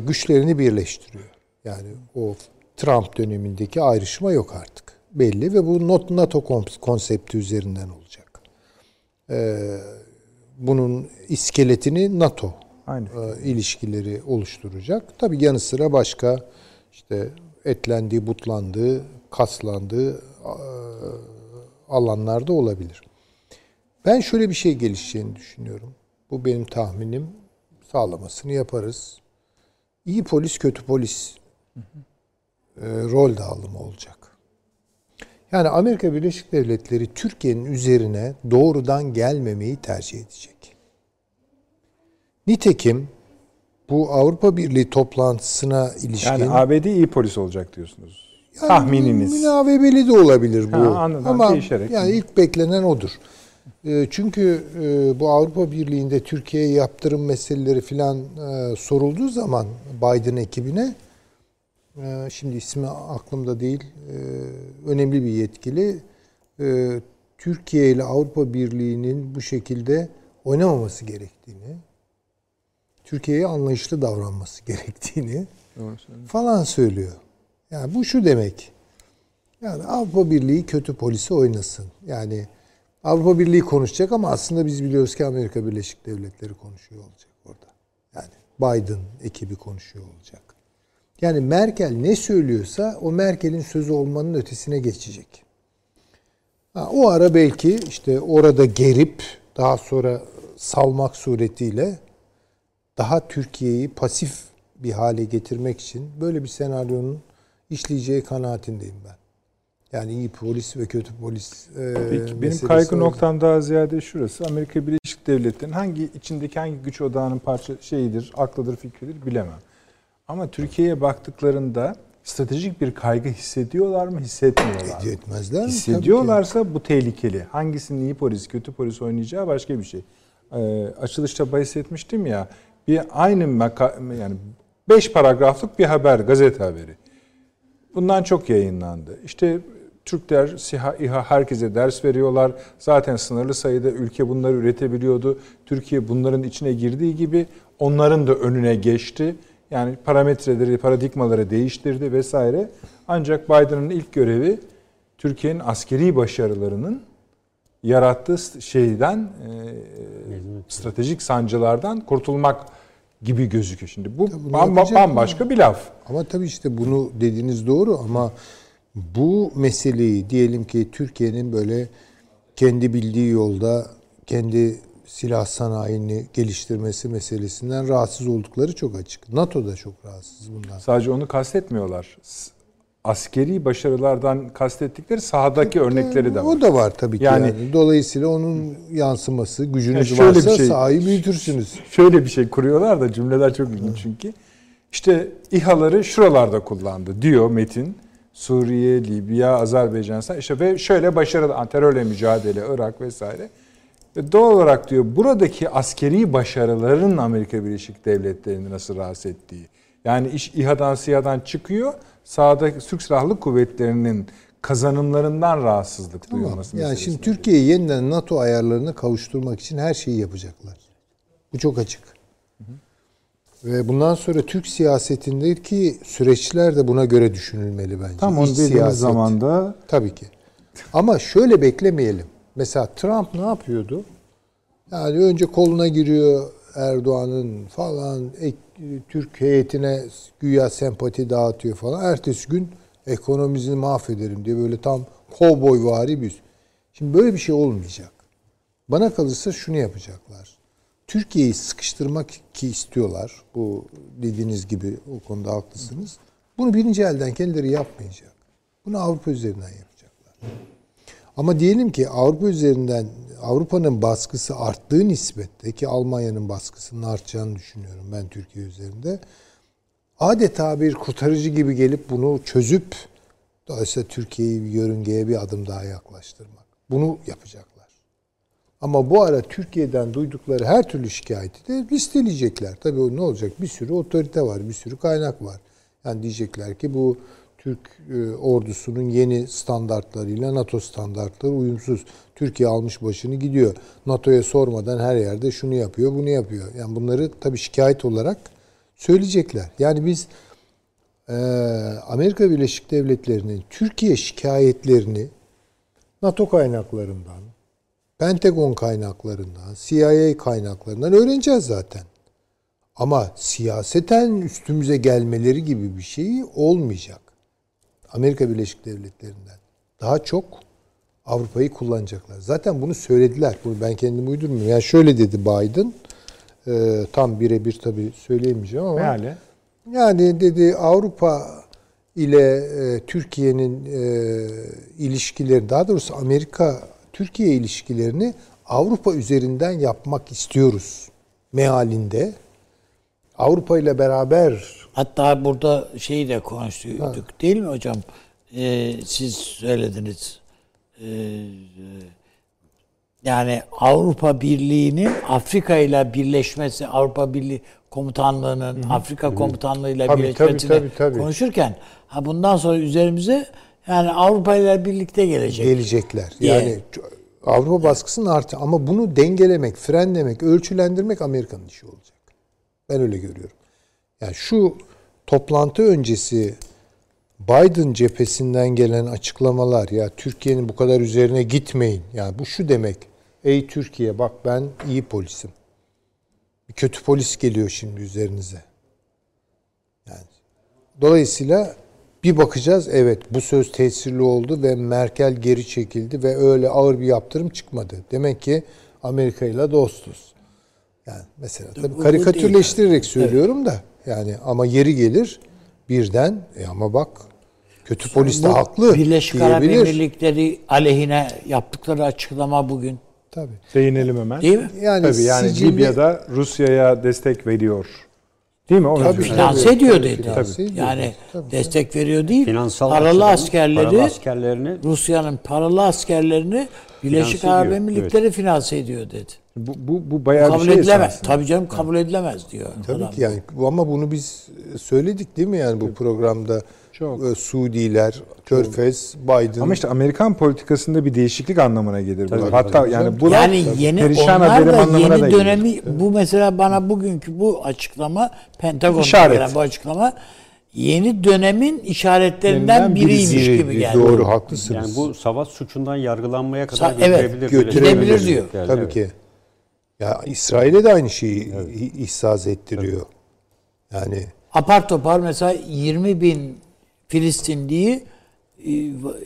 güçlerini birleştiriyor. Yani o Trump dönemindeki ayrışma yok artık. Belli ve bu NATO konsepti üzerinden olacak. Ee, bunun iskeletini NATO Aynı. E, ilişkileri oluşturacak. Tabii yanı sıra başka işte etlendiği, butlandığı, kaslandığı e, alanlarda olabilir. Ben şöyle bir şey gelişeceğini düşünüyorum. Bu benim tahminim. Sağlamasını yaparız. İyi polis, kötü polis hı hı e, rol dağılımı olacak. Yani Amerika Birleşik Devletleri Türkiye'nin üzerine doğrudan gelmemeyi tercih edecek. Nitekim bu Avrupa Birliği toplantısına ilişkin... Yani ABD iyi polis olacak diyorsunuz. Yani Tahmininiz. Münavebeli de olabilir bu. Ha, anladım, Ama değişerek. yani ilk beklenen odur. E, çünkü e, bu Avrupa Birliği'nde Türkiye'ye yaptırım meseleleri filan sorulduğu zaman Biden ekibine ee, şimdi ismi aklımda değil, ee, önemli bir yetkili. Ee, Türkiye ile Avrupa Birliği'nin bu şekilde oynamaması gerektiğini, Türkiye'ye anlayışlı davranması gerektiğini falan söylüyor. Yani bu şu demek. Yani Avrupa Birliği kötü polisi oynasın. Yani Avrupa Birliği konuşacak ama aslında biz biliyoruz ki Amerika Birleşik Devletleri konuşuyor olacak orada. Yani Biden ekibi konuşuyor olacak. Yani Merkel ne söylüyorsa o Merkel'in sözü olmanın ötesine geçecek. Ha, o ara belki işte orada gerip daha sonra salmak suretiyle daha Türkiye'yi pasif bir hale getirmek için böyle bir senaryonun işleyeceği kanaatindeyim ben. Yani iyi polis ve kötü polis e, Peki, benim kaygı orada. noktam daha ziyade şurası. Amerika Birleşik Devletleri'nin hangi içindeki hangi güç odağının parça şeyidir, aklıdır, fikridir bilemem. Ama Türkiye'ye baktıklarında stratejik bir kaygı hissediyorlar mı, hissetmiyorlar mı? Etmezler mi? Hissediyorlarsa bu tehlikeli. Hangisinin iyi polis, kötü polis oynayacağı başka bir şey. Ee, açılışta bahsetmiştim ya, bir aynı maka- yani beş paragraflık bir haber, gazete haberi. Bundan çok yayınlandı. İşte Türkler, SİHA, İHA herkese ders veriyorlar. Zaten sınırlı sayıda ülke bunları üretebiliyordu. Türkiye bunların içine girdiği gibi onların da önüne geçti. Yani parametreleri, paradigmaları değiştirdi vesaire. Ancak Biden'ın ilk görevi Türkiye'nin askeri başarılarının yarattığı şeyden e, stratejik sancılardan kurtulmak gibi gözüküyor. Şimdi bu bambaşka bir laf. Ama tabii işte bunu dediğiniz doğru ama bu meseleyi diyelim ki Türkiye'nin böyle kendi bildiği yolda kendi silah sanayini geliştirmesi meselesinden rahatsız oldukları çok açık. NATO da çok rahatsız bundan. Sadece onu kastetmiyorlar. Askeri başarılardan kastettikleri sahadaki örnekleri de var. O da var tabii ki. Yani- Yani, Dolayısıyla onun yansıması, gücünüz Ya şöyle bir varsa şey- sahayı büyütürsünüz. Şöyle bir şey kuruyorlar da cümleler çok ilginç çünkü. İşte İHA'ları şuralarda kullandı diyor Metin. Suriye, Libya, Azerbaycan işte ve şöyle başarılı terörle mücadele, Irak vesaire. Ve doğal olarak diyor buradaki askeri başarıların Amerika Birleşik Devletleri'ni nasıl rahatsız ettiği. Yani iş İHA'dan SİHA'dan çıkıyor. Sahada Türk Silahlı Kuvvetleri'nin kazanımlarından rahatsızlık Tamam. duyulması Yani şimdi Türkiye'yi yeniden NATO ayarlarına kavuşturmak için her şeyi yapacaklar. Bu çok açık. Ve bundan sonra Türk siyasetindeki süreçler de buna göre düşünülmeli bence. Tam onu dediğimiz zamanda Tabii ki. Ama şöyle beklemeyelim. Mesela Trump ne yapıyordu? Yani önce koluna giriyor Erdoğan'ın falan ek- Türk heyetine güya sempati dağıtıyor falan. Ertesi gün ekonomimizi mahvederim diye böyle tam kovboyvari bir. Şimdi böyle bir şey olmayacak. Bana kalırsa şunu yapacaklar. Türkiye'yi sıkıştırmak ki istiyorlar. Bu dediğiniz gibi o konuda haklısınız. Bunu birinci elden kendileri yapmayacak. Bunu Avrupa üzerinden yapacaklar. Ama diyelim ki Avrupa üzerinden Avrupa'nın baskısı arttığı nispette ki Almanya'nın baskısının artacağını düşünüyorum ben Türkiye üzerinde. Adeta bir kurtarıcı gibi gelip bunu çözüp dolayısıyla Türkiye'yi yörüngeye bir adım daha yaklaştırmak. Bunu yapacaklar. Ama bu ara Türkiye'den duydukları her türlü şikayeti de listeleyecekler. Tabii o ne olacak? Bir sürü otorite var, bir sürü kaynak var. Yani diyecekler ki bu Türk e, ordusunun yeni standartlarıyla NATO standartları uyumsuz. Türkiye almış başını gidiyor. NATO'ya sormadan her yerde şunu yapıyor, bunu yapıyor. Yani bunları tabii şikayet olarak söyleyecekler. Yani biz e, Amerika Birleşik Devletleri'nin Türkiye şikayetlerini NATO kaynaklarından, Pentagon kaynaklarından, CIA kaynaklarından öğreneceğiz zaten. Ama siyaseten üstümüze gelmeleri gibi bir şey olmayacak. Amerika Birleşik Devletleri'nden. Daha çok Avrupa'yı kullanacaklar. Zaten bunu söylediler. Bunu ben kendim uydurmuyorum. Yani şöyle dedi Biden. e, tam birebir tabii söyleyemeyeceğim ama. meali Yani dedi Avrupa ile e, Türkiye'nin e, ilişkileri, daha doğrusu Amerika Türkiye ilişkilerini Avrupa üzerinden yapmak istiyoruz mealinde. Avrupa ile beraber Hatta burada şeyi de konuştuk değil mi hocam? Ee, siz söylediniz. Ee, yani Avrupa Birliği'nin Afrika ile birleşmesi, Avrupa Birliği komutanlığının Afrika komutanlığıyla birleşmesini tabii, tabii, tabii. konuşurken ha bundan sonra üzerimize yani Avrupa ile birlikte gelecek. gelecekler. diye. Yani Avrupa baskısının artı ama bunu dengelemek, frenlemek, ölçülendirmek Amerika'nın işi olacak. Ben öyle görüyorum. Yani şu toplantı öncesi Biden cephesinden gelen açıklamalar ya Türkiye'nin bu kadar üzerine gitmeyin. Yani bu şu demek. Ey Türkiye bak ben iyi polisim. Bir kötü polis geliyor şimdi üzerinize. Yani dolayısıyla Bir bakacağız evet bu söz tesirli oldu ve Merkel geri çekildi ve öyle ağır bir yaptırım çıkmadı. Demek ki Amerika ile dostuz. Yani mesela tabii karikatürleştirerek söylüyorum da yani ama yeri gelir birden e ama bak kötü polis de haklı Birleşik Arap. Emirlikleri aleyhine yaptıkları açıklama bugün. Tabii. Değinelim hemen. Değil mi? Yani, Tabii yani sicilli- Libya'da Rusya'ya destek veriyor. Değil mi? Onu Tabii. Finanse Tabii, ediyor tabii, dedi. ediyor. Yani Tabii, destek veriyor değil. Finansal paralı askerleri paralı askerlerini Rusya'nın paralı askerlerini Birleşik Arap Emirlikleri finanse ediyor dedi. Bu, bu, bu bayağı kabul bir şey edilemez. esasında. Tabii canım kabul edilemez diyor. Tabii adam. ki yani ama bunu biz söyledik değil mi yani bu programda Çok. e, Suudiler, Körfez, Biden Ama işte Amerikan politikasında bir değişiklik anlamına gelir. bu. Tabii, Hatta tabii. yani bu yani yeni perişan onlar da anlamına da yeni gelir. dönemi bu mesela bana bugünkü bu açıklama Pentagon'da İşaret. gelen bu açıklama yeni dönemin işaretlerinden Lerinden biriymiş birisi. gibi geldi. Doğru haklısınız. yani bu savaş suçundan yargılanmaya kadar Sa- evet, götürebilir. götürebilir Birleşik diyor. Milletler. Tabii Evet. ki. Ya İsrail'e de aynı şeyi i- ihsas ettiriyor. Yani Apar topar mesela 20 bin Filistinliyi e, va-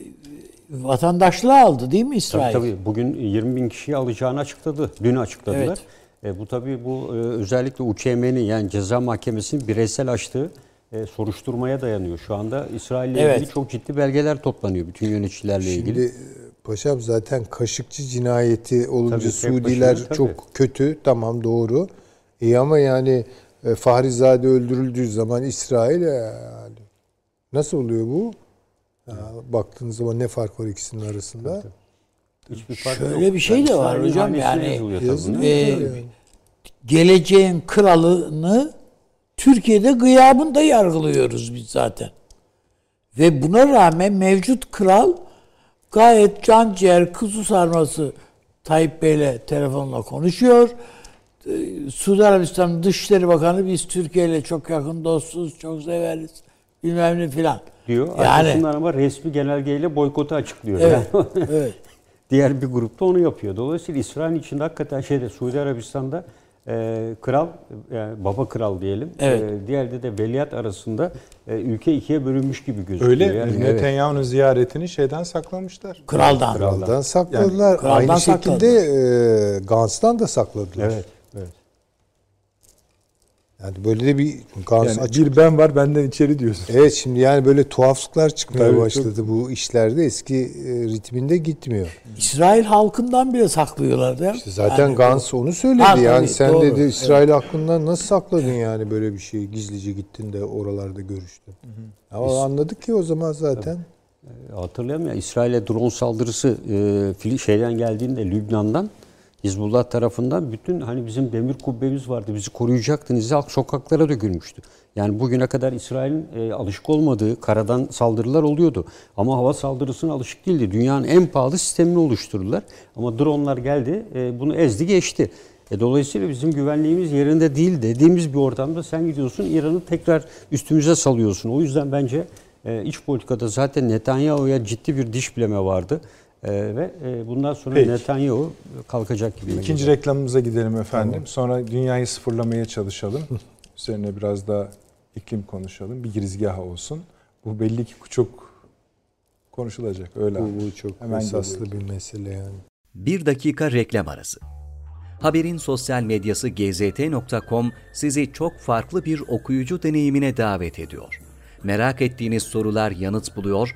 vatandaşlığa aldı değil mi Tabii, İsrail? tabii. Bugün 20 bin kişiyi alacağını açıkladı. Dün açıkladılar. Evet. E, bu tabii bu e, özellikle UÇM'nin yani ceza mahkemesinin bireysel açtığı e, soruşturmaya dayanıyor. Şu anda İsrail ile Evet. ilgili çok ciddi belgeler toplanıyor bütün yöneticilerle ilgili. şimdi e, paşam zaten Kaşıkçı cinayeti olunca Tabii, Suudiler başına, tabii. çok kötü. Tamam doğru. İyi ama yani e, Fahrizade öldürüldüğü zaman İsrail yani nasıl oluyor bu? Ya, baktığınız zaman ne fark var ikisinin arasında? Hiçbir fark Şöyle yok. bir şey de var hocam, yani Yazın. Ee, geleceğin kralını Türkiye'de gıyabında yargılıyoruz biz zaten. Ve buna rağmen mevcut kral gayet can ciğer kuzu sarması Tayyip Bey'le telefonla konuşuyor. Ee, Suudi Arabistan Dışişleri Bakanı biz Türkiye ile çok yakın dostuz, çok severiz bilmem ne filan. diyor. Yani Arkasından ama resmi genelgeyle boykotu açıklıyor. evet, Yani evet. diğer bir grupta onu yapıyor. Dolayısıyla İsrail içinde hakikaten şeyde Suudi Arabistan'da e, kral yani baba kral diyelim. Evet. E, diğerde de veliaht arasında e, ülke ikiye bölünmüş gibi gözüküyor. Öyle yani. Evet. Netanyahu'nun ziyaretini şeyden saklamışlar. Kraldan. Kraldan sakladılar. kraldan Aynı sakladılar. şekilde e, Gans'tan da sakladılar. Evet. Evet. Yani böyle de bir Gans Yani açık bir ben var benden içeri diyorsun. Evet şimdi yani böyle tuhaflıklar çıkmaya Tabii, başladı bu işlerde eski e, ritminde gitmiyor. İsrail halkından bile saklıyorlar değil mi? İşte zaten Yani Gans onu söyledi Ha, tabii, yani sen doğru. dedi İsrail hakkında nasıl sakladın yani böyle bir şeyi gizlice gittin de oralarda görüştün. Ama anladık ki o zaman zaten. E, Hatırlayalım ya İsrail'e drone saldırısı e, şeyden geldiğinde Lübnan'dan Hizbullah tarafından bütün hani bizim demir kubbemiz vardı bizi koruyacaktınız halk sokaklara dökülmüştü. Yani bugüne kadar İsrail'in e, alışık olmadığı karadan saldırılar oluyordu. Ama hava saldırısına alışık değildi. Dünyanın en pahalı sistemini oluşturdular. Ama dronlar geldi e, bunu ezdi geçti. E, dolayısıyla bizim güvenliğimiz yerinde değil dediğimiz bir ortamda sen gidiyorsun İran'ı tekrar üstümüze salıyorsun. O yüzden bence e, iç politikada zaten Netanyahu'ya ciddi bir diş bileme vardı. E, ve e, bundan sonra Peki. Netanyahu kalkacak gibi. İkinci reklamımıza gidelim efendim. Sonra dünyayı sıfırlamaya çalışalım. Üzerine biraz da iklim konuşalım. Bir girizgah olsun. Bu belli ki çok konuşulacak. Öyle. Bu, bu çok Hemen esaslı bir mesele yani. Bir dakika reklam arası. Haberin sosyal medyası gzt.com sizi çok farklı bir okuyucu deneyimine davet ediyor. Merak ettiğiniz sorular yanıt buluyor,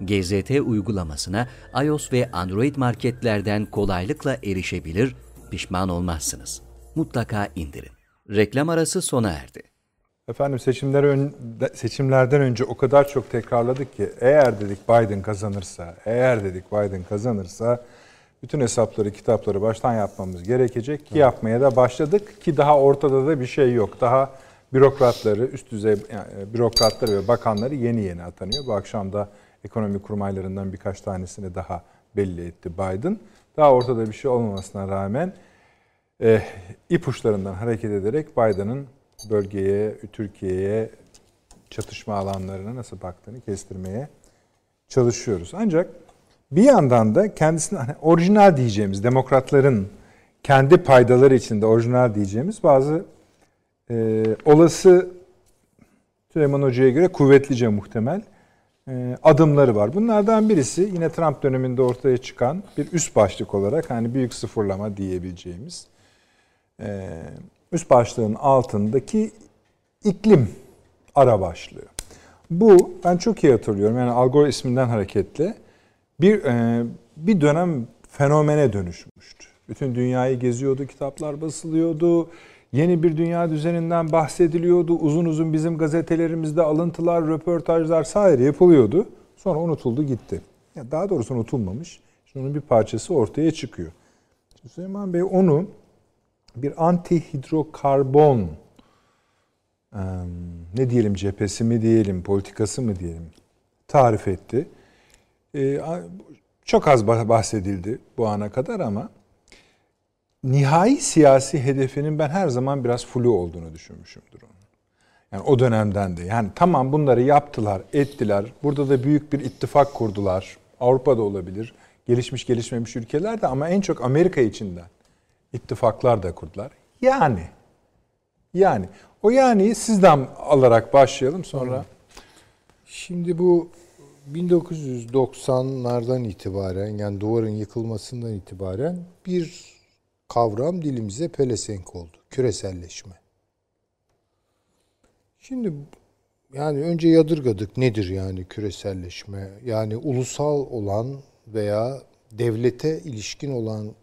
GZT uygulamasına iOS ve Android marketlerden kolaylıkla erişebilir, pişman olmazsınız. Mutlaka indirin. Reklam arası sona erdi. Efendim seçimler ön, seçimlerden önce o kadar çok tekrarladık ki eğer dedik Biden kazanırsa, eğer dedik Biden kazanırsa bütün hesapları, kitapları baştan yapmamız gerekecek ki yapmaya da başladık ki daha ortada da bir şey yok. Daha bürokratları, üst düzey yani bürokratları ve bakanları yeni yeni atanıyor. Bu akşam da ekonomi kurmaylarından birkaç tanesini daha belli etti Biden. Daha ortada bir şey olmamasına rağmen e, ipuçlarından hareket ederek Biden'ın bölgeye, Türkiye'ye, çatışma alanlarına nasıl baktığını kestirmeye çalışıyoruz. Ancak bir yandan da kendisine hani orijinal diyeceğimiz, demokratların kendi paydaları içinde orijinal diyeceğimiz bazı e, olası Süleyman Hoca'ya göre kuvvetlice muhtemel adımları var. Bunlardan birisi yine Trump döneminde ortaya çıkan bir üst başlık olarak hani büyük sıfırlama diyebileceğimiz e, üst başlığın altındaki iklim ara başlığı. Bu ben çok iyi hatırlıyorum. Yani Al Gore isminden hareketle bir e, bir dönem fenomene dönüşmüştü. Bütün dünyayı geziyordu, kitaplar basılıyordu. Yeni bir dünya düzeninden bahsediliyordu. Uzun uzun bizim gazetelerimizde alıntılar, röportajlar saire yapılıyordu. Sonra unutuldu gitti. Ya daha doğrusu unutulmamış. Şimdi onun bir parçası ortaya çıkıyor. Süleyman Bey onu bir anti hidrokarbon ne diyelim cephesi mi diyelim, politikası mı diyelim tarif etti. Çok az bahsedildi bu ana kadar ama nihai siyasi hedefinin ben her zaman biraz flu olduğunu düşünmüşümdür onun. Yani o dönemden de. Yani tamam bunları yaptılar, ettiler. Burada da büyük bir ittifak kurdular. Avrupa'da olabilir. Gelişmiş gelişmemiş ülkelerde ama en çok Amerika içinden ittifaklar da kurdular. Yani yani o yani sizden alarak başlayalım sonra. Şimdi bu 1990'lardan itibaren yani duvarın yıkılmasından itibaren bir kavram dilimize pelesenk oldu. Küreselleşme. Şimdi yani önce yadırgadık nedir yani küreselleşme? Yani ulusal olan veya devlete ilişkin olan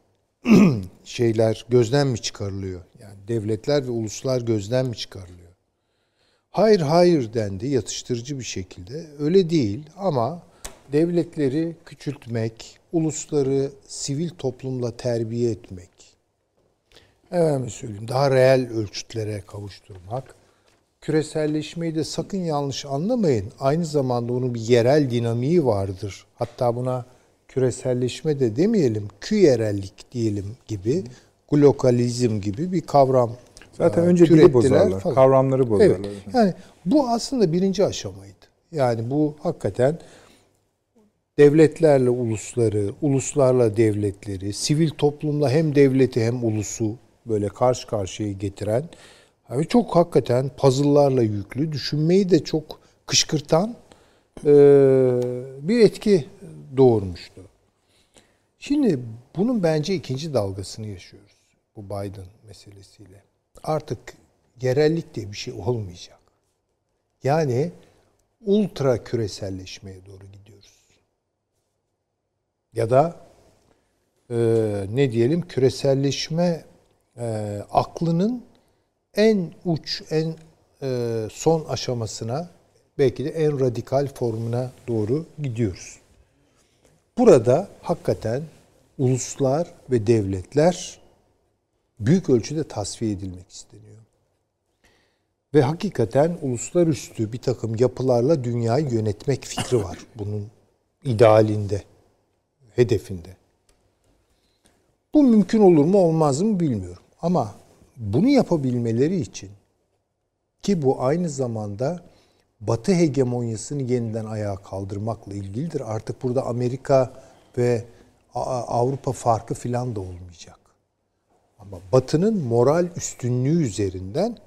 şeyler gözden mi çıkarılıyor? Yani devletler ve uluslar gözden mi çıkarılıyor? Hayır hayır dendi yatıştırıcı bir şekilde. Öyle değil ama devletleri küçültmek, ulusları sivil toplumla terbiye etmek, efendim söyleyeyim daha reel ölçütlere kavuşturmak, küreselleşmeyi de sakın yanlış anlamayın. Aynı zamanda onun bir yerel dinamiği vardır. Hatta buna küreselleşme de demeyelim, küyerellik diyelim gibi, glokalizm gibi bir kavram Zaten önce dili bozarlar, falan. kavramları bozarlar. Evet. Yani bu aslında birinci aşamaydı. Yani bu hakikaten devletlerle ulusları, uluslarla devletleri, sivil toplumla hem devleti hem ulusu böyle karşı karşıya getiren yani çok hakikaten puzzle'larla yüklü, düşünmeyi de çok kışkırtan e, bir etki doğurmuştu. Şimdi bunun bence ikinci dalgasını yaşıyoruz bu Biden meselesiyle. Artık yerellik diye bir şey olmayacak. Yani ultra küreselleşmeye doğru gidiyoruz. Ya da e, ne diyelim küreselleşme e, aklının en uç, en e, son aşamasına belki de en radikal formuna doğru gidiyoruz. Burada hakikaten uluslar ve devletler büyük ölçüde tasfiye edilmek isteniyor. Ve hakikaten uluslararası bir takım yapılarla dünyayı yönetmek fikri var bunun idealinde, hedefinde. Bu mümkün olur mu olmaz mı bilmiyorum. Ama bunu yapabilmeleri için ki bu aynı zamanda Batı hegemonyasını yeniden ayağa kaldırmakla ilgilidir. Artık burada Amerika ve Avrupa farkı filan da olmayacak. Ama Batı'nın moral üstünlüğü üzerinden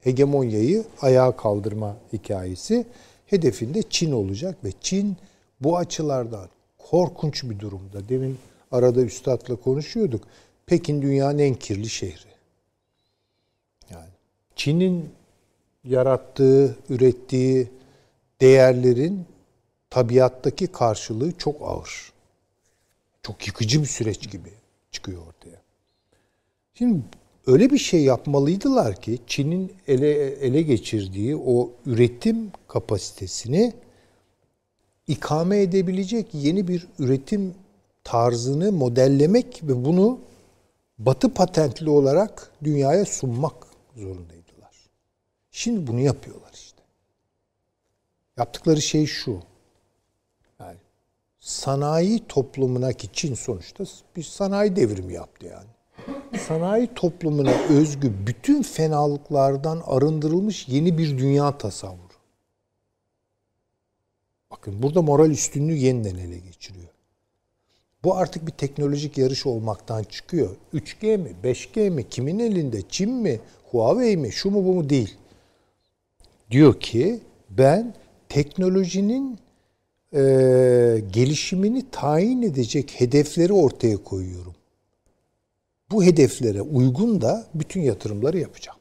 hegemonyayı ayağa kaldırma hikayesi hedefinde Çin olacak ve Çin bu açılardan korkunç bir durumda. Demin arada üstadla konuşuyorduk. Pekin dünyanın en kirli şehri. Yani Çin'in yarattığı, ürettiği değerlerin tabiattaki karşılığı çok ağır. Çok yıkıcı bir süreç gibi çıkıyor ortaya. Şimdi öyle bir şey yapmalıydılar ki Çin'in ele ele geçirdiği o üretim kapasitesini ikame edebilecek yeni bir üretim tarzını modellemek ve bunu batı patentli olarak dünyaya sunmak zorundaydılar. Şimdi bunu yapıyorlar işte. Yaptıkları şey şu. sanayi toplumuna ki Çin sonuçta bir sanayi devrimi yaptı yani. Sanayi toplumuna özgü bütün fenalıklardan arındırılmış yeni bir dünya tasavvuru. Bakın burada moral üstünlüğü yeniden ele geçiriyor. Bu artık bir teknolojik yarış olmaktan çıkıyor. 3G mi, 5G mi, kimin elinde, Çin mi, Huawei mi, şu mu bu mu değil. Diyor ki ben teknolojinin e, gelişimini tayin edecek hedefleri ortaya koyuyorum. Bu hedeflere uygun da bütün yatırımları yapacağım.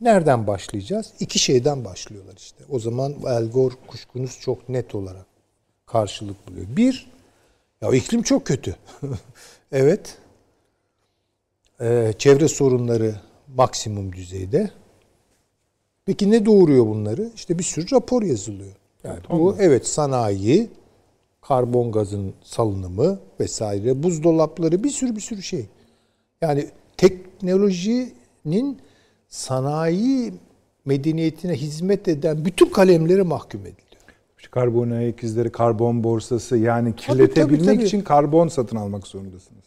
Nereden başlayacağız? İki şeyden başlıyorlar işte. O zaman El Gore kuşkunuz çok net olarak karşılık buluyor. Bir, ya iklim çok kötü. evet. Ee, çevre sorunları maksimum düzeyde. Peki ne doğuruyor bunları? İşte bir sürü rapor yazılıyor. Yani bu evet sanayi, karbon gazın salınımı vesaire, buzdolapları bir sürü bir sürü şey. Yani teknolojinin sanayi medeniyetine hizmet eden bütün kalemleri mahkum ediliyor. Karbon ayak izleri, karbon borsası yani kirletebilmek tabii, tabii. için karbon satın almak zorundasınız.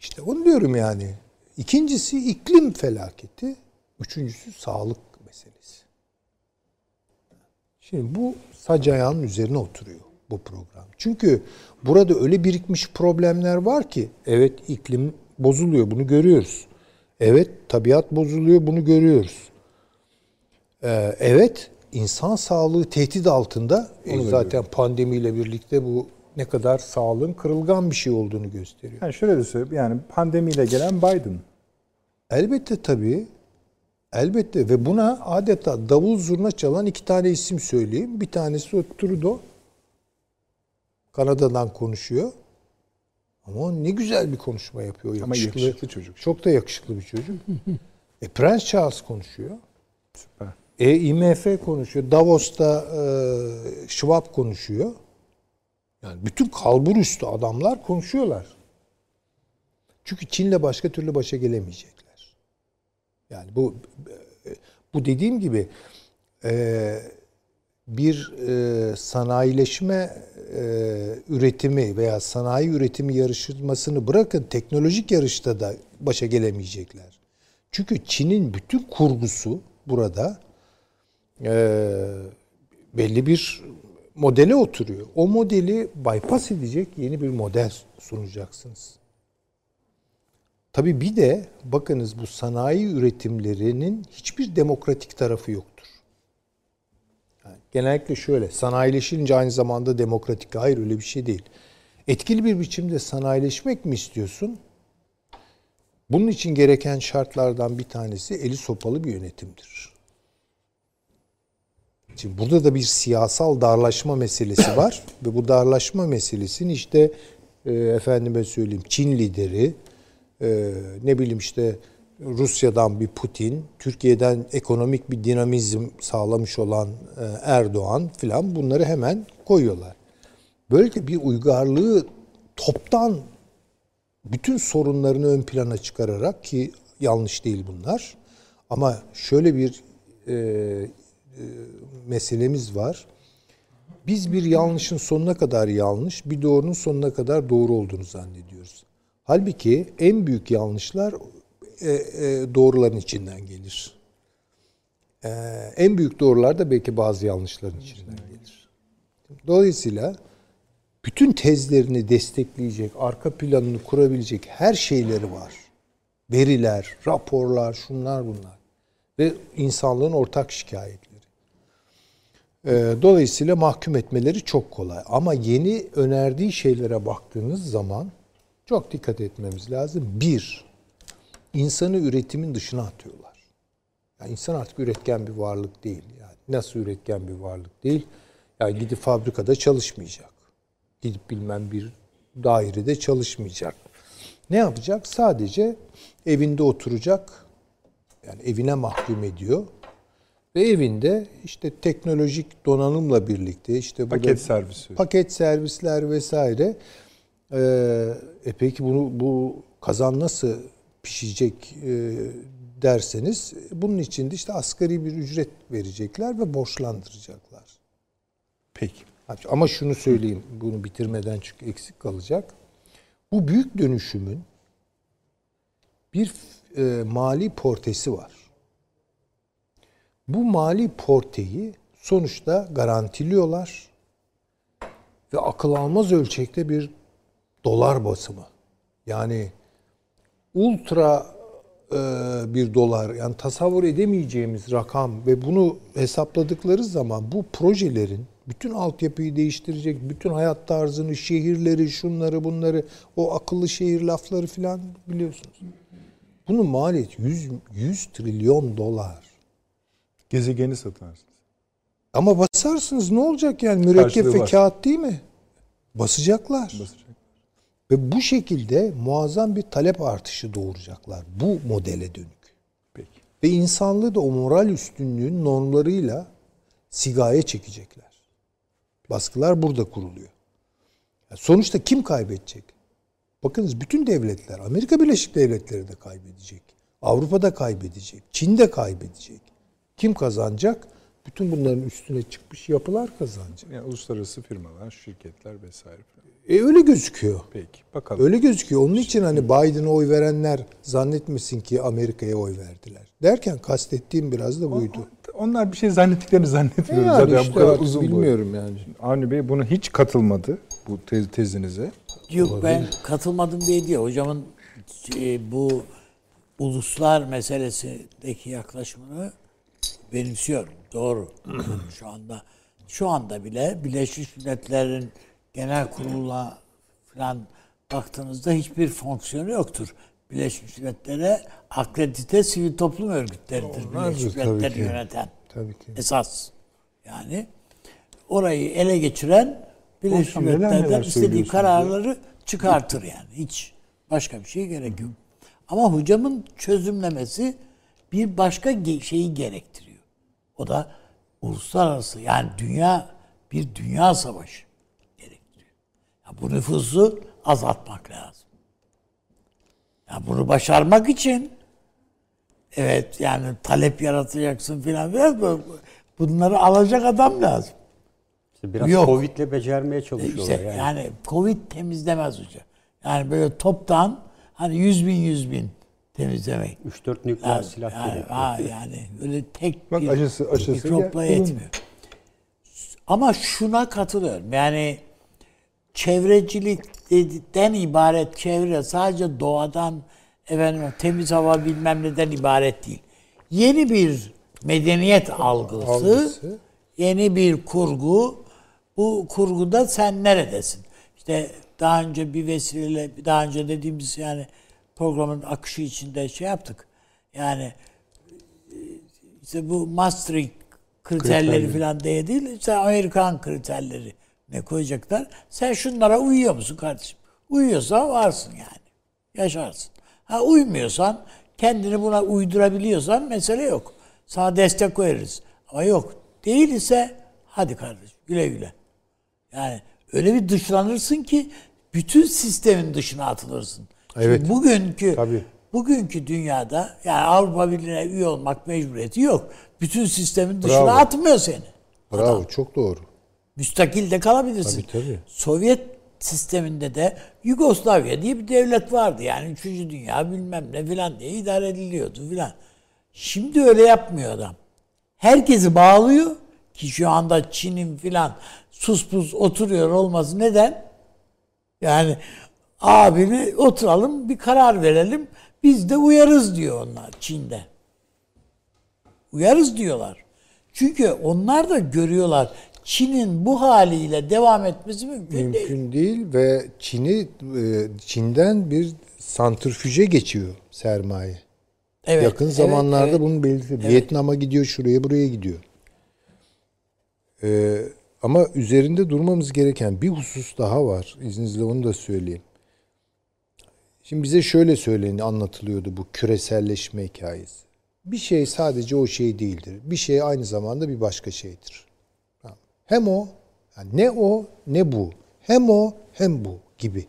İşte onu diyorum yani. İkincisi iklim felaketi. Üçüncüsü sağlık meselesi. Şimdi bu sac ayağının üzerine oturuyor bu program. Çünkü burada öyle birikmiş problemler var ki evet iklim bozuluyor bunu görüyoruz. Evet tabiat bozuluyor bunu görüyoruz. Ee, evet insan sağlığı tehdit altında. E, zaten pandemiyle birlikte bu ne kadar sağlığın kırılgan bir şey olduğunu gösteriyor. Yani şöyle de söyleyeyim yani pandemiyle gelen Biden. Elbette tabii. Elbette ve buna adeta davul zurna çalan iki tane isim söyleyeyim. Bir tanesi o Trudeau. Kanada'dan konuşuyor. Ama ne güzel bir konuşma yapıyor. Yakışıklı, Ama yakışıklı çocuk. Çok da yakışıklı bir çocuk. e, Prens Charles konuşuyor. Süper. E, IMF konuşuyor. Davos'ta e, Schwab konuşuyor. Yani bütün kalbur üstü adamlar konuşuyorlar. Çünkü Çin'le başka türlü başa gelemeyecekler. Yani bu bu dediğim gibi e, bir e, sanayileşme e, üretimi veya sanayi üretimi yarışmasını bırakın teknolojik yarışta da başa gelemeyecekler. Çünkü Çin'in bütün kurgusu burada e, belli bir modele oturuyor. O modeli bypass edecek yeni bir model sunacaksınız. Tabii bir de bakınız bu sanayi üretimlerinin hiçbir demokratik tarafı yoktur. Yani genellikle şöyle, sanayileşince aynı zamanda demokratik. Hayır öyle bir şey değil. Etkili bir biçimde sanayileşmek mi istiyorsun? Bunun için gereken şartlardan bir tanesi eli sopalı bir yönetimdir. Şimdi burada da bir siyasal darlaşma meselesi var ve bu darlaşma meselesini işte e, efendime söyleyeyim Çin lideri e, ne bileyim işte Rusya'dan bir Putin, Türkiye'den ekonomik bir dinamizm sağlamış olan e, Erdoğan filan bunları hemen koyuyorlar. Böylece bir uygarlığı toptan bütün sorunlarını ön plana çıkararak ki yanlış değil bunlar. Ama şöyle bir e, meselemiz var. Biz bir yanlışın sonuna kadar yanlış, bir doğrunun sonuna kadar doğru olduğunu zannediyoruz. Halbuki en büyük yanlışlar e, e, doğruların içinden gelir. E, en büyük doğrular da belki bazı yanlışların içinden gelir. Dolayısıyla bütün tezlerini destekleyecek, arka planını kurabilecek her şeyleri var. Veriler, raporlar, şunlar bunlar. Ve insanlığın ortak şikayetleri. Dolayısıyla mahkum etmeleri çok kolay. Ama yeni önerdiği şeylere baktığınız zaman çok dikkat etmemiz lazım. Bir, insanı üretimin dışına atıyorlar. Yani insan artık üretken bir varlık değil. Yani nasıl üretken bir varlık değil? Yani gidip fabrikada çalışmayacak. Gidip bilmem bir dairede çalışmayacak. Ne yapacak? Sadece evinde oturacak. Yani evine mahkum ediyor. Ve evinde işte teknolojik donanımla birlikte işte paket servisi. Paket servisler vesaire. Ee, e peki bunu bu kazan nasıl pişecek e, derseniz bunun için de işte asgari bir ücret verecekler ve borçlandıracaklar. Peki. Ama şunu söyleyeyim, bunu bitirmeden çünkü eksik kalacak. Bu büyük dönüşümün bir e, mali portesi var. Bu mali porteyi sonuçta garantiliyorlar ve akıl almaz ölçekte bir dolar basımı. Yani ultra e, bir dolar yani tasavvur edemeyeceğimiz rakam ve bunu hesapladıkları zaman bu projelerin bütün altyapıyı değiştirecek, bütün hayat tarzını, şehirleri, şunları bunları, o akıllı şehir lafları filan biliyorsunuz. Bunun maliyeti 100, 100 trilyon dolar. Gezegeni satın alırsınız. Ama basarsınız ne olacak yani mürekkep Karşılığı ve var. kağıt değil mi? Basacaklar. Basacak. Ve bu şekilde muazzam bir talep artışı doğuracaklar bu modele dönük. Peki. Ve insanlığı da o moral üstünlüğün normlarıyla sigaya çekecekler. Baskılar burada kuruluyor. Sonuçta kim kaybedecek? Bakınız bütün devletler, Amerika Birleşik Devletleri de kaybedecek. Avrupa da kaybedecek. Çin de kaybedecek. Kim kazanacak? Bütün bunların üstüne çıkmış yapılar kazanacak. Yani uluslararası firmalar, şirketler vesaire. E öyle gözüküyor. Peki. Bakalım. Öyle gözüküyor. Onun için hani Biden'a oy verenler zannetmesin ki Amerika'ya oy verdiler. Derken kastettiğim biraz da buydu. Onlar bir şey zannettiklerini zannetmiyorum Yani zaten işte bu kadar uzun bilmiyorum yani. Avni Bey bunu hiç katılmadı bu tez, tezinize. Yok ben katılmadım diye değil. Hocamın e, bu uluslar meselesindeki yaklaşımını benimsiyorum. Doğru. şu anda şu anda bile Birleşmiş Milletler'in genel kuruluna falan baktığınızda hiçbir fonksiyonu yoktur. Birleşmiş Milletler'e akredite sivil toplum örgütleridir Onlardır Birleşmiş Milletler'i yöneten. Tabii ki. Esas. Yani orayı ele geçiren Birleşmiş neler neler Milletler'den istediği kararları çıkartır yani. Hiç başka bir şey gerek yok. Ama hocamın çözümlemesi bir başka şeyi gerektiriyor. O da uluslararası yani dünya bir dünya savaşı gerektiriyor. Ya bu nüfusu azaltmak lazım. Ya bunu başarmak için evet yani talep yaratacaksın filan filan bu- bunları alacak adam lazım. İşte biraz Yok. Covid'le becermeye çalışıyorlar İşte yani. yani. Covid temizlemez hocam. Yani böyle toptan hani yüz bin yüz bin temizlemek. 3-4 nükleer lazım. silah yani, gerekiyor. ha, yani öyle tek Bak bir aşısı- aşısı mikropla gel- yetmiyor. Ama şuna katılıyorum. Yani çevrecilikten ibaret çevre sadece doğadan efendim temiz hava bilmem neden ibaret değil. Yeni bir medeniyet algısı, Algısı. yeni bir kurgu. Bu kurguda sen neredesin? İşte daha önce bir vesileyle, daha önce dediğimiz yani programın akışı içinde şey yaptık. Yani işte bu Maastricht kriterleri Kriterleri. falan diye değil, işte Amerikan kriterleri ne koyacaklar. Sen şunlara uyuyor musun kardeşim? Uyuyorsan varsın yani. Yaşarsın. Ha uymuyorsan, kendini buna uydurabiliyorsan mesele yok. Sana destek veririz. Ama yok. Değil ise hadi kardeşim güle güle. Yani öyle bir dışlanırsın ki bütün sistemin dışına atılırsın. Şimdi Evet. bugünkü Tabii. bugünkü dünyada yani Avrupa Birliği'ne üye olmak mecburiyeti yok. Bütün sistemin dışına Bravo. atmıyor seni. Bravo çok doğru. Müstakil de kalabilirsin. Tabii, tabii. Sovyet sisteminde de Yugoslavya diye bir devlet vardı. Yani 3. Dünya bilmem ne filan diye idare ediliyordu filan. Şimdi öyle yapmıyor adam. Herkesi bağlıyor ki şu anda Çin'in filan sus pus oturuyor olması neden? Yani abini oturalım bir karar verelim. Biz de uyarız diyor onlar Çin'de. Uyarız diyorlar. Çünkü onlar da görüyorlar Çin'in bu haliyle devam etmesi mümkün, değil. Mümkün değil ve Çin'i e, Çin'den bir santrfüje geçiyor sermaye. Evet, Yakın evet, zamanlarda evet. bunu belirtti. Vietnam'a gidiyor, şuraya buraya gidiyor. Ee, ama üzerinde durmamız gereken bir husus daha var. İzninizle onu da söyleyeyim. Şimdi bize şöyle söyleni anlatılıyordu bu küreselleşme hikayesi. Bir şey sadece o şey değildir. Bir şey aynı zamanda bir başka şeydir. Tamam. Hem o, yani ne o ne bu. Hem o hem bu gibi.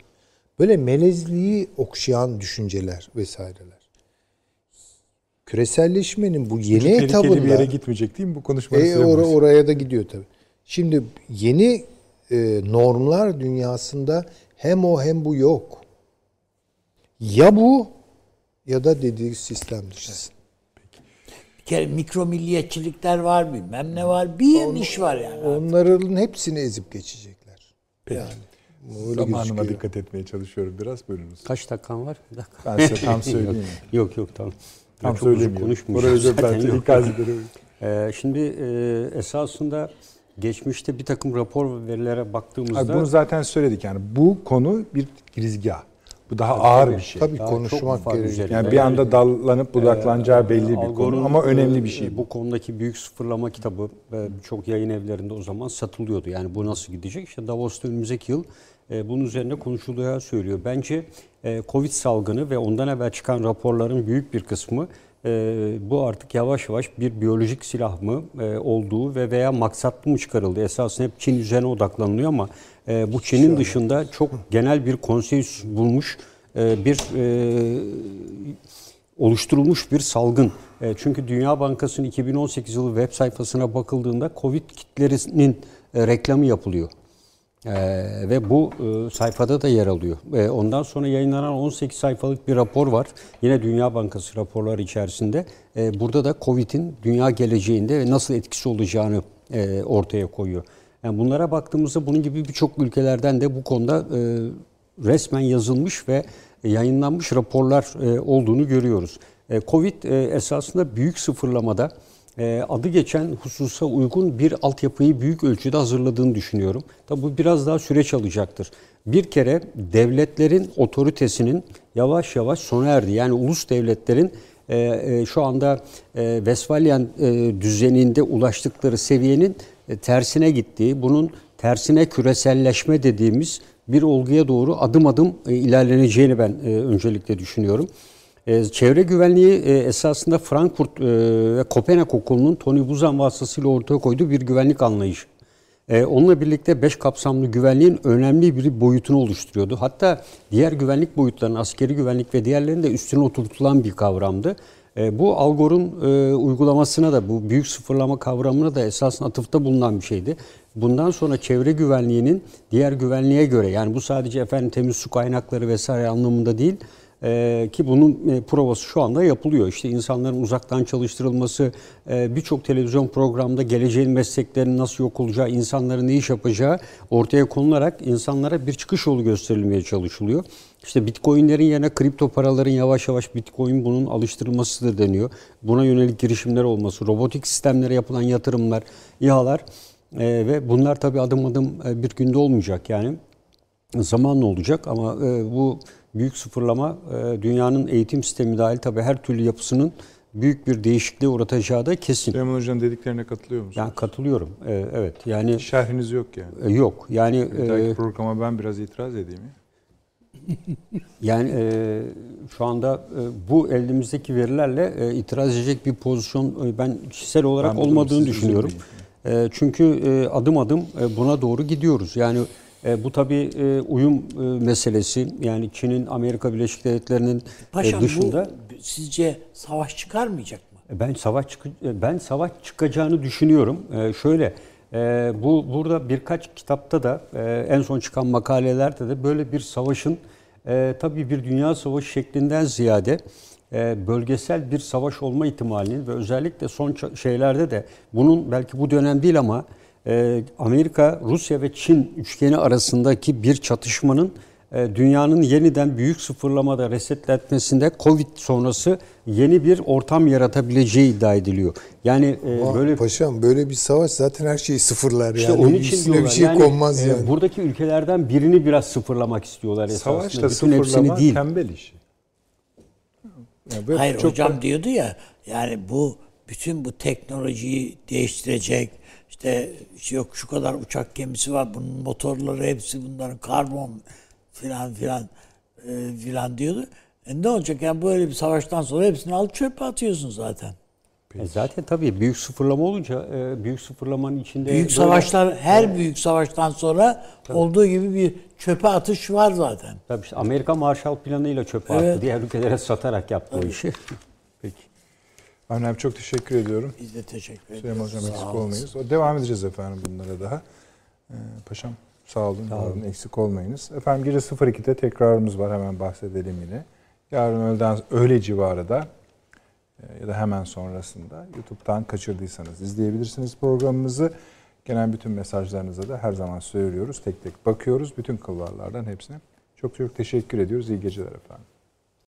Böyle melezliği okşayan düşünceler vesaireler. Küreselleşmenin bu yeni Tehlikeli etabında bir yere gitmeyecek değil mi bu konuşmanın e, or- oraya da gidiyor tabii. Şimdi yeni e, normlar dünyasında hem o hem bu yok. Ya bu ya da dediği sistem dışısın. Bir kere mikro milliyetçilikler var bilmem ne var. Bir iş var yani. Onların hepsini ezip geçecekler. Yani öyle Zamanıma gözüküyor. dikkat etmeye çalışıyorum biraz bölünüz. Kaç dakikan var? Bir dakika. Ben size tam söyleyeyim. Yok yok tamam. tam Çok uzun söyleyeyim. konuşmayacağım Oraya zaten, ikaz ederim. Ee, şimdi e, esasında geçmişte bir takım rapor ve verilere baktığımızda Abi bunu zaten söyledik yani bu konu bir girizgah. Bu daha ağır bir şey. Tabii Daha konuşmak gerekiyor. Yani bir anda dallanıp budaklanacağı belli bir Al konu ama önemli e, bir şey. Bu konudaki büyük sıfırlama kitabı e, birçok yayın evlerinde o zaman satılıyordu. Yani bu nasıl gidecek? İşte Davos'ta önümüzdeki yıl e, bunun üzerine konuşulacağı söylüyor. Bence e, Covid salgını ve ondan evvel çıkan raporların büyük bir kısmı e, bu artık yavaş yavaş bir biyolojik silah mı e, olduğu ve veya maksatlı mı çıkarıldı? Esasında hep Çin üzerine odaklanılıyor ama e, bu Çin'in dışında çok genel bir konsensüs bulmuş e, bir e, oluşturulmuş bir salgın. E, Çünkü Dünya Bankası'nın 2018 yılı web sayfasına bakıldığında Covid kitlerinin e, reklamı yapılıyor. E, ve bu e, sayfada da yer alıyor. E, ondan sonra yayınlanan 18 sayfalık bir rapor var. Yine Dünya Bankası raporları içerisinde. E, burada da Covid'in dünya geleceğinde nasıl etkisi olacağını e, ortaya koyuyor. Yani bunlara baktığımızda bunun gibi birçok ülkelerden de bu konuda e, resmen yazılmış ve yayınlanmış raporlar e, olduğunu görüyoruz. E, Covid e, esasında büyük sıfırlamada e, adı geçen hususa uygun bir altyapıyı büyük ölçüde hazırladığını düşünüyorum. Tabi bu biraz daha süreç alacaktır. Bir kere devletlerin otoritesinin yavaş yavaş sona erdi. Yani ulus devletlerin e, e, şu anda e, Westfalyan e, düzeninde ulaştıkları seviyenin tersine gittiği, bunun tersine küreselleşme dediğimiz bir olguya doğru adım adım e, ilerleneceğini ben e, öncelikle düşünüyorum. E, Çevre güvenliği e, esasında Frankfurt e, ve Kopenhag Okulu'nun Tony Buzan vasıtasıyla ortaya koyduğu bir güvenlik anlayışı. E, Onunla birlikte beş kapsamlı güvenliğin önemli bir boyutunu oluşturuyordu. Hatta diğer güvenlik boyutlarının, askeri güvenlik ve diğerlerinin de üstüne oturtulan bir kavramdı. E, Bu Algor'un e, uygulamasına da, bu büyük sıfırlama kavramına da esasında atıfta bulunan bir şeydi. Bundan sonra çevre güvenliğinin diğer güvenliğe göre, yani bu sadece efendim temiz su kaynakları vesaire anlamında değil, ee, ki bunun e, provası şu anda yapılıyor. İşte insanların uzaktan çalıştırılması, e, birçok televizyon programda geleceğin mesleklerinin nasıl yok olacağı, insanların ne iş yapacağı ortaya konularak insanlara bir çıkış yolu gösterilmeye çalışılıyor. İşte bitcoinlerin yerine kripto paraların yavaş yavaş bitcoin bunun alıştırılmasıdır deniyor. Buna yönelik girişimler olması, robotik sistemlere yapılan yatırımlar, İHA'lar e, ve bunlar tabii adım adım e, bir günde olmayacak yani zamanla olacak ama e, bu büyük sıfırlama e, dünyanın eğitim sistemi dahil tabii her türlü yapısının büyük bir değişikliğe uğratacağı da kesin. Süleyman Hoca'nın dediklerine katılıyor musunuz? Yani katılıyorum. E, evet. Yani Şerhiniz yok yani. e, yok. Yani e, programa ben biraz itiraz edeyim ya. Yani e, şu anda e, bu elimizdeki verilerle e, itiraz edecek bir pozisyon e, ben kişisel olarak Ben olmadığını düşünüyorum. E, çünkü e, adım adım e, buna doğru gidiyoruz. Yani e, bu tabii e, uyum e, meselesi. Yani Çin'in Amerika Birleşik Devletleri'nin e, dışında bu sizce savaş çıkarmayacak mı? ben savaş e, ben savaş çıkacağını düşünüyorum. E, şöyle e, bu burada birkaç kitapta da e, en son çıkan makalelerde de böyle bir savaşın e, tabii bir dünya savaşı şeklinden ziyade e, bölgesel bir savaş olma ihtimalinin ve özellikle son şeylerde de bunun belki bu dönem değil ama e, Amerika, Rusya ve Çin üçgeni arasındaki bir çatışmanın dünyanın yeniden büyük sıfırlamada resetlenmesinde Covid sonrası yeni bir ortam yaratabileceği iddia ediliyor. Yani e, Ama böyle Paşam böyle bir savaş zaten her şeyi sıfırlar işte yani. onun için Üstüne diyorlar. bir şey yani, konmaz e, yani. buradaki ülkelerden birini biraz sıfırlamak istiyorlar esasında. Savaşla Bütün hepsini sıfırlama değil. tembel işi. Yani Hayır çok hocam diyordu ya yani bu bütün bu teknolojiyi değiştirecek işte yok şu kadar uçak gemisi var bunun motorları hepsi bunların karbon filan filan e, filan diyordu. E ne olacak yani böyle bir savaştan sonra hepsini alıp çöpe atıyorsun zaten. E zaten tabii büyük sıfırlama olunca e, büyük sıfırlamanın içinde Büyük böyle- savaşlar her büyük savaştan sonra olduğu gibi bir çöpe atış var zaten. Tabii işte Amerika Marshall planıyla çöpe Evet. attı. Diğer ülkelere satarak yaptı o işi. Peki. Abi çok teşekkür ediyorum. Biz de teşekkür ederiz. Süleyman Hocam Sağ eksik olmayız. O- Devam edeceğiz efendim bunlara daha. Ee, paşam Sağ olun, var olun. Eksik olmayınız. Efendim gece 02'de tekrarımız var. Hemen bahsedelim yine. Yarın öğleden öğle civarı da e, ya da hemen sonrasında YouTube'dan kaçırdıysanız izleyebilirsiniz programımızı. Gelen bütün mesajlarınıza da her zaman söylüyoruz. Tek tek bakıyoruz. Bütün kulvarlardan hepsine. Çok çok teşekkür ediyoruz. İyi geceler efendim.